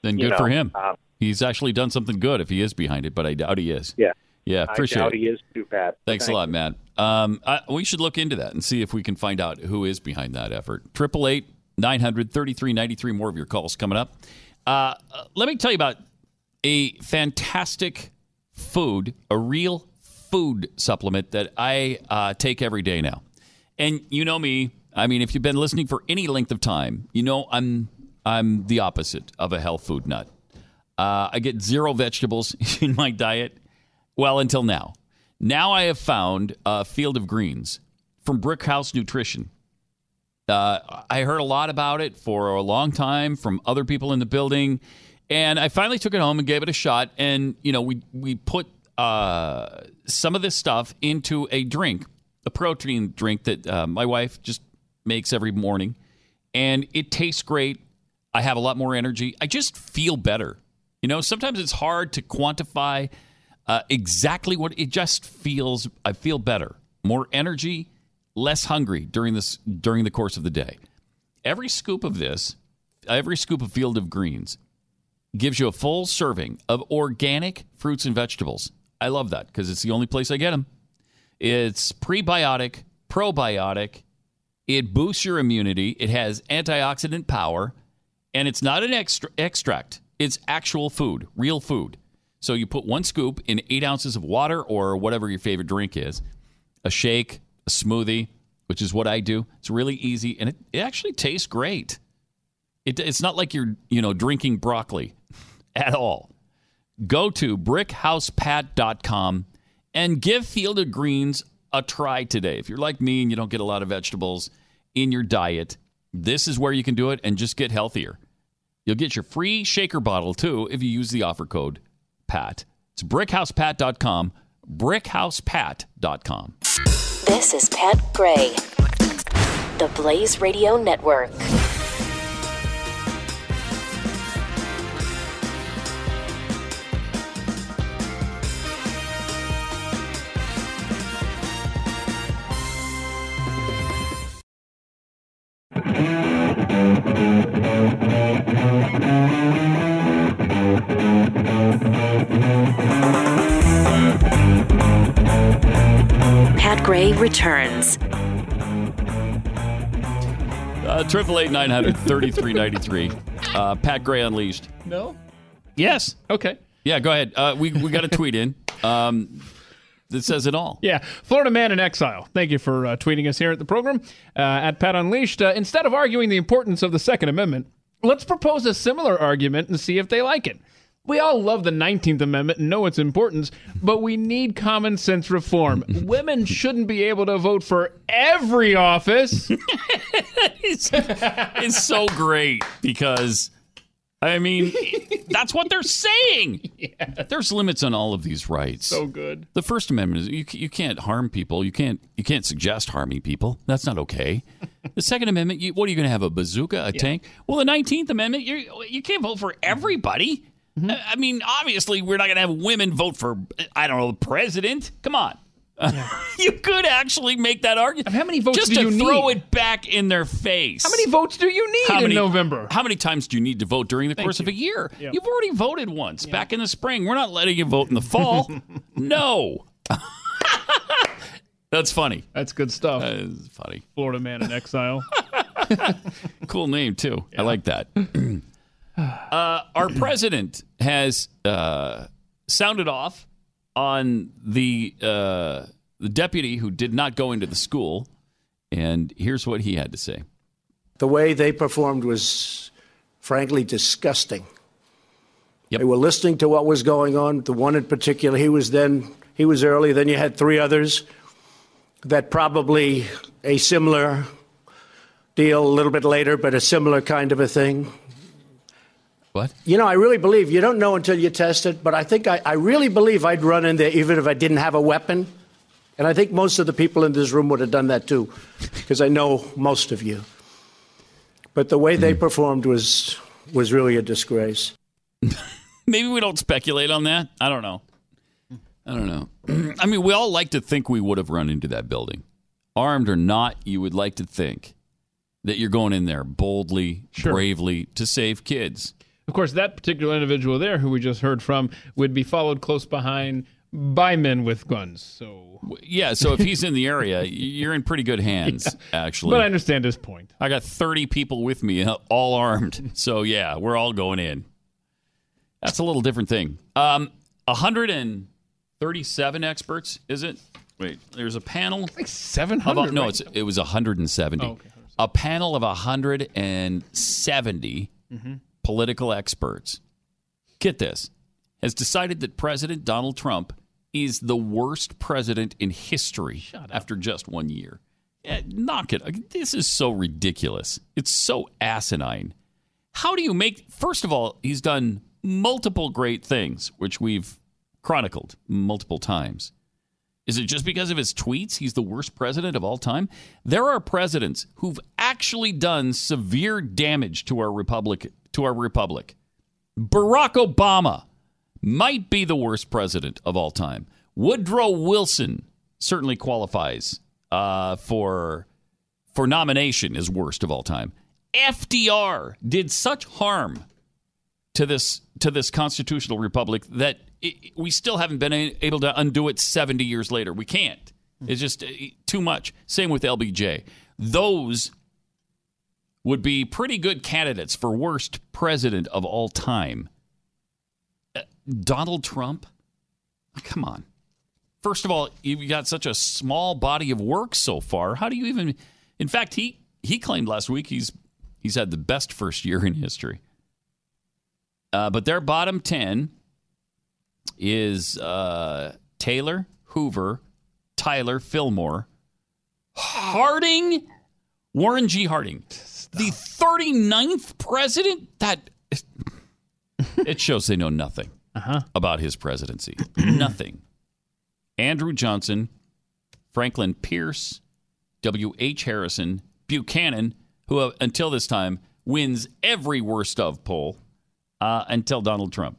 then you good for him. um, He's actually done something good if he is behind it, but I doubt he is. Yeah. Yeah, I appreciate doubt it. he is too, Pat. Thanks Thank a lot, Matt. Um, I, we should look into that and see if we can find out who is behind that effort. Triple eight nine hundred thirty three ninety three. More of your calls coming up. Uh, uh, let me tell you about a fantastic food, a real food supplement that I uh, take every day now. And you know me. I mean, if you've been listening for any length of time, you know I'm I'm the opposite of a health food nut. Uh, I get zero vegetables in my diet. Well, until now. Now I have found a field of greens from Brickhouse Nutrition. Uh, I heard a lot about it for a long time from other people in the building, and I finally took it home and gave it a shot. And you know, we we put uh, some of this stuff into a drink, a protein drink that uh, my wife just makes every morning, and it tastes great. I have a lot more energy. I just feel better. You know, sometimes it's hard to quantify uh, exactly what it just feels. I feel better, more energy, less hungry during this during the course of the day. Every scoop of this, every scoop of Field of Greens, gives you a full serving of organic fruits and vegetables. I love that because it's the only place I get them. It's prebiotic, probiotic. It boosts your immunity. It has antioxidant power, and it's not an extra- extract. It's actual food, real food. So you put one scoop in eight ounces of water or whatever your favorite drink is, a shake, a smoothie, which is what I do. It's really easy, and it, it actually tastes great. It, it's not like you're you know drinking broccoli at all. Go to brickhousepat.com and give Field of Greens a try today. If you're like me and you don't get a lot of vegetables in your diet, this is where you can do it and just get healthier. You'll get your free shaker bottle too if you use the offer code PAT. It's brickhousepat.com, brickhousepat.com. This is Pat Gray, the Blaze Radio Network. Returns. Uh, Triple eight nine hundred thirty three ninety three. Uh, Pat Gray unleashed. No. Yes. Okay. Yeah. Go ahead. Uh, we we got a tweet in. Um, that says it all. Yeah, Florida man in exile. Thank you for uh, tweeting us here at the program uh, at Pat Unleashed. Uh, instead of arguing the importance of the Second Amendment, let's propose a similar argument and see if they like it. We all love the 19th Amendment and know its importance, but we need common sense reform. Women shouldn't be able to vote for every office. it's, it's so great because, I mean, that's what they're saying. There's limits on all of these rights. So good. The First Amendment is you, you can't harm people. You can't you can't suggest harming people. That's not okay. The Second Amendment, you, what are you going to have a bazooka, a tank? Well, the Nineteenth Amendment, you you can't vote for everybody. Mm-hmm. I mean, obviously, we're not going to have women vote for I don't know the president. Come on. you could actually make that argument. How many votes Just do you need? Just to throw it back in their face. How many votes do you need How in November? How many times do you need to vote during the course of a year? Yeah. You've already voted once back in the spring. We're not letting you vote in the fall. no. That's funny. That's good stuff. That is funny. Florida man in exile. Cool name too. I like that. uh, our president has uh, sounded off on the uh, the deputy who did not go into the school, and here's what he had to say. The way they performed was frankly disgusting. They were listening to what was going on. The one in particular, he was then he was early. Then you had three others that probably a similar deal a little bit later, but a similar kind of a thing. What? You know, I really believe you don't know until you test it, but I think I, I really believe I'd run in there even if I didn't have a weapon. And I think most of the people in this room would have done that too, because I know most of you. But the way they hmm. performed was was really a disgrace. Maybe we don't speculate on that. I don't know. I don't know. I mean, we all like to think we would have run into that building. Armed or not, you would like to think that you're going in there boldly, bravely to save kids. Of course, that particular individual there, who we just heard from, would be followed close behind by men with guns. So, Yeah, so if he's in the area, you're in pretty good hands, actually. but I understand his point. I got 30 people with me, uh, all armed. So, yeah, we're all going in. That's a little different thing. Um, 137 experts, is it? Wait, there's a panel. Like 700. Of, no, right? it's, it was 170. Oh, okay. A panel of 170 Mhm. Political experts. Get this. Has decided that President Donald Trump is the worst president in history after just one year. Eh, knock it. This is so ridiculous. It's so asinine. How do you make, first of all, he's done multiple great things, which we've chronicled multiple times. Is it just because of his tweets he's the worst president of all time? There are presidents who've actually done severe damage to our republic to our republic. Barack Obama might be the worst president of all time. Woodrow Wilson certainly qualifies uh, for for nomination as worst of all time. FDR did such harm to this to this constitutional republic that it, we still haven't been able to undo it 70 years later. We can't. It's just uh, too much. Same with LBJ. Those would be pretty good candidates for worst president of all time. Uh, Donald Trump? Come on. First of all, you've got such a small body of work so far. How do you even In fact, he he claimed last week he's he's had the best first year in history. Uh, but their bottom 10 is uh, Taylor, Hoover, Tyler, Fillmore, Harding, Warren G. Harding, the 39th president. That it shows they know nothing about his presidency. nothing. Andrew Johnson, Franklin Pierce, W.H. Harrison, Buchanan, who uh, until this time wins every worst of poll uh, until Donald Trump.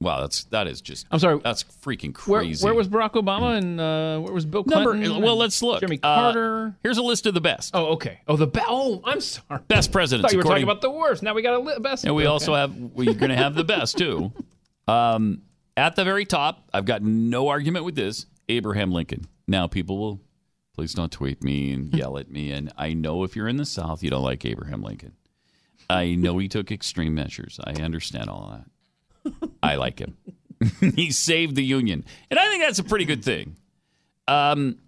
Wow, that's that is just. I'm sorry. That's freaking crazy. where was Barack Obama and uh, where was Bill Number? Clinton? Well, let's look. Jimmy Uh, Carter. here's a list of the best. oh, okay. Oh, the best. Oh, I'm sorry. Best presidents. thought you were talking about the worst. Now we got a li- best. And we Okay. also have we're going to have the best too. Um, at the very top, I've got no argument with this. Abraham Lincoln. Now people will please don't tweet me and yell at me. And I know if you're in the South, you don't like Abraham Lincoln. I know he took extreme measures. I understand all that. I like him. he saved the Union, and I think that's a pretty good thing. Um,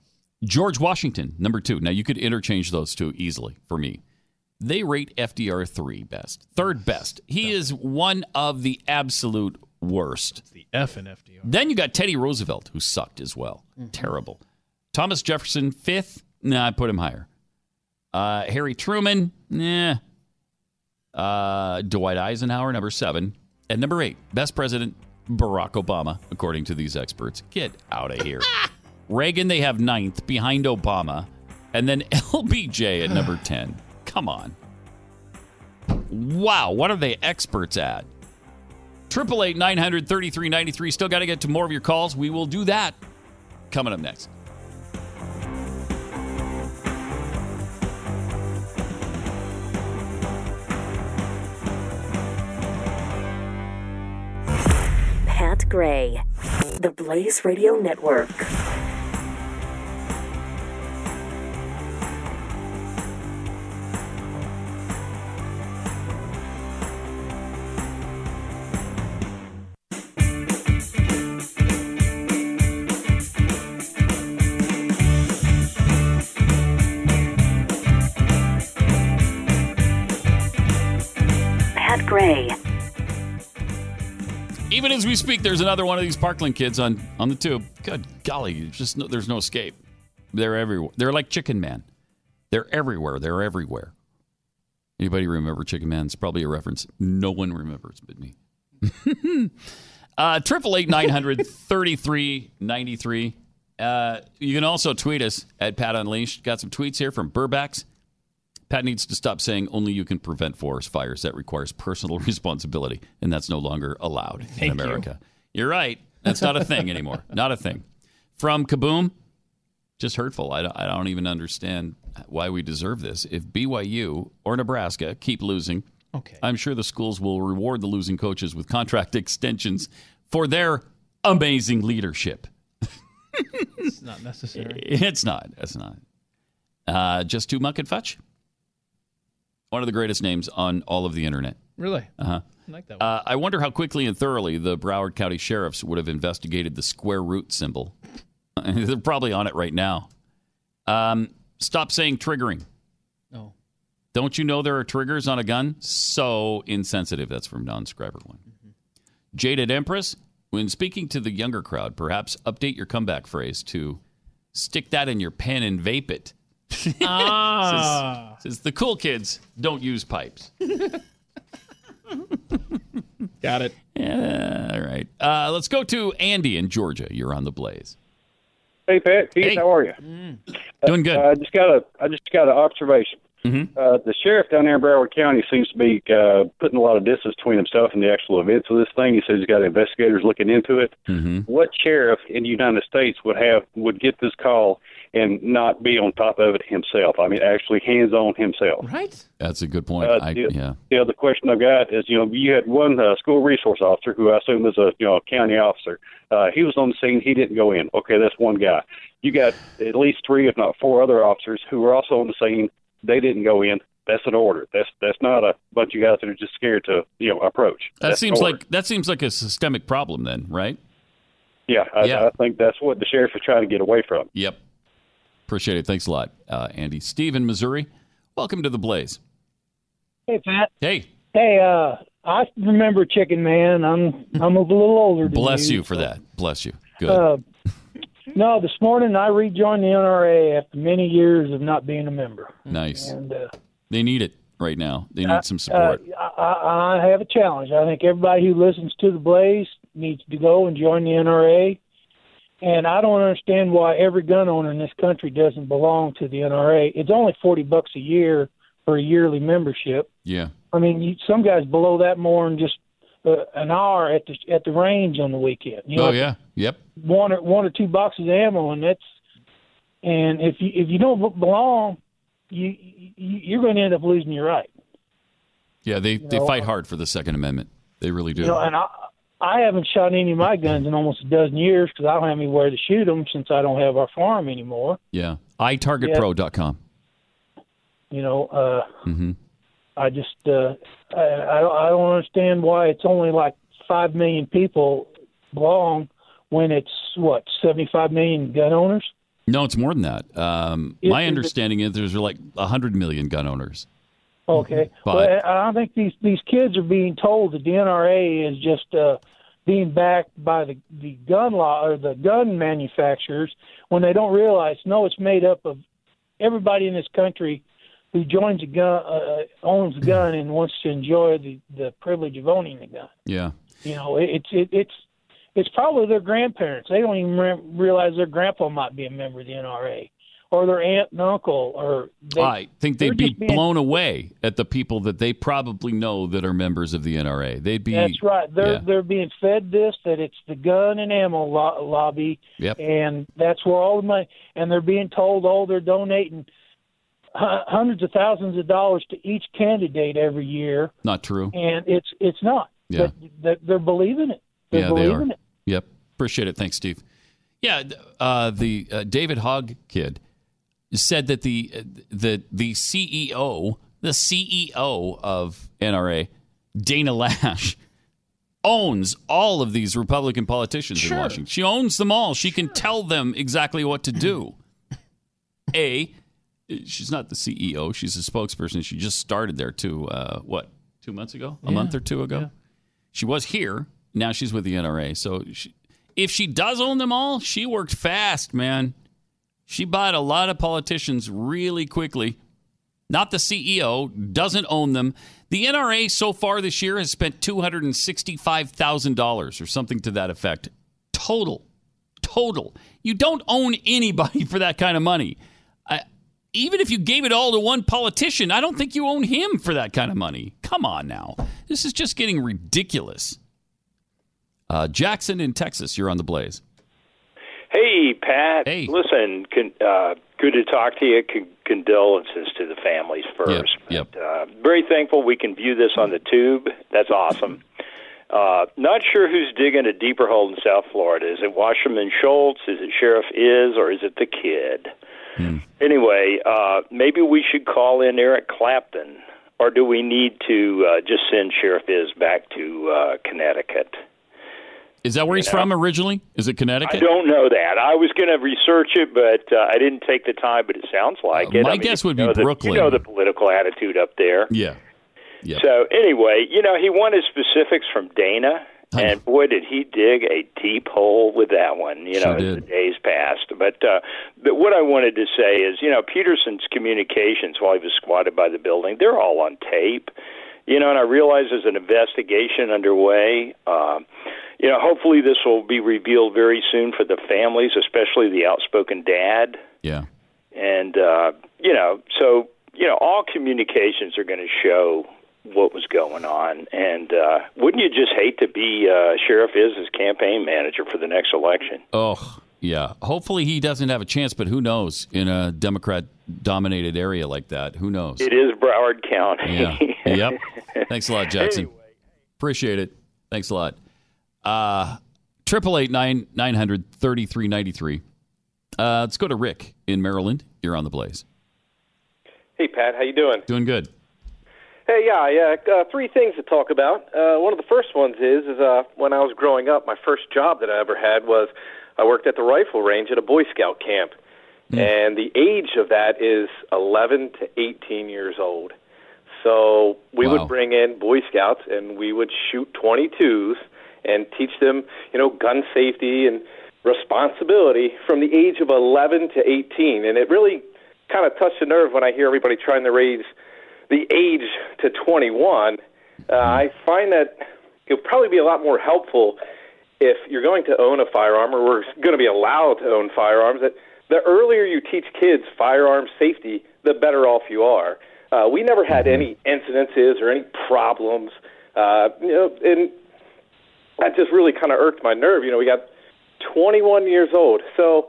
George Washington, number two. Now you could interchange those two easily for me. They rate FDR three best, third best. He is one of the absolute worst. the F in FDR. Then you got Teddy Roosevelt, who sucked as well. Terrible. Thomas Jefferson, fifth. Nah, I put him higher. Uh, Harry Truman, nah. Uh, Dwight Eisenhower, number seven. And number eight, best president, Barack Obama, according to these experts. Get out of here. Reagan, they have ninth behind Obama. And then LBJ at number 10. Come on. Wow, what are they experts at? Triple eight nine hundred thirty three ninety three. Still got to get to more of your calls. We will do that coming up next. Gray, the Blaze Radio Network. Pat Gray. Even as we speak, there's another one of these Parkland kids on on the tube. Good golly, just no, there's no escape. They're everywhere. They're like Chicken Man. They're everywhere. They're everywhere. Anybody remember Chicken Man? It's probably a reference no one remembers but me. Uh, Triple eight nine hundred thirty three ninety three. Uh, You can also tweet us at Pat Unleashed. Got some tweets here from Burbacks. Pat needs to stop saying only you can prevent forest fires. That requires personal responsibility, and that's no longer allowed Thank in. America. You. are right. That's not a thing anymore. Not a thing. From Kaboom, just hurtful. I don't, I don't even understand why we deserve this. If BYU or Nebraska keep losing, Okay. I'm sure the schools will reward the losing coaches with contract extensions for their amazing leadership. It's not necessary. It's not. It's not. Uh, just too muck and fetch. One of the greatest names on all of the internet. Really? Uh-huh. I like that Uh, I wonder how quickly and thoroughly the Broward County sheriffs would have investigated the square root symbol. They're probably on it right now. Um, stop saying triggering. Oh. Don't you know there are triggers on a gun? So insensitive. That's from Non Scriber One. Jaded Empress, when speaking to the younger crowd, perhaps update your comeback phrase to stick that in your pen and vape it. Ah. says, says the cool kids don't use pipes. Got it. Yeah, all right. Uh, let's go to Andy in Georgia. You're on the blaze. Hey Pat, Keith, how are you? Doing good. Uh, I just got a I just got an observation. Mm-hmm. Uh, the sheriff down there in Broward County seems to be uh, putting a lot of distance between himself and the actual events of this thing. He says he's got investigators looking into it. Mm-hmm. What sheriff in the United States would have would get this call and not be on top of it himself? I mean, actually hands on himself. Right. That's a good point. Uh, I, the, yeah. the other question I've got is, you know, you had one uh, school resource officer who I assume is a you know county officer. Uh, he was on the scene. He didn't go in. Okay, that's one guy. You got at least three, if not four, other officers who were also on the scene. They didn't go in. That's an order. That's that's not a bunch of guys that are just scared to you know approach. That That's seems like that seems like a systemic problem then, right? yeah, I, Yeah. I think that's what the sheriff is trying to get away from. Yep. Appreciate it. Thanks a lot, uh, Andy. Steve in Missouri. Welcome to the Blaze. Hey, Pat. Hey. Hey, uh, I remember Chicken Man. I'm I'm a little older. Bless you you for that. Bless you. Good. Uh, no, this morning I rejoined the NRA after many years of not being a member. nice. And uh, They need it right now. They need uh, some support. Uh, I, I have a challenge. I think everybody who listens to the Blaze needs to go and join the NRA. And I don't understand why every gun owner in this country doesn't belong to the NRA. It's only forty bucks a year for a yearly membership. yeah. I mean, you, some guys below that more than just uh, an hour at the at the range on the weekend. You know, oh yeah. Yep. one or one or two boxes of ammo, and that's and if you if you don't belong, you, you you're going to end up losing your right. Yeah. They they know, fight hard for the Second Amendment. They really do. You know, and I I haven't shot any of my guns in almost a dozen years because I don't have anywhere to shoot them since I don't have our farm anymore. yeah. iTargetPro.com. You know, uh, Mm-hmm. I just uh, I, I don't- I don't understand why it's only like five million people long when it's what seventy five million gun owners. No, it's more than that. Um, Is- my understanding is there's like hundred million gun owners. Okay, But- well, I think these these kids are being told that the NRA is just uh, being backed by the the gun law or the gun manufacturers when they don't realize no, it's made up of everybody in this country who joins a gun, uh, owns a gun, and wants to enjoy the the privilege of owning a gun. Yeah. You know, it, it's it, it's it's probably their grandparents. They don't even re- realize their grandpa might be a member of the NRA, or their aunt and uncle, or they, I think they'd be being- blown away at the people that they probably know that are members of the NRA. They'd be. That's right. They're yeah. they're being fed this that it's the gun and ammo lo- lobby, Yep. and that's where all the money. And they're being told, oh, they're donating hundreds of thousands of dollars to each candidate every year, Not true. and it's it's not. Yeah. But they're, believing it. They're yeah, they are. it. Yep. Appreciate it. Thanks, Steve. Yeah, uh, the uh, David Hogg kid said that the uh, the the CEO, the CEO of NRA, Dana Loesch, owns all of these Republican politicians in Washington. She owns them all. She can tell them exactly what to do. A, she's not the CEO. She's a spokesperson. She just started there too. Uh, what two months ago? A Yeah. month or two ago. She was here. Now she's with the NRA. So she, if she does own them all, she worked fast, man. She bought a lot of politicians really quickly. Not the CEO, doesn't own them. The NRA so far this year has spent $265,000 or something to that effect. Total. Total. You don't own anybody for that kind of money. I, even if you gave it all to one politician, I don't think you own him for that kind of money. Come on now. This is just getting ridiculous. Uh, Jackson in Texas, you're on the blaze. Hey, Pat. Hey. Listen, con- uh, good to talk to you. Con- condolences to the families first. Yep. But, uh, very thankful we can view this on the tube. That's awesome. Uh, not sure who's digging a deeper hole in South Florida. Is it Wasserman Schultz? Is it Sheriff Is? Or is it the kid? Anyway, uh, maybe we should call in Eric Clapton. Or do we need to uh, just send Sheriff Is back to uh, Connecticut? Is that where he's from originally? Is it Connecticut? I don't know that. I was going to research it, but uh, I didn't take the time. But it sounds like Uh, it. my I mean, guess would be know the- Brooklyn. You know the political attitude up there. Yeah. Yeah. So anyway, you know he wanted specifics from Dana, and boy, did he dig a deep hole with that one. You know, Sure as the days passed. But uh, but what I wanted to say is, you know, Peterson's communications while he was squatted by the building, they're all on tape. You know, and I realize there's an investigation underway. Um, you know, hopefully this will be revealed very soon for the families, especially the outspoken dad. Yeah. And uh, you know, so you know, all communications are going to show what was going on. And uh, wouldn't you just hate to be uh, Sheriff Iz's campaign manager for the next election? Oh, yeah. Hopefully he doesn't have a chance, but who knows in a Democrat dominated area like that? Who knows? It is Broward County. Yeah. yep. Thanks a lot, Jackson. Appreciate it. Thanks a lot. Uh triple eight nine nine hundred thirty three ninety three. Uh let's go to Rick in Maryland. You're on the blaze. Hey Pat, how you doing? Doing good. Hey, yeah, yeah. Uh, three things to talk about. Uh, one of the first ones is is uh, when I was growing up, my first job that I ever had was I worked at the rifle range at a Boy Scout camp, and the age of that is 11 to 18 years old. So we Wow. would bring in Boy Scouts and we would shoot 22s and teach them, you know, gun safety and responsibility from the age of 11 to 18. And it really kind of touched a nerve when I hear everybody trying to raise the age to 21. Uh, I find that it would probably be a lot more helpful if you're going to own a firearm or we're going to be allowed to own firearms that the earlier you teach kids firearm safety, the better off you are. Uh, we never had any incidences or any problems, uh, you know, and that just really kind of irked my nerve. You know, we got 21 years old, so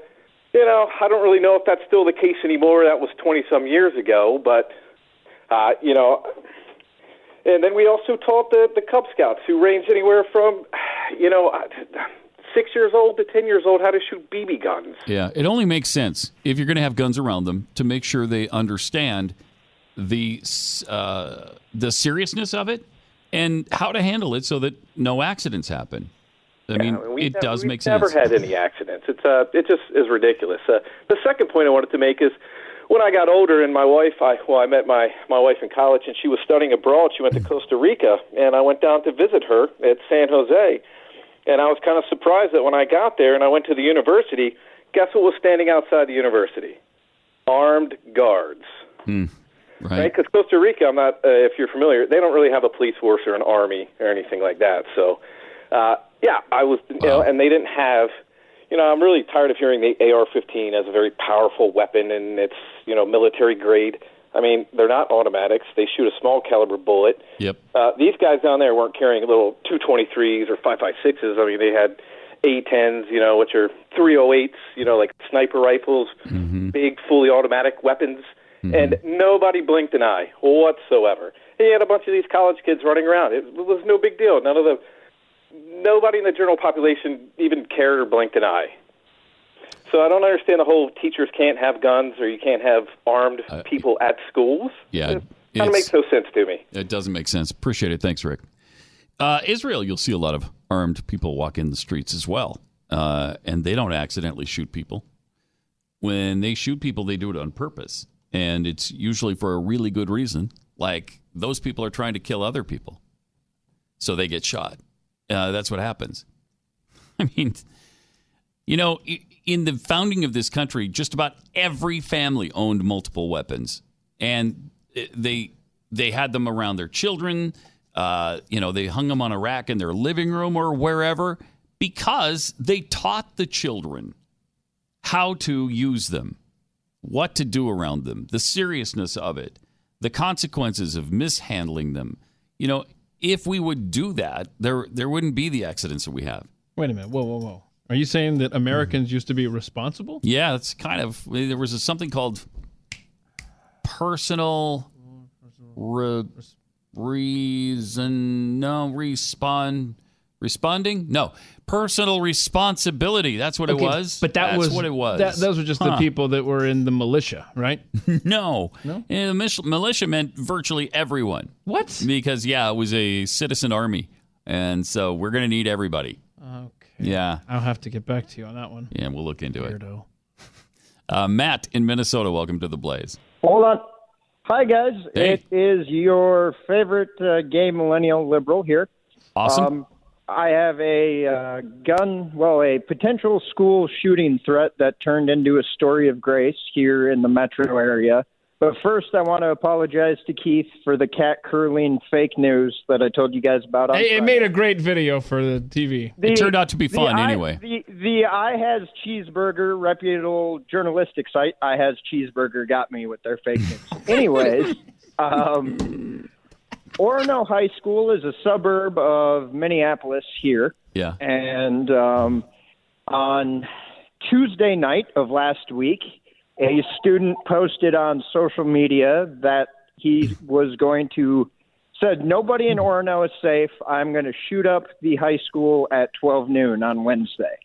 you know, I don't really know if that's still the case anymore. That was 20 some years ago, but uh, you know, and then we also taught the the Cub Scouts who range anywhere from, you know, uh, six years old to 10 years old how to shoot BB guns. Yeah, it only makes sense if you're going to have guns around them to make sure they understand the uh, the seriousness of it and how to handle it so that no accidents happen. I mean, we it nev- does we've Never had any accidents. It's uh, it just is ridiculous. Uh, the second point I wanted to make is when I got older and my wife, I well, I met my my wife in college and she was studying abroad. She went to Costa Rica and I went down to visit her at San Jose, and I was kind of surprised that when I got there and I went to the university, guess what was standing outside the university? Armed guards. Hmm. Right? Because Costa Rica, I'm not, uh, if you're familiar, they don't really have a police force or an army or anything like that. So, uh, yeah, I was, you know, and they didn't have, you know, I'm really tired of hearing the AR-15 as a very powerful weapon and it's, you know, military grade. I mean, they're not automatics. They shoot a small caliber bullet. Yep. Uh, these guys down there weren't carrying little 223s or 556s. I mean, they had A10s, you know, which are 308s, you know, like sniper rifles, big, fully automatic weapons. And nobody blinked an eye whatsoever. He had a bunch of these college kids running around. It was no big deal. None of the, nobody in the general population even cared or blinked an eye. So I don't understand the whole teachers can't have guns or you can't have armed people at schools. Yeah, It kind of makes no sense to me. It doesn't make sense. Appreciate it. Thanks, Rick. Uh, Israel, you'll see a lot of armed people walk in the streets as well, uh, and they don't accidentally shoot people. When they shoot people, they do it on purpose, and it's usually for a really good reason. Like those people are trying to kill other people, so they get shot. Uh, that's what happens. I mean, you know, in the founding of this country, just about every family owned multiple weapons, and eh, they they had them around their children. Uh, you know, they hung them on a rack in their living room or wherever because they taught the children how to use them, what to do around them, the seriousness of it, the consequences of mishandling them. You know, if we would do that, there there wouldn't be the accidents that we have. Wait a minute. Whoa, whoa, whoa. Are you saying that Americans mm-hmm. used to be responsible? Yeah, it's kind of there was a, something called personal mm, re, reason no respond responding no personal responsibility. That's what Okay, it was. But that That's was what it was. That, those were just the people that were in the militia, right? no, No? Yeah, the militia meant virtually everyone. What? Because yeah, it was a citizen army, and so we're going to need everybody. Okay. Yeah. I'll have to get back to you on that one. Yeah, we'll look into Weirdo. it. Uh, Matt in Minnesota, welcome to the Blaze. Hold on. Hi, guys. Hey. It is your favorite uh, gay millennial liberal here. Awesome. Um, I have a uh, gun, well, a potential school shooting threat that turned into a story of grace here in the metro area. But first, I want to apologize to Keith for the cat curling fake news that I told you guys about. On Hey, it made a great video for the TV. The- the I- anyway. The the I has cheeseburger reputable journalistic site I has cheeseburger got me with their fake news. Anyways, um, Orono High School is a suburb of Minneapolis here, Yeah. and um, on Tuesday night of last week, a student posted on social media that he was going to said nobody in Orono is safe. I'm going to shoot up the high school at 12 noon on Wednesday.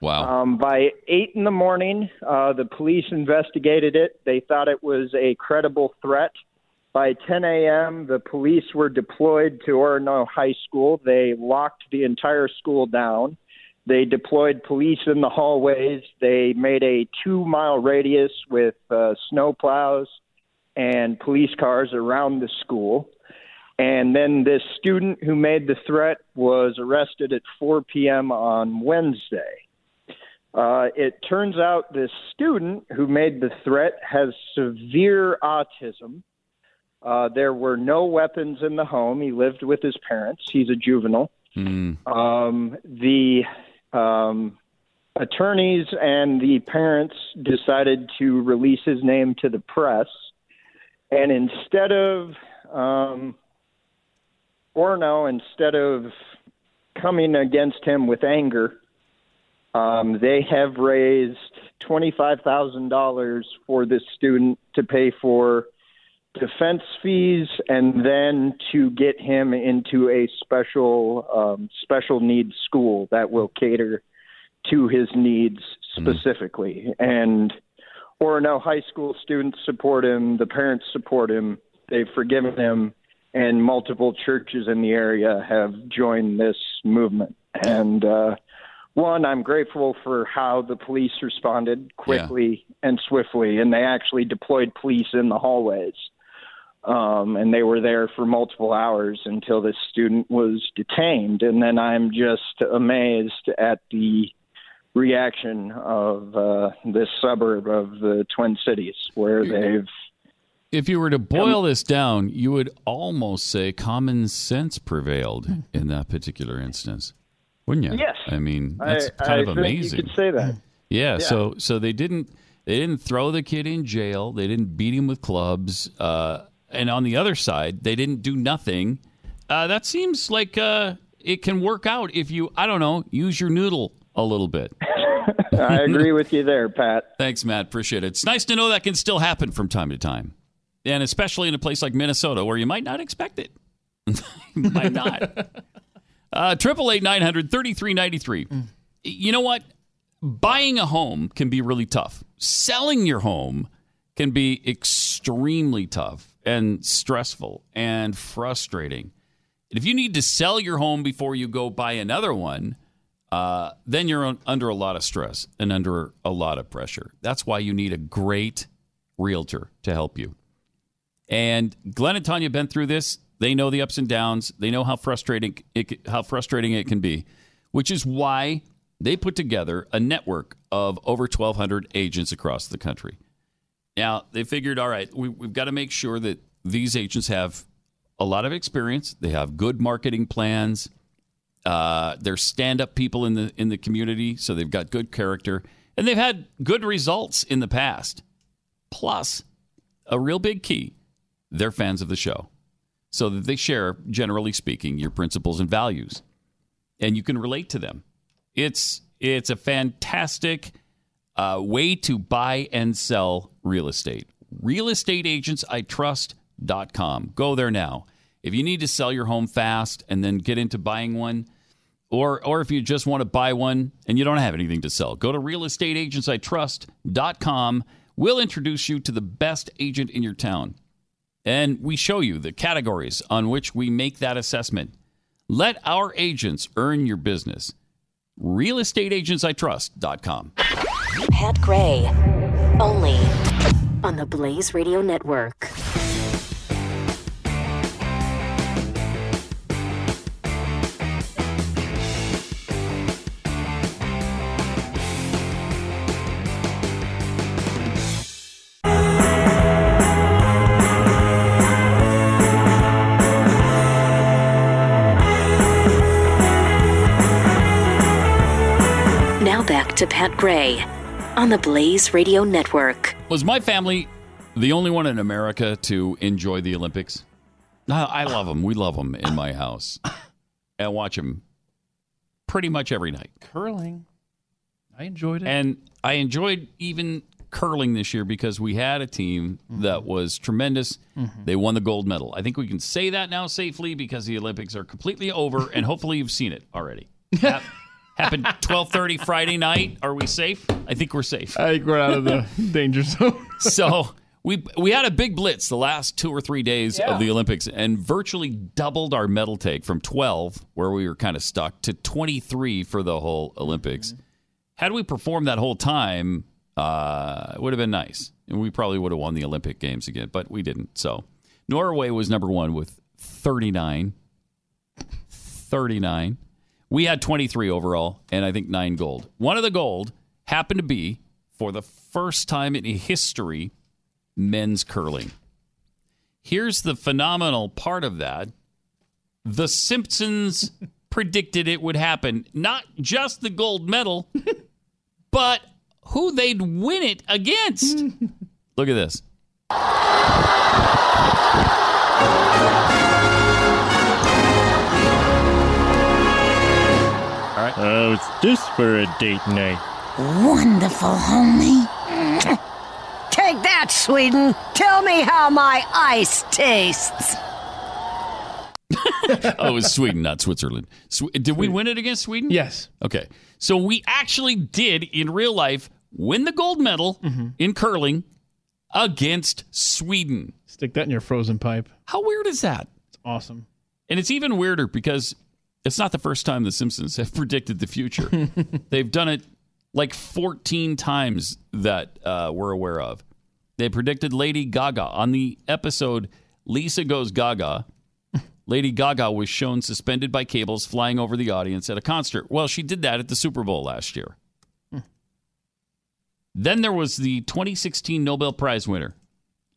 Wow. Um, by eight in the morning, uh, the police investigated it. They thought it was a credible threat. By 10 a.m., the police were deployed to Orono High School. They locked the entire school down. They deployed police in the hallways. They made a two mile radius with uh, snow plows and police cars around the school. And then this student who made the threat was arrested at 4 p.m. on Wednesday. Uh, it turns out this student who made the threat has severe autism. Uh, there were no weapons in the home. He lived with his parents. He's a juvenile. Um, the um, attorneys and the parents decided to release his name to the press. And instead of um, Orno, instead of coming against him with anger, um, they have raised $25,000 for this student to pay for defense fees and then to get him into a special um, special needs school that will cater to his needs specifically. And or Orono High School students support him, the parents support him, they've forgiven him, and multiple churches in the area have joined this movement. And uh, one, I'm grateful for how the police responded quickly and swiftly, and they actually deployed police in the hallways. Um, and they were there for multiple hours until this student was detained. And then I'm just amazed at the reaction of uh, this suburb of the Twin Cities, where they've If you were to boil this down, you would almost say common sense prevailed in that particular instance, wouldn't you? Yes. I mean, that's I, kind I of amazing. You could say that. Yeah, Yeah. So so they didn't they didn't throw the kid in jail. They didn't beat him with clubs. Uh, and on the other side, they didn't do nothing. Uh, that seems like uh, it can work out if you I don't know use your noodle a little bit. I agree with you there, Pat. Thanks, Matt. Appreciate it. It's nice to know that can still happen from time to time, and especially in a place like Minnesota where you might not expect it. Might not. Uh, Triple eight nine hundred thirty three ninety three. You know what? Buying a home can be really tough. Selling your home can be extremely tough and stressful and frustrating. And if you need to sell your home before you go buy another one, uh, then you're un- under a lot of stress and under a lot of pressure. That's why you need a great realtor to help you. And Glenn and Tanya been through this. They know the ups and downs. They know how frustrating it, how frustrating it can be, which is why they put together a network of over 1,200 agents across the country. Now, they figured, all right, we, we've got to make sure that these agents have a lot of experience. They have good marketing plans. Uh, they're stand-up people in the in the community, so they've got good character, and they've had good results in the past. Plus, a real big key, they're fans of the show, so that they share, generally speaking, your principles and values, and you can relate to them. It's it's a fantastic uh, way to buy and sell real estate. RealestateAgentsITrust.com. Go there now. If you need to sell your home fast and then get into buying one, or or if you just want to buy one and you don't have anything to sell, go to realestateagentsitrust.com. We'll introduce you to the best agent in your town. And we show you the categories on which we make that assessment. Let our agents earn your business. realestateagentsitrust.com. Pat Gray, only on the Blaze Radio Network. Now back to Pat Gray on the Blaze Radio Network. Was my family the only one in America to enjoy the Olympics? I love them. We love them in my house. And watch them pretty much every night. Curling. I enjoyed it. And I enjoyed even curling this year because we had a team that was tremendous. Mhm. They won the gold medal. I think we can say that now safely because the Olympics are completely over and hopefully you've seen it already. Hap- happened 12:30 Friday night. Are we safe? I think we're safe. I think we're out of the danger zone. so we we had a big blitz the last two or three days Yeah. of the Olympics and virtually doubled our medal take from 12 where we were kind of stuck to 23 for the whole Olympics. Had we performed that whole time, uh, it would have been nice, and we probably would have won the Olympic games again, but we didn't. So Norway was number one with 39. 39. We had 23 overall, and I think nine gold. One of the gold happened to be, for the first time in history, men's curling. Here's the phenomenal part of that The Simpsons predicted it would happen. Not just the gold medal, but who they'd win it against. Look at this. All right. Oh, it's just for a date night. Wonderful, homie. Take that, Sweden. Tell me how my ice tastes. oh, it was Sweden, not Switzerland. Swe- did we win it against Sweden? Yes. Okay. So we actually did in real life win the gold medal mm-hmm. in curling against Sweden. Stick that in your frozen pipe. How weird is that? It's awesome. And it's even weirder because it's not the first time the Simpsons have predicted the future. They've done it like 14 times that uh, we're aware of. They predicted Lady Gaga on the episode Lisa Goes Gaga. Lady Gaga was shown suspended by cables flying over the audience at a concert. Well, she did that at the Super Bowl last year. Then there was the 2016 Nobel Prize winner.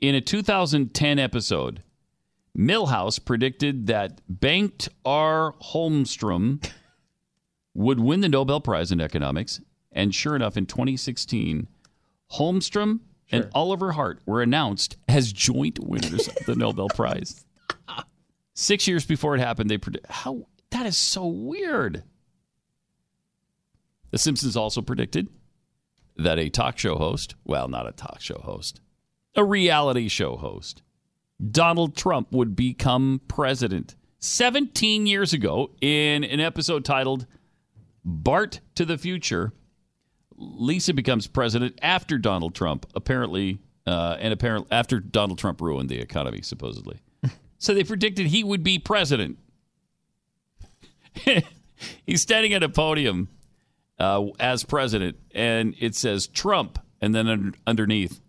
In a 2010 episode, Milhouse predicted that Bengt R. Holmstrom would win the Nobel Prize in economics. And sure enough, in 2016, Holmstrom and Oliver Hart were announced as joint winners of the Nobel Prize. Six years before it happened, they predicted how that is so weird. The Simpsons also predicted that a talk show host, well, not a talk show host, a reality show host, Donald Trump would become president 17 years ago in an episode titled Bart to the Future. Lisa becomes president after Donald Trump, apparently, uh, and apparently after Donald Trump ruined the economy, supposedly. so they predicted he would be president. He's standing at a podium uh, as president, and it says Trump, and then un- underneath,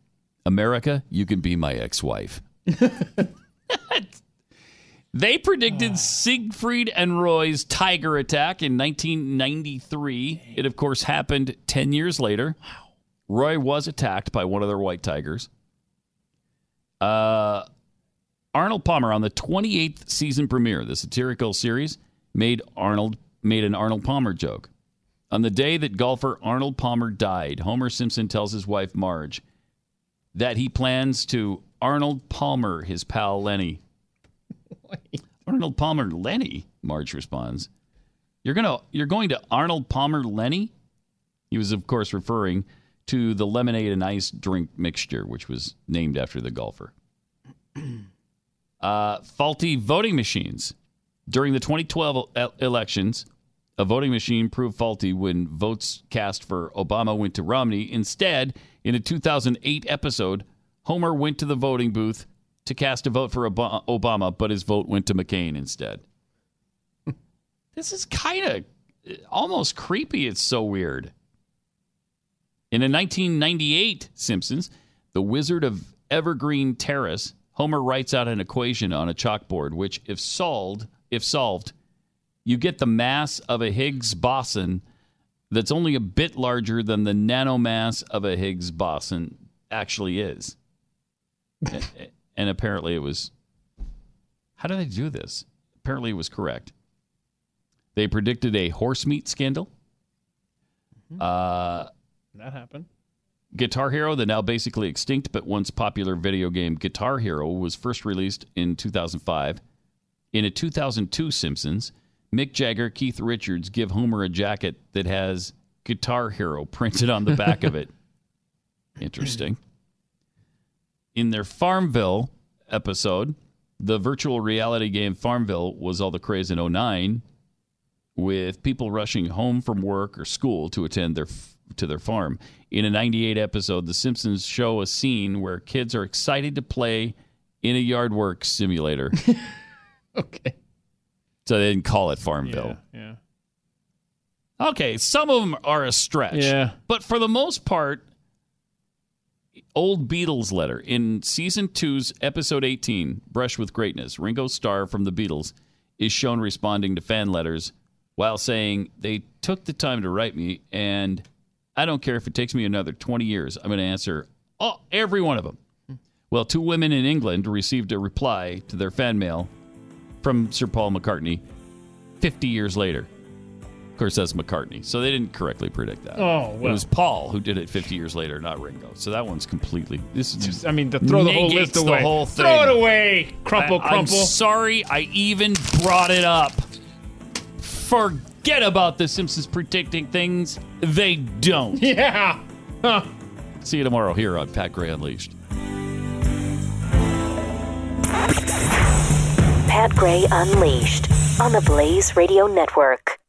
America, you can be my ex-wife. They predicted Siegfried and Roy's tiger attack in 1993. It, of course, happened 10 years later. Roy was attacked by one of their white tigers. Uh, Arnold Palmer on the 28th season premiere, the satirical series, made Arnold made an Arnold Palmer joke. On the day that golfer Arnold Palmer died, Homer Simpson tells his wife Marge that he plans to Arnold Palmer his pal Lenny. Arnold Palmer Lenny, Marge responds. You're gonna you're going to Arnold Palmer Lenny? He was of course referring to the lemonade and ice drink mixture, which was named after the golfer. Uh, faulty voting machines. During the 2012 e- elections, a voting machine proved faulty when votes cast for Obama went to Romney. Instead, in a 2008 episode, Homer went to the voting booth to cast a vote for Obama, but his vote went to McCain instead. this is kind of almost creepy. It's so weird. In a 1998 Simpsons, The Wizard of Evergreen Terrace, Homer writes out an equation on a chalkboard, which, if solved, if solved, you get the mass of a Higgs boson that's only a bit larger than the nanomass of a Higgs boson actually is. And apparently it was. How did they do this? Apparently it was correct. They predicted a horse meat scandal. Uh, That happened. Guitar Hero, the now basically extinct but once popular video game Guitar Hero, was first released in 2005. In a 2002 Simpsons, Mick Jagger, Keith Richards give Homer a jacket that has Guitar Hero printed on the back of it. Interesting. In their Farmville episode, the virtual reality game Farmville was all the craze in 09 with people rushing home from work or school to attend their to their farm. In a 98 episode, The Simpsons show a scene where kids are excited to play in a yard work simulator. okay. So they didn't call it Farmville. Yeah. Okay, some of them are a stretch. Yeah. But for the most part, old Beatles letter in season two's episode 18, Brush with Greatness, Ringo Starr from the Beatles is shown responding to fan letters while saying, They took the time to write me, and I don't care if it takes me another 20 years, I'm going to answer all, every one of them. Well, two women in England received a reply to their fan mail from Sir Paul McCartney 50 years later. Of course, that's McCartney. So they didn't correctly predict that. Oh, well. It was Paul who did it 50 years later, not Ringo. So that one's completely. This is Just, I mean, to throw the whole negates list away. The whole thing. Throw it away. Crumple, I, crumple. I'm sorry I even brought it up. Forget about the Simpsons predicting things. They don't. Yeah. Huh. See you tomorrow here on Pat Gray Unleashed. Pat Gray Unleashed on the Blaze Radio Network.